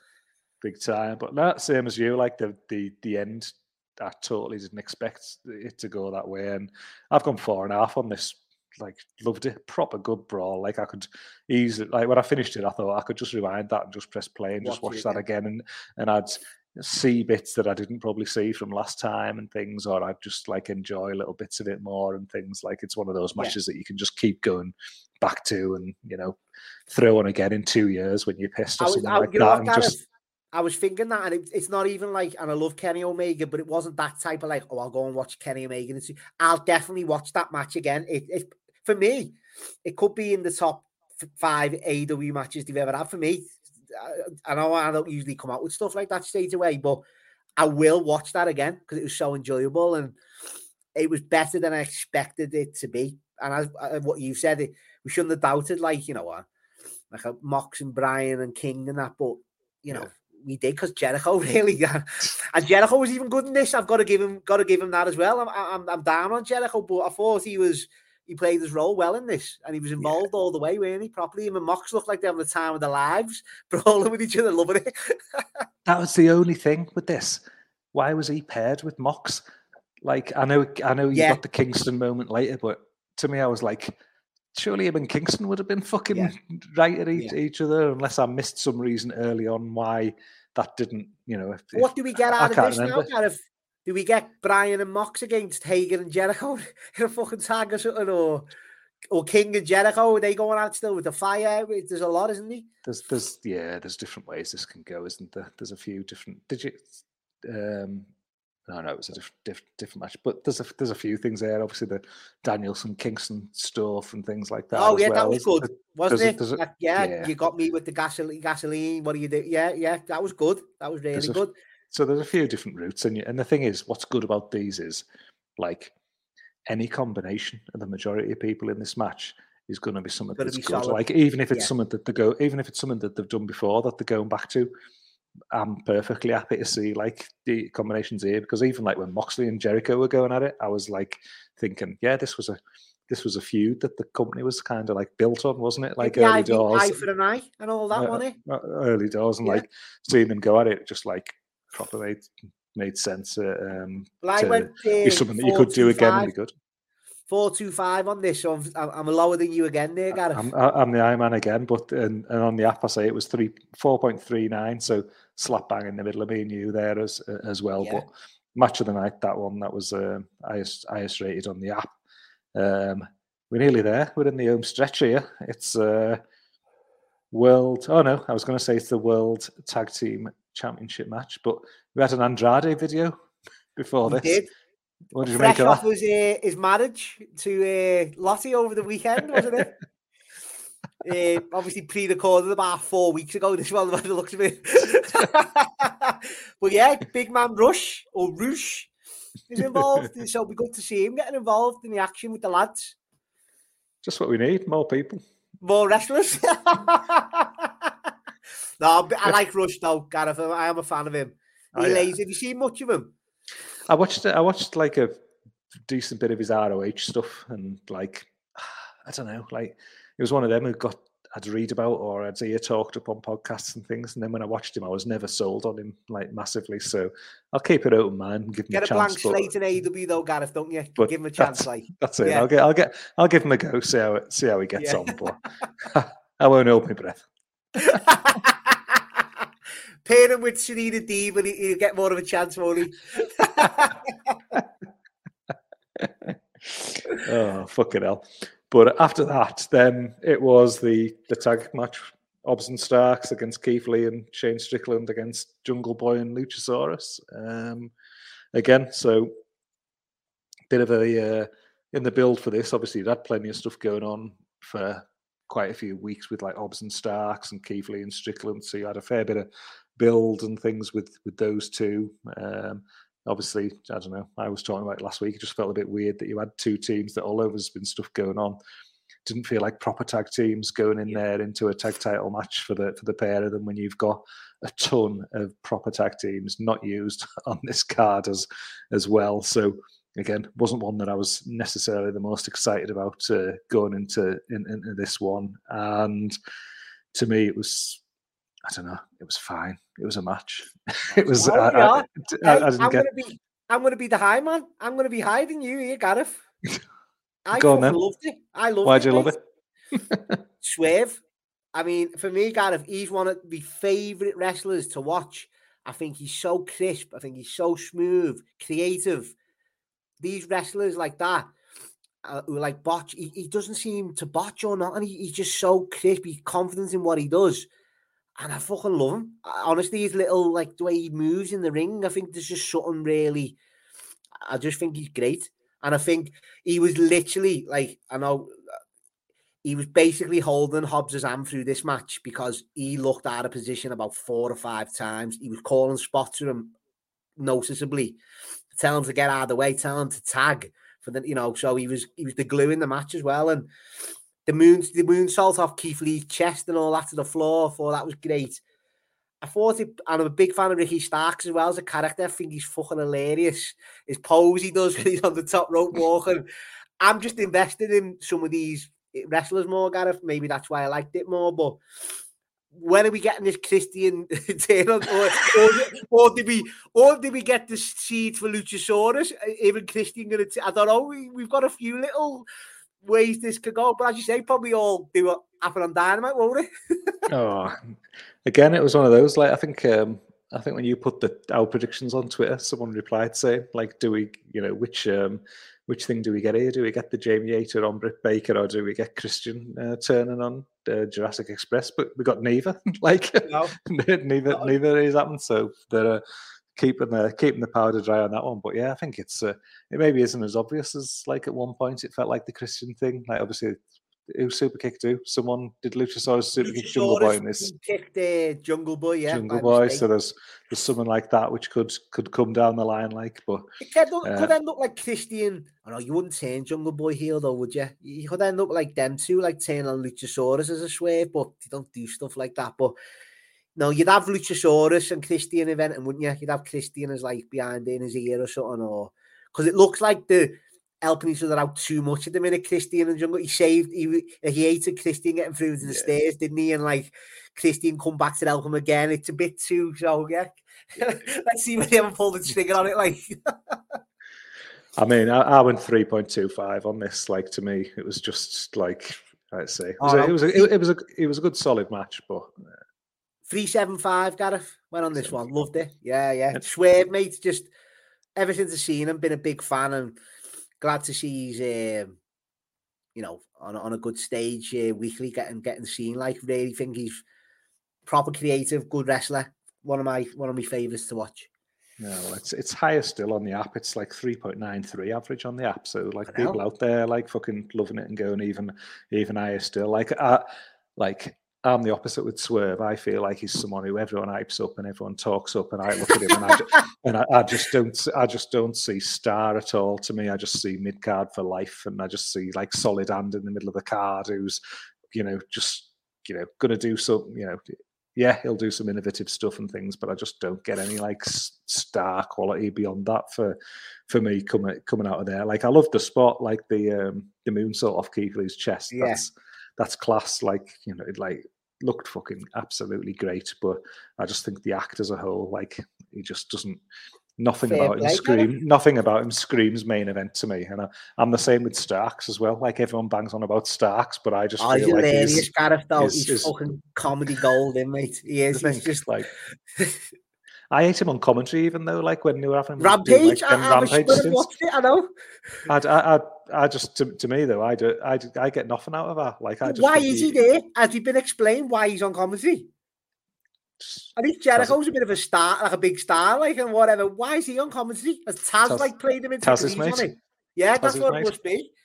Big, time. But that same as you, like the the the end, I totally didn't expect it to go that way. And I've gone four and a half on this like loved it. Proper good brawl. Like I could easily like when I finished it, I thought I could just rewind that and just press play and watch just watch that again and and I'd see bits that I didn't probably see from last time and things, or I'd just like enjoy little bits of it more and things. Like it's one of those matches yeah. that you can just keep going back to and you know throw on again in two years when you're pissed or I something like that. Just... I was thinking that, and it, it's not even like, and I love Kenny Omega, but it wasn't that type of like, oh, I'll go and watch Kenny Omega. And see. I'll definitely watch that match again. It, it for me, it could be in the top five AW matches they've ever had. For me, I know I don't usually come out with stuff like that straight away, but I will watch that again because it was so enjoyable and it was better than I expected it to be. And as, as what you said, it, we shouldn't have doubted, like you know, uh, like a Mox and Brian and King and that, but you know. Yeah. We did because Jericho really, and Jericho was even good in this. I've got to give him, got to give him that as well. I'm, I'm, I'm down on Jericho, but I thought he was, he played his role well in this, and he was involved yeah. all the way, weren't he? Properly. Him and Mox looked like they having the time of their lives, brawling with each other, loving it. that was the only thing with this. Why was he paired with Mox? Like, I know, I know, you yeah. got the Kingston moment later, but to me, I was like, surely him and Kingston would have been fucking yeah. right at each, each, other, unless I missed some reason early on why that didn't, you know. If, what do we get out of this remember. now? Of do we get Brian and Mox against Hager and Jericho in a fucking tag or something? Or or King and Jericho, are they going out still with the fire? There's a lot, isn't there? There's there's yeah, there's different ways this can go, isn't there? There's a few different did you um no, no, it was a different, different, different match. But there's a there's a few things there. Obviously, the Danielson Kingston stuff and things like that. Oh yeah, well. that was good, wasn't it? A, a, yeah, yeah, you got me with the gasoline. Gasoline. What do you do? Yeah, yeah, that was good. That was really good. So there's a few different routes, and and the thing is, what's good about these is like any combination of the majority of people in this match is going to be something that's be good. Solid. Like even if it's yeah. something that they go, even if it's something that they've done before that they're going back to, I'm perfectly happy to see like the combinations here because even like when Moxley and Jericho were going at it, I was like thinking, yeah, this was a this was a feud that the company was kind of like built on, wasn't it? Like early doors, eye for an eye, and all that, uh, wasn't it? Uh, early doors, and yeah. like seeing them go at it, just like proper made made sense. Uh, um, well, I went be something that you could do again really good. Four two five on this, so I'm, I'm lower than you again there, Gareth. I'm, I'm the Iron Man again, but and, and on the app I say it was three four point three nine, so slap bang in the middle of me and you there as as well. Yeah. But match of the night, that one that was uh, highest highest rated on the app. Um, we're nearly there. We're in the home stretch here. It's uh, world. Oh no, I was going to say it's the world tag team championship match. But we had an Andrade video before we this. Did. What did you Fresh make of that? was uh, his marriage to uh, Lottie over the weekend, wasn't it? uh, obviously pre-recorded about four weeks ago. This one, by the looks of it. but yeah, big man Rush or Rush is involved, so it'll be good to see him getting involved in the action with the lads. Just what we need, more people, more wrestlers. No, I like Rush though, Gareth. I am a fan of him. Oh, he oh, yeah. lays. Have you seen much of him? I watched. I watched like a decent bit of his ROH stuff, and like I don't know, like it was one of them who got I'd read about or I'd hear talked up on podcasts and things. And then when I watched him, I was never sold on him like massively. So I'll keep it open mind. Give him get a, a blank slate in AEW though, Gareth, don't you? But give him a chance. That's, like that's it. Yeah. I'll get. I'll get. I'll give him a go. See how it, see how he gets yeah. on. But I won't hold my breath. pair him with Serena Deeb and he'll get more of a chance, won't he? oh, fucking hell. But after that, then it was the, the tag match Hobbs and Starks against Keith Lee and Shane Strickland against Jungle Boy and Luchasaurus. Um, again, so bit of a uh, in the build for this. Obviously, you'd had plenty of stuff going on for quite a few weeks with like Hobbs and Starks and Keith Lee and Strickland. So you had a fair bit of build and things with with those two. Um, obviously, I don't know. I was talking about last week. It just felt a bit weird that you had two teams that all over has been stuff going on. Didn't feel like proper tag teams going in there into a tag title match for the for the pair of them when you've got a ton of proper tag teams not used on this card as as well. So again, wasn't one that I was necessarily the most excited about uh, going into in, into this one. And to me, it was I don't know. It was fine. It was a match. it was. Oh, I, am get... gonna be. I'm gonna be the high man. I'm gonna be hiding you here, Gareth. I Go on, then. loved it. I loved Why'd it. Why'd you love it? Swerve. I mean, for me, Gareth, he's one of my favourite wrestlers to watch. I think he's so crisp. I think he's so smooth, creative. These wrestlers like that, uh, who like botch, he, he, doesn't seem to botch or not, and he, he's just so crisp. He's confident in what he does and I fucking love him. Honestly, his little like the way he moves in the ring, I think there's just something really. I just think he's great, and I think he was literally like I know uh, he was basically holding Hobbs' hand through this match because he looked out of position about four or five times. He was calling spots to him noticeably, telling him to get out of the way, telling him to tag for the you know. So he was he was the glue in the match as well, and the moon the moonsault off Keith Lee's chest and all that to the floor. I thought that was great. I thought it, and I'm a big fan of Ricky Starks as well as a character. I think he's fucking hilarious. His pose he does when he's on the top rope walking. I'm just invested in some of these wrestlers more, Gareth. Maybe that's why I liked it more. But when are we getting this Christian Taylor? or, or, or, did we, or did we get the seed for Luchasaurus? Uh, even Christian gonna? T- I don't know. We, we've got a few little ways this could go. But as you say, probably all do what happen on Dynamite, won't it? oh, again, it was one of those. Like I think, um, I think when you put the our predictions on Twitter, someone replied saying, like, do we, you know, which um, which thing do we get here? Do we get the Jamie Hayter on Britt Baker, or do we get Christian uh, turning on uh, Jurassic Express? But we got neither. like, no. neither, no. neither is happened. So there are keeping the keeping the powder dry on that one. But yeah, I think it's uh, it maybe isn't as obvious as like at one point it felt like the Christian thing. Like obviously, who super kick do? Someone did Luchasaurus super kick Jungle Boy in this? Kicked uh, Jungle Boy, yeah. Jungle Boy. Mistake. So there's there's something like that which could could come down the line, like. But it could, uh, could end up like Christian. I know you wouldn't turn Jungle Boy heel though, would you? You could end up like them two, like turning on Luchasaurus as a swerve, but they don't do stuff like that. But no, you'd have Luchasaurus and Christian event, and wouldn't you? You'd have Christian as like behind in his ear or something, or because it looks like the helping each other out too much at the minute. Christian and Jungle, he saved, he, he hated Christian getting through to the yeah. stairs, didn't he? And like Christian come back to help him again. It's a bit too so. Yeah, let's see when they haven't pulled the trigger on it. Like, I mean, I, I went three point two five on this. Like to me, it was just like I'd say it was, oh, a, it was a, it, it was a it was a good solid match, but. Uh, Three seven five, Gareth went on this one. Loved it. Yeah, yeah. Swear, mate. Just ever since I've seen him, been a big fan and glad to see he's, um, you know, on on a good stage uh, weekly, getting getting seen. Like, really think he's proper creative, good wrestler. One of my one of my favorites to watch. No, it's it's higher still on the app. It's like three point nine three average on the app. So like people out there like fucking loving it and going even even higher still. Like uh, like I'm the opposite with Swerve. I feel like he's someone who everyone hypes up and everyone talks up, and I look at him and, I, and I, I, just don't, I just don't see star at all. To me, I just see mid card for life, and I just see like solid hand in the middle of the card who's, you know, just you know, going to do some, you know, yeah, he'll do some innovative stuff and things, but I just don't get any like star quality beyond that for for me coming coming out of there. Like I love the spot, like the um the moonsault off Keith Lee's chest. Yeah. That's that's class. Like you know, it like looked fucking absolutely great. But I just think the act as a whole, like he just doesn't Nothing Fair about him scream. Nothing about him screams main event to me, and I, I'm the same with Starks as well. Like everyone bangs on about Starks, but I just Oh, he's feel like hilarious, he's, Gareth, though. he's- He's, he's- fucking comedy gold, in mate. He is. He's just like I hate him on commentary, even though like when they were having him do, rampage. like, I, them I, rampage gonna it. I know. I, I, I, I just to, to me though, I do, I, I get nothing out of that. Like I just Why is he there? Has he been explained why he's on commentary? I think Jericho's a bit of a star, like a big star, like and whatever. Why is he on commentary? Has Taz, Taz- like played him into Taz the is on mate. it? Yeah, that's what mate. it must be.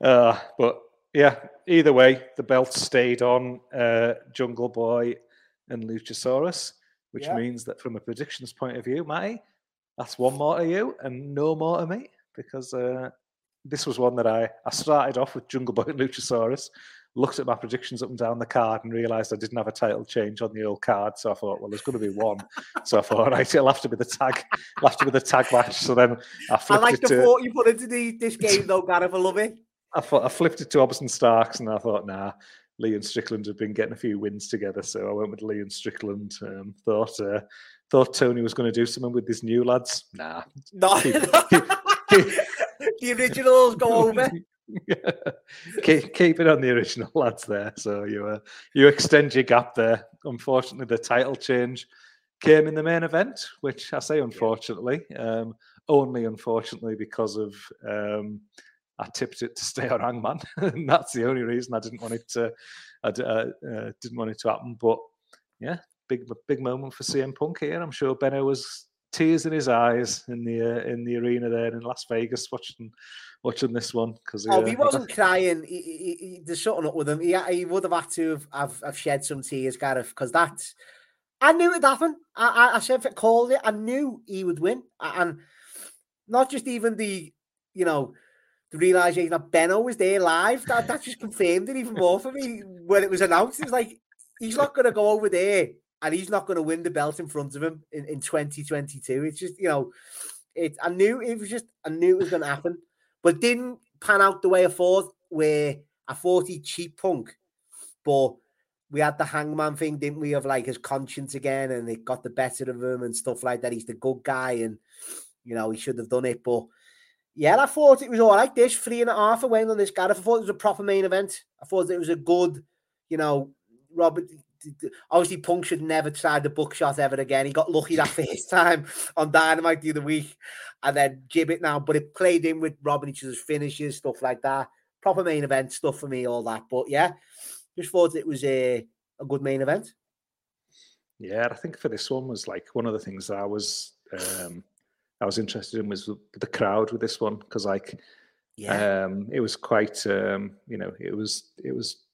Uh, but yeah, either way, the belt stayed on uh, Jungle Boy and Luchasaurus, which Yeah. means that from a predictions point of view, Matty, that's one more to you and no more to me because uh, this was one that I, I started off with Jungle Boy and Luchasaurus, looked at my predictions up and down the card and realised I didn't have a title change on the old card. So I thought, well, there's going to be one. so I thought, right, it'll have to be the tag, it'll have to be the tag match. So then I I flipped like it the to. thought you put into the, this game, though, Gareth. I love it. I thought I flipped it to Obson Starks, and I thought, nah, Lee and Strickland have been getting a few wins together, so I went with Lee and Strickland. Um, thought uh, thought Tony was going to do something with these new lads. Nah, No, Keep- the originals go over. keep, keep it on the original lads there. So you uh, you extend your gap there. Unfortunately, the title change came in the main event, which I say unfortunately, um, only unfortunately because of um, I tipped it to stay on Hangman, and that's the only reason I didn't want it to. I uh, uh, didn't want it to happen, but yeah, big big moment for CM Punk here. I'm sure Benno was tears in his eyes in the uh, in the arena there in Las Vegas watching watching this one because Oh, if he wasn't crying. He, he, he, there's something up with him. He, he would have had to have, have, have shed some tears, Gareth, because that I knew it'd happen. I, I, I said if it called it, I knew he would win, and not just even the, you know, the realization that Benno was there live. That that just confirmed it even more for me when it was announced. It was like he's not going to go over there and he's not going to win the belt in front of him in, in 2022. It's just you know, it. I knew it was just I knew it was going to happen but didn't pan out the way I thought. Where I thought he cheap punk, but we had the hangman thing, didn't we? Of like his conscience again, and it got the better of him and stuff like that. He's the good guy, and you know he should have done it. But yeah, I thought it was all right. This three and a half away on this guy. I thought it was a proper main event. I thought it was a good, you know, Robert. Obviously, Punk should never try the buckshot ever again. He got lucky that first time on Dynamite the other week, and then gibbet now. But it played in with robbing each other's finishes, stuff like that. Proper main event stuff for me, all that. But yeah, just thought it was a a good main event. Yeah, I think for this one was like one of the things that I was um, I was interested in was the crowd with this one because like Yeah, um, it was quite um, you know it was it was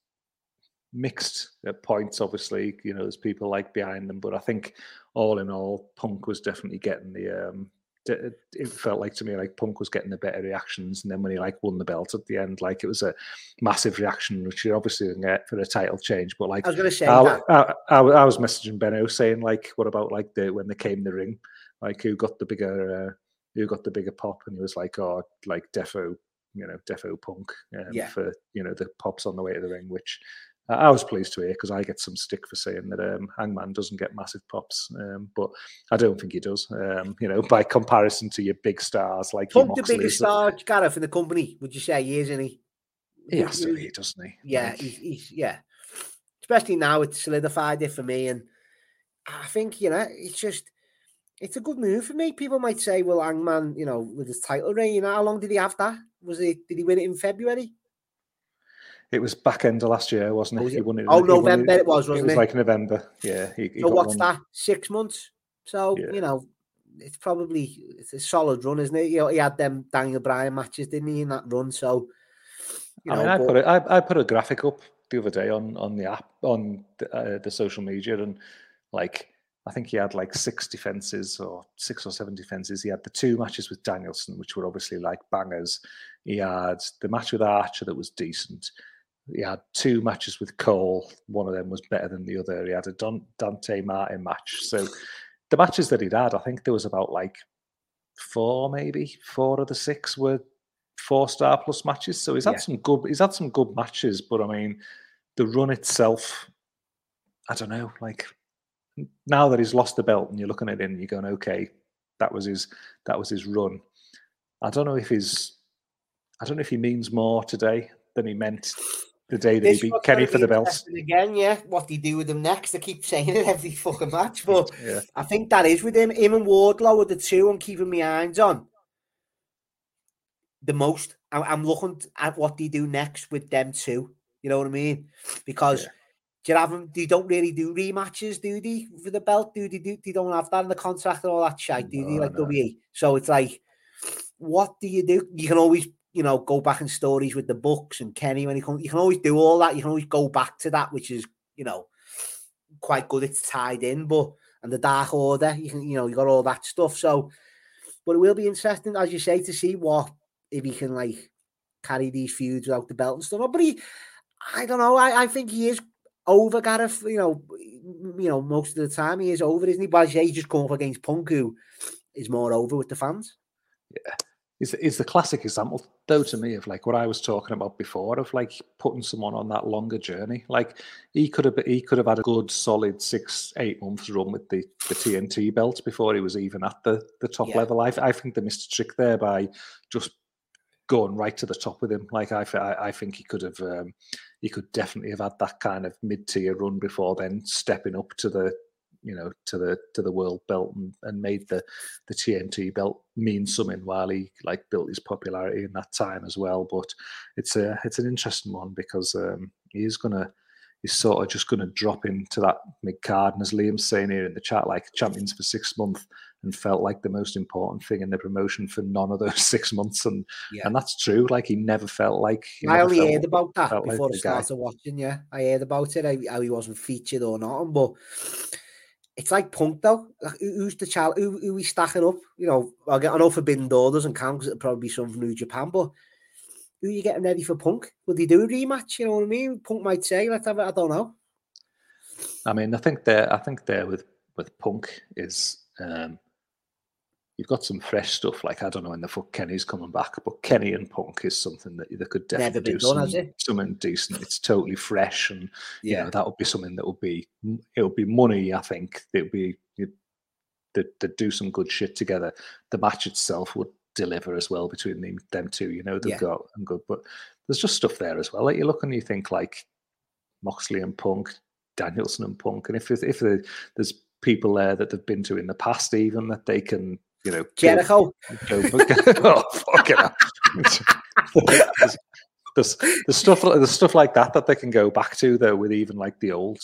mixed at points. Obviously, you know there's people like behind them, but I think all in all, Punk was definitely getting the. Um, it felt like to me like Punk was getting the better reactions, and then when he like won the belt at the end, like it was a massive reaction, which you obviously didn't get for a title change. But like I was going to say I. I, I, I was messaging Benno saying like, what about like the when they came in the ring, like who got the bigger, uh, who got the bigger pop? And he was like, oh, like Defo, you know, Defo Punk um, Yeah. for you know the pops on the way to the ring, which uh, I was pleased to hear because I get some stick for saying that um, Hangman doesn't get massive pops, um, but I don't think he does. Um, you know, by comparison to your big stars like Punk the biggest star, Gareth, in the company. Would you say he is, isn't he? he has to be, doesn't he? Yeah, Like, he's, he's yeah. Especially now, it's solidified it for me, and I think you know it's just it's a good move for me. People might say, "Well, Hangman, you know, with his title reign, you know, how long did he have that? Was it? Did he win it in February? It was back end of last year, wasn't Oh, it? was He won it. Oh, he November it was, It wasn't was it? Was like November. Yeah. He, he So what's that? Six months. So Yeah. you know, it's probably it's a solid run, isn't it? You know, he had them Daniel Bryan matches, didn't he, in that run? So you I know, mean, I but- put a, I, I put a graphic up the other day on on the app on the, uh, the social media, and like I think he had like six defenses or six or seven defenses. He had the two matches with Danielson, which were obviously like bangers. He had the match with Archer that was decent. He had two matches with Cole. One of them was better than the other. He had a Dante Martin match. So the matches that he'd had, I think there was about like four, maybe four of the six were four star plus matches. So he's had Yeah. some good. He's had some good matches, but I mean, the run itself, I don't know. Like now that he's lost the belt and you're looking at him, and you're going, okay, that was his that was his run. I don't know if he's I don't know if he means more today than he meant the day that this he beat Kenny for the belt. Again, yeah. What do you do with him next? I keep saying it every fucking match, but yeah. I think that is with him. Him and Wardlow are the two I'm keeping my eyes on the most. I'm looking at what they do next with them two. You know what I mean? Because yeah. Do you have them? They don't really do rematches, do they? For the belt, do they? Do they don't have that in the contract and all that shit, do they? Like no. WE. So it's like, what do you do? You can always, you know, go back in stories with the Bucks and Kenny when he comes. You can always do all that. You can always go back to that, which is, you know, quite good. It's tied in, but and the Dark Order, you can, you know, you got all that stuff. So, but it will be interesting, as you say, to see what if he can like carry these feuds without the belt and stuff. But he, I don't know. I, I think he is over Gareth. You know, you know, most of the time he is over, isn't he? But he's just come up against Punk, who is more over with the fans. Yeah, is is the classic example though to me of like what I was talking about before of like putting someone on that longer journey. Like he could have he could have had a good solid six eight months run with the the TNT belt before he was even at the the top yeah. level. I I think they missed a trick there by just going right to the top with him. Like I, I, I think he could have, um, he could definitely have had that kind of mid-tier run before then stepping up to the, you know, to the to the world belt and, and made the the TNT belt mean something while he like built his popularity in that time as well. But it's a it's an interesting one because um, he is gonna he's sort of just to drop into that mid card. And as Liam's saying here in the chat, like champions for six months and felt like the most important thing in the promotion for none of those six months. And yeah. and that's true. Like he never felt like. I only felt, heard about that before like I started watching. Yeah, I heard about it. How he wasn't featured or not, but. It's like Punk though. Like, who's the child? Who, who we stacking up? You know, I get I know Forbidden Door doesn't count because it'll probably be some from New Japan, but who are you getting ready for Punk? Will they do a rematch? You know what I mean? Punk might say, "Let's have it." I don't know. I mean, I think there, I think there with with Punk is um, you've got some fresh stuff. Like I don't know when the fuck Kenny's coming back, but Kenny and Punk is something that they could definitely do done, some, something decent. It's totally fresh, and yeah, you know, that would be something that would be it would be money. I think it would be. They, they do some good shit together. The match itself would deliver as well between them, them two. You know, they've yeah. got and good, but there's just stuff there as well. Like you look and you think like Moxley and Punk, Danielson and Punk, and if if there's people there that they've been to in the past, even that they can, you know, Jericho. Go, oh, fuck it. there's, there's stuff there's stuff like that that they can go back to though with even like the old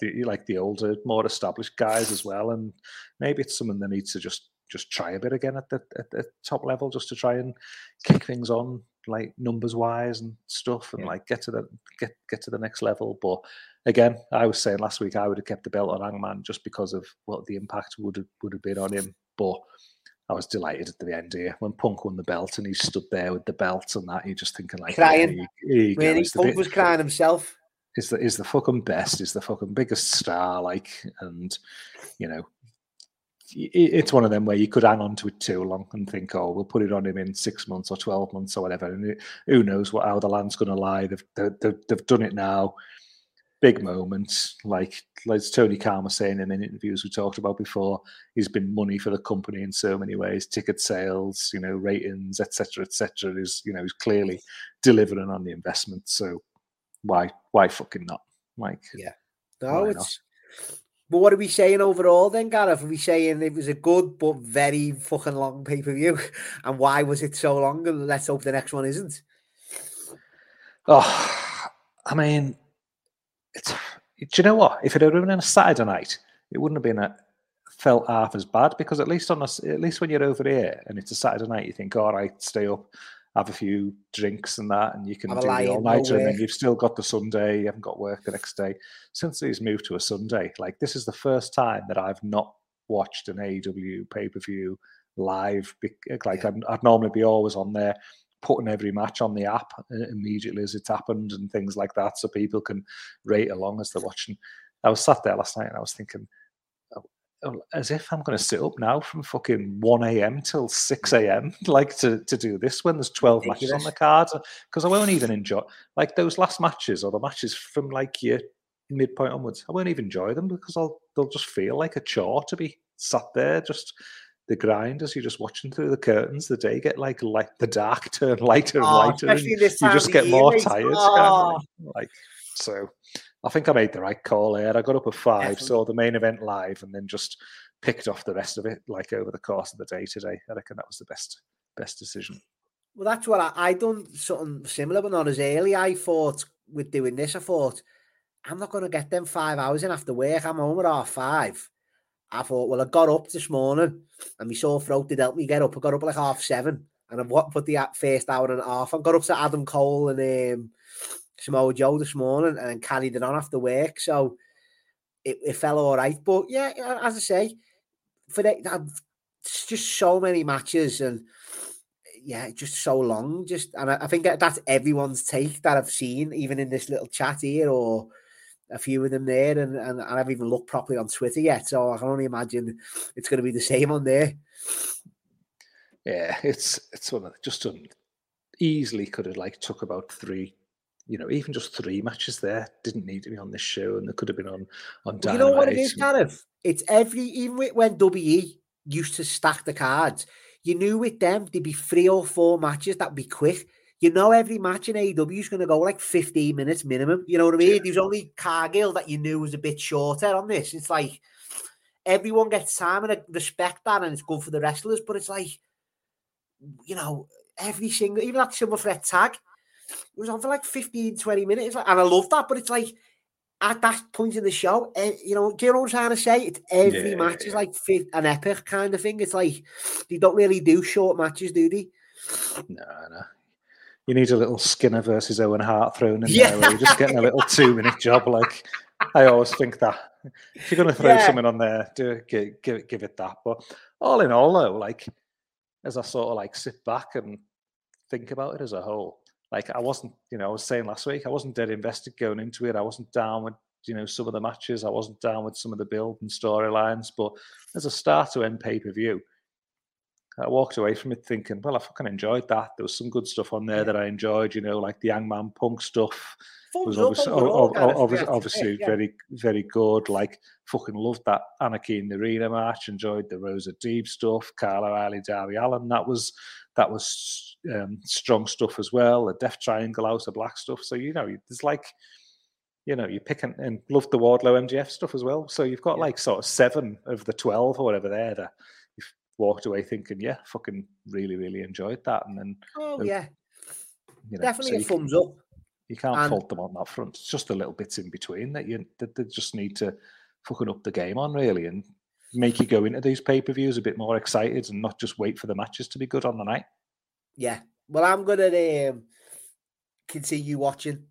the, like the older more established guys as well and maybe it's someone that needs to just just try a bit again at the at the top level, just to try and kick things on like numbers wise and stuff, and yeah. like get to the get get to the next level. But again, I was saying last week I would have kept the belt on Hangman just because of what the impact would have would have been on him. But I was delighted at the end here when Punk won the belt and he stood there with the belt and that. You're just thinking like crying. Really, Punk was crying himself. Is the is the fucking best? Is the fucking biggest star? Like, and you know, it's one of them where you could hang on to it too long and think, oh, we'll put it on him in six months or 12 months or whatever. And who knows what how the land's going to lie. They've, they've, they've done it now. Big moments, like like Tony Khan was saying in interviews we talked about before. He's been money for the company in so many ways, ticket sales, you know, ratings, etc., etc. Is you know, he's clearly delivering on the investment. So why why fucking not? Like, yeah, no, it's but what are we saying overall then, Gareth? Are we saying it was a good but very fucking long pay per view? And why was it so long? And let's hope the next one isn't. Oh, I mean, it's. Do you know what? If it had been on a Saturday night, it wouldn't have been a, felt half as bad because at least on a, at least when you're over here and it's a Saturday night, you think, all right, stay up, have a few drinks and that, and you can have do the all nighter, and then you've still got the Sunday. You haven't got work the next day. Since he's moved to a Sunday, like this is the first time that I've not watched an AEW pay per view live. Like yeah. I'd, I'd, normally be always on there, putting every match on the app uh, immediately as it's happened and things like that, so people can rate along as they're watching. I was sat there last night and I was thinking, Oh, as if I'm going to sit up now from fucking 1 a.m. till 6 a.m. like to, to do this when there's 12 matches on the card because I won't even enjoy like those last matches or the matches from like your midpoint onwards, I won't even enjoy them because I'll they'll just feel like a chore to be sat there just the grind as you're just watching through the curtains. The day get like light, the dark turn lighter and Oh, lighter, and you just get more tired. kind of Oh. Like so, I think I made the right call there. I got up at five, Definitely. saw the main event live, and then just picked off the rest of it like over the course of the day today. I reckon that was the best best decision. Well, that's what I, I done something similar, but not as early. I thought with doing this, I thought I'm not going to get them five hours in after work. I'm home at half five. I thought, well, I got up this morning and my sore throat did help me get up. I got up like half seven and I've what put the first hour and a half. I got up to Adam Cole and um, Samoa Joe this morning and carried it on after work. So it, it fell all right. But yeah, as I say, for the, it's just so many matches and yeah, just so long. Just and I, I think that that's everyone's take that I've seen, even in this little chat here or a few of them there, and, and I haven't even looked properly on Twitter yet. So I can only imagine it's going to be the same on there. Yeah, it's it's one of the- just un, easily could have like took about three, you know, even just three matches there. Didn't need to be on this show, and they could have been on on. Well, you know what it is, and- Gareth? It's every even when WWE used to stack the cards, you knew with them there'd be three or four matches that'd be quick. You know, every match in AEW is going to go like 15 minutes minimum. You know what I mean? Yeah. There's only Cargill that you knew was a bit shorter on this. It's like everyone gets time and I respect that, and it's good for the wrestlers. But it's like, you know, every single, even that silver threat tag, it was on for like 15, 20 minutes. Like, and I love that, but it's like at that point in the show, eh, you know, do you know what I'm trying to say? It's every Yeah, match is like an epic kind of thing. It's like they don't really do short matches, do they? No, no. You need a little Skinner versus Owen Hart thrown in Yeah. there, where you're just getting a little two-minute job. Like I always think that if you're going to throw Yeah. something on there, do it, give, give it, give it that. But all in all, though, like as I sort of like sit back and think about it as a whole, like I wasn't, you know, I was saying last week, I wasn't dead invested going into it. I wasn't down with, you know, some of the matches. I wasn't down with some of the build and storylines. But as a start to end pay per view, I walked away from it thinking, well, I fucking enjoyed that. There was some good stuff on there Yeah. that I enjoyed, you know, like the Hangman Punk stuff was Thumbs up obviously, overall, obviously, obviously yeah. very, very good. Like, fucking loved that Anarchy in the Arena match. Enjoyed the Rosa Deeb stuff. Kyle O'Reilly, Darby Allin. That was that was um, strong stuff as well. The Death Triangle House of Black stuff. So you know, there's like, you know, you pick and, and love the Wardlow MJF stuff as well. So you've got Yeah. like sort of seven of the twelve or whatever there that walked away thinking, yeah, fucking really, really enjoyed that. And then Oh yeah, you know, definitely so a you can- thumbs up. you can't And- fault them on that front. It's just the little bits in between that you that they just need to fucking up the game on really and make you go into these pay per views a bit more excited and not just wait for the matches to be good on the night. Yeah. Well, I'm gonna um, continue watching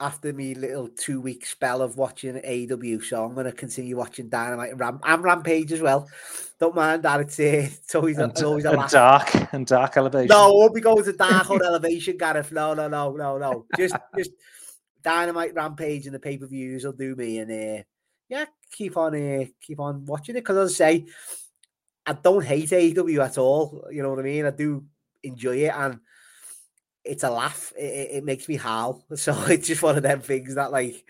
after me little two week spell of watching AW. So I'm gonna continue watching Dynamite and, Ram- and Rampage as well. Don't mind that. It's, uh, it's always a, And, it's always a laugh. dark and dark elevation. No, won't be going to Dark on Elevation, Gareth. No, no, no, no, no. Just, just Dynamite, Rampage, and the pay per views will do me. And uh, yeah, keep on, uh, keep on watching it because as I say, I don't hate AEW at all. You know what I mean? I do enjoy it, and it's a laugh. It, it, makes me howl. So it's just one of them things that like.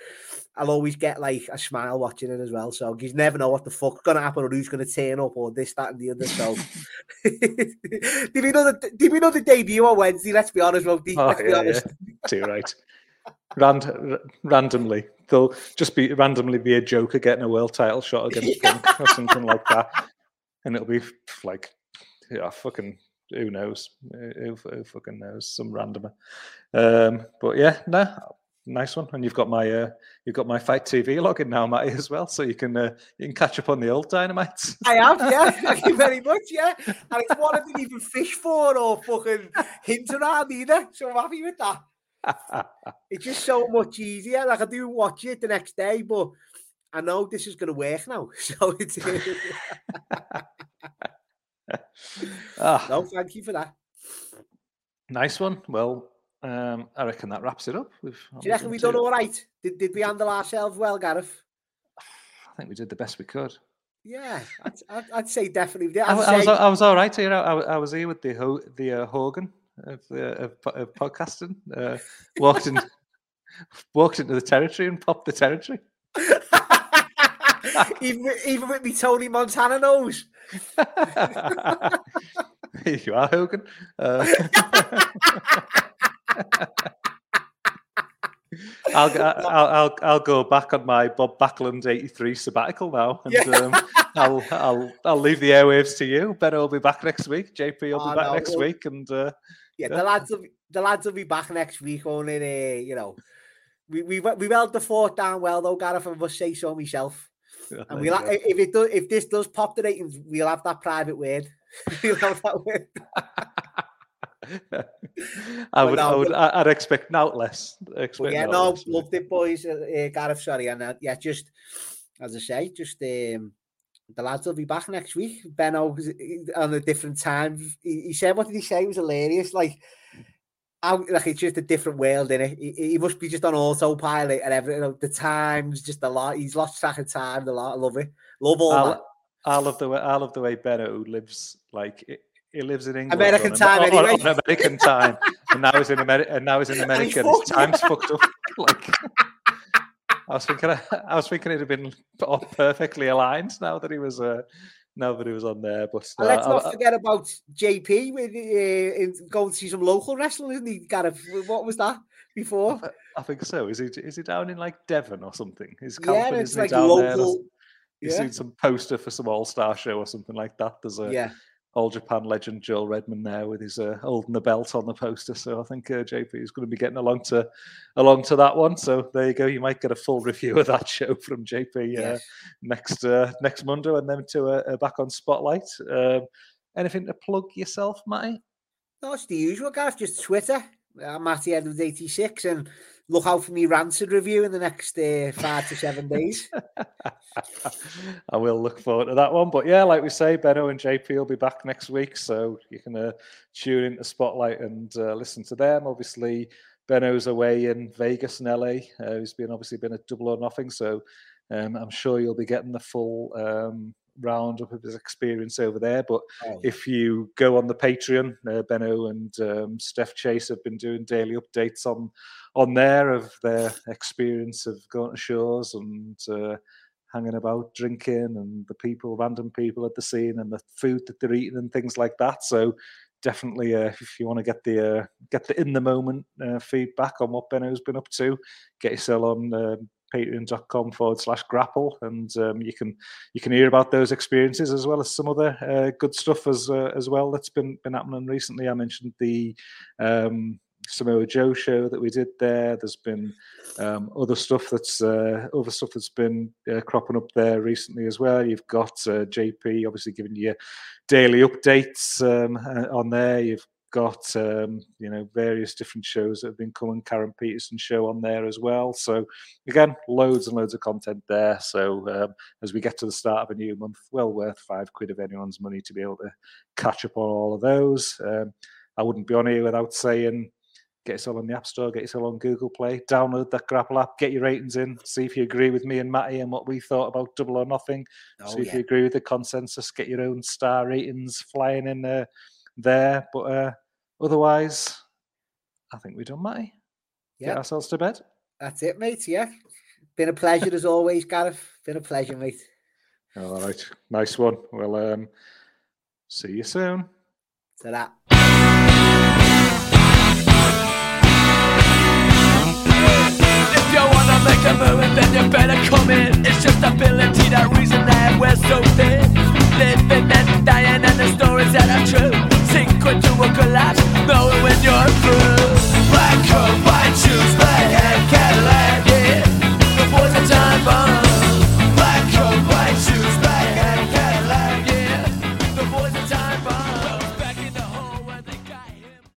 I'll always get like a smile watching it as well. So you never know what the fuck's gonna happen or who's gonna turn up or this, that, and the other. So did we know the did we know the debut on Wednesday? Let's be honest, Rody. Oh, Let's be yeah, honest. Too right. Rand, r- randomly, they'll just be randomly be a Joker getting a world title shot against Punk or something like that, and it'll be like, yeah, fucking who knows? Who, who fucking knows? Some randomer. Um, but yeah, no, nice one. And you've got my uh, you've got my FITE TV login now, Matty, as well, so you can uh, you can catch up on the old Dynamites. I have, yeah. Thank you very much, yeah. And it's one I didn't even fish for or fucking hint around either. So I'm happy with that. It's just so much easier. Like I do watch it the next day, but I know this is gonna work now. So it's ah, no, thank you for that. nice one. Well, um, I reckon that wraps it up. We've Do you reckon we done all right? Did, did we handle ourselves well, Gareth? I think we did the best we could. Yeah, I'd, I'd, I'd say definitely. we did. I, I'd I was say- I was all right here. I, I was here with the Ho, the uh, Hogan of, uh, of, of podcasting. Uh, walked in, walked into the territory and popped the territory. even, with- even with me Tony Montana nose. Here you are, Hogan. Uh, I'll, go- I'll I'll I'll go back on my Bob Backlund '83 sabbatical now, and Yeah. um, I'll I'll I'll leave the airwaves to you. Ben will be back next week. JP will Oh, be back no, next well- week, and uh, Yeah, Yeah. the lads will be, the lads will be back next week. Only, uh, you know, we we we held the fort down well though, Gareth. I must say so myself. And we'll go. ha- if it does if this does pop the ratings, we'll have that private word. we'll have that word. I would, no, I would, I'd expect not less. Expect yeah, no, less, loved it, boys. Uh, uh, Gareth, sorry, and uh, yeah, just as I say, just um, the lads will be back next week. Benno on a different time. He, he said, "What did he say?" It was hilarious. Like, like it's just a different world in it. He, he must be just on autopilot and everything. The times, just a lot. He's lost track of time. A lot. I love it. Love all I, that. I love the way I love the way Benno lives like he- he lives in England American on, time on, on- anyway. on American time, and now he's in America. And now he's in America. His time's fucked up. Like I was thinking, I was thinking it'd have been perfectly aligned now that he was uh, now that he was on there. But uh, let's not I- forget about JP with uh, in- going to see some local wrestling, isn't he? Gareth, what was that before? I think so. Is he is he down in like Devon or something? He's Yeah, it's like down there? local. You've Yeah. seen some poster for some All Star show or something like that. There's a Yeah, All Japan legend Joel Redmond there with his uh, holding the belt on the poster. So I think uh, JP is going to be getting along to along to that one. So there you go. You might get a full review of that show from JP uh, yes. next uh, next Monday, and then to uh, uh, back on Spotlight. Um, anything to plug yourself, Matty? No, it's the usual, guys. Just Twitter. I'm Matty 86 and look out for me rancid review in the next uh, five to seven days. I will look forward to that one. But yeah, like we say, Benno and JP will be back next week, so you can uh, tune into Spotlight and uh, listen to them. Obviously, Benno's away in Vegas and LA. Uh, he's been obviously been a Double or Nothing, so um, I'm sure you'll be getting the full um, roundup of his experience over there. But Oh, if you go on the Patreon, uh, Benno and um, Steph Chase have been doing daily updates on on there of their experience of going to shows and uh, hanging about, drinking, and the people, random people at the scene, and the food that they're eating and things like that. So definitely, uh, if you want to get the uh, get the in the moment uh, feedback on what Benno's been up to, get yourself on. Patreon.com forward slash grapple and um, you can you can hear about those experiences as well as some other uh, good stuff as uh, as well that's been been happening recently i mentioned the um Samoa Joe show that we did there. There's been um, other stuff that's uh, other stuff that's been uh, cropping up there recently as well. You've got uh, JP obviously giving you daily updates um, uh, on there. You've got um, you know various different shows that have been coming. Karen Peterson show on there as well. So again, loads and loads of content there. So um, as we get to the start of a new month, well worth five quid of anyone's money to be able to catch up on all of those. Um, I wouldn't be on here without saying get yourself on the App Store, get yourself on Google Play, download that Grapple app, get your ratings in, see if you agree with me and Matty and what we thought about Double or Nothing. oh, see if yeah. you agree with the consensus, get your own star ratings flying in uh, there. But uh, otherwise, I think we're done, Matty. Get Yeah. ourselves to bed. That's it, mate. Yeah. Been a pleasure as always, Gareth. Been a pleasure, mate. All right, nice one. Well, um, see you soon. To that. If you wanna make a move, then you better come in. It's just ability, that reason that we're so thin living and dying, and the stories that are true. Secret to a collapse, knowing when you're through. Black hole.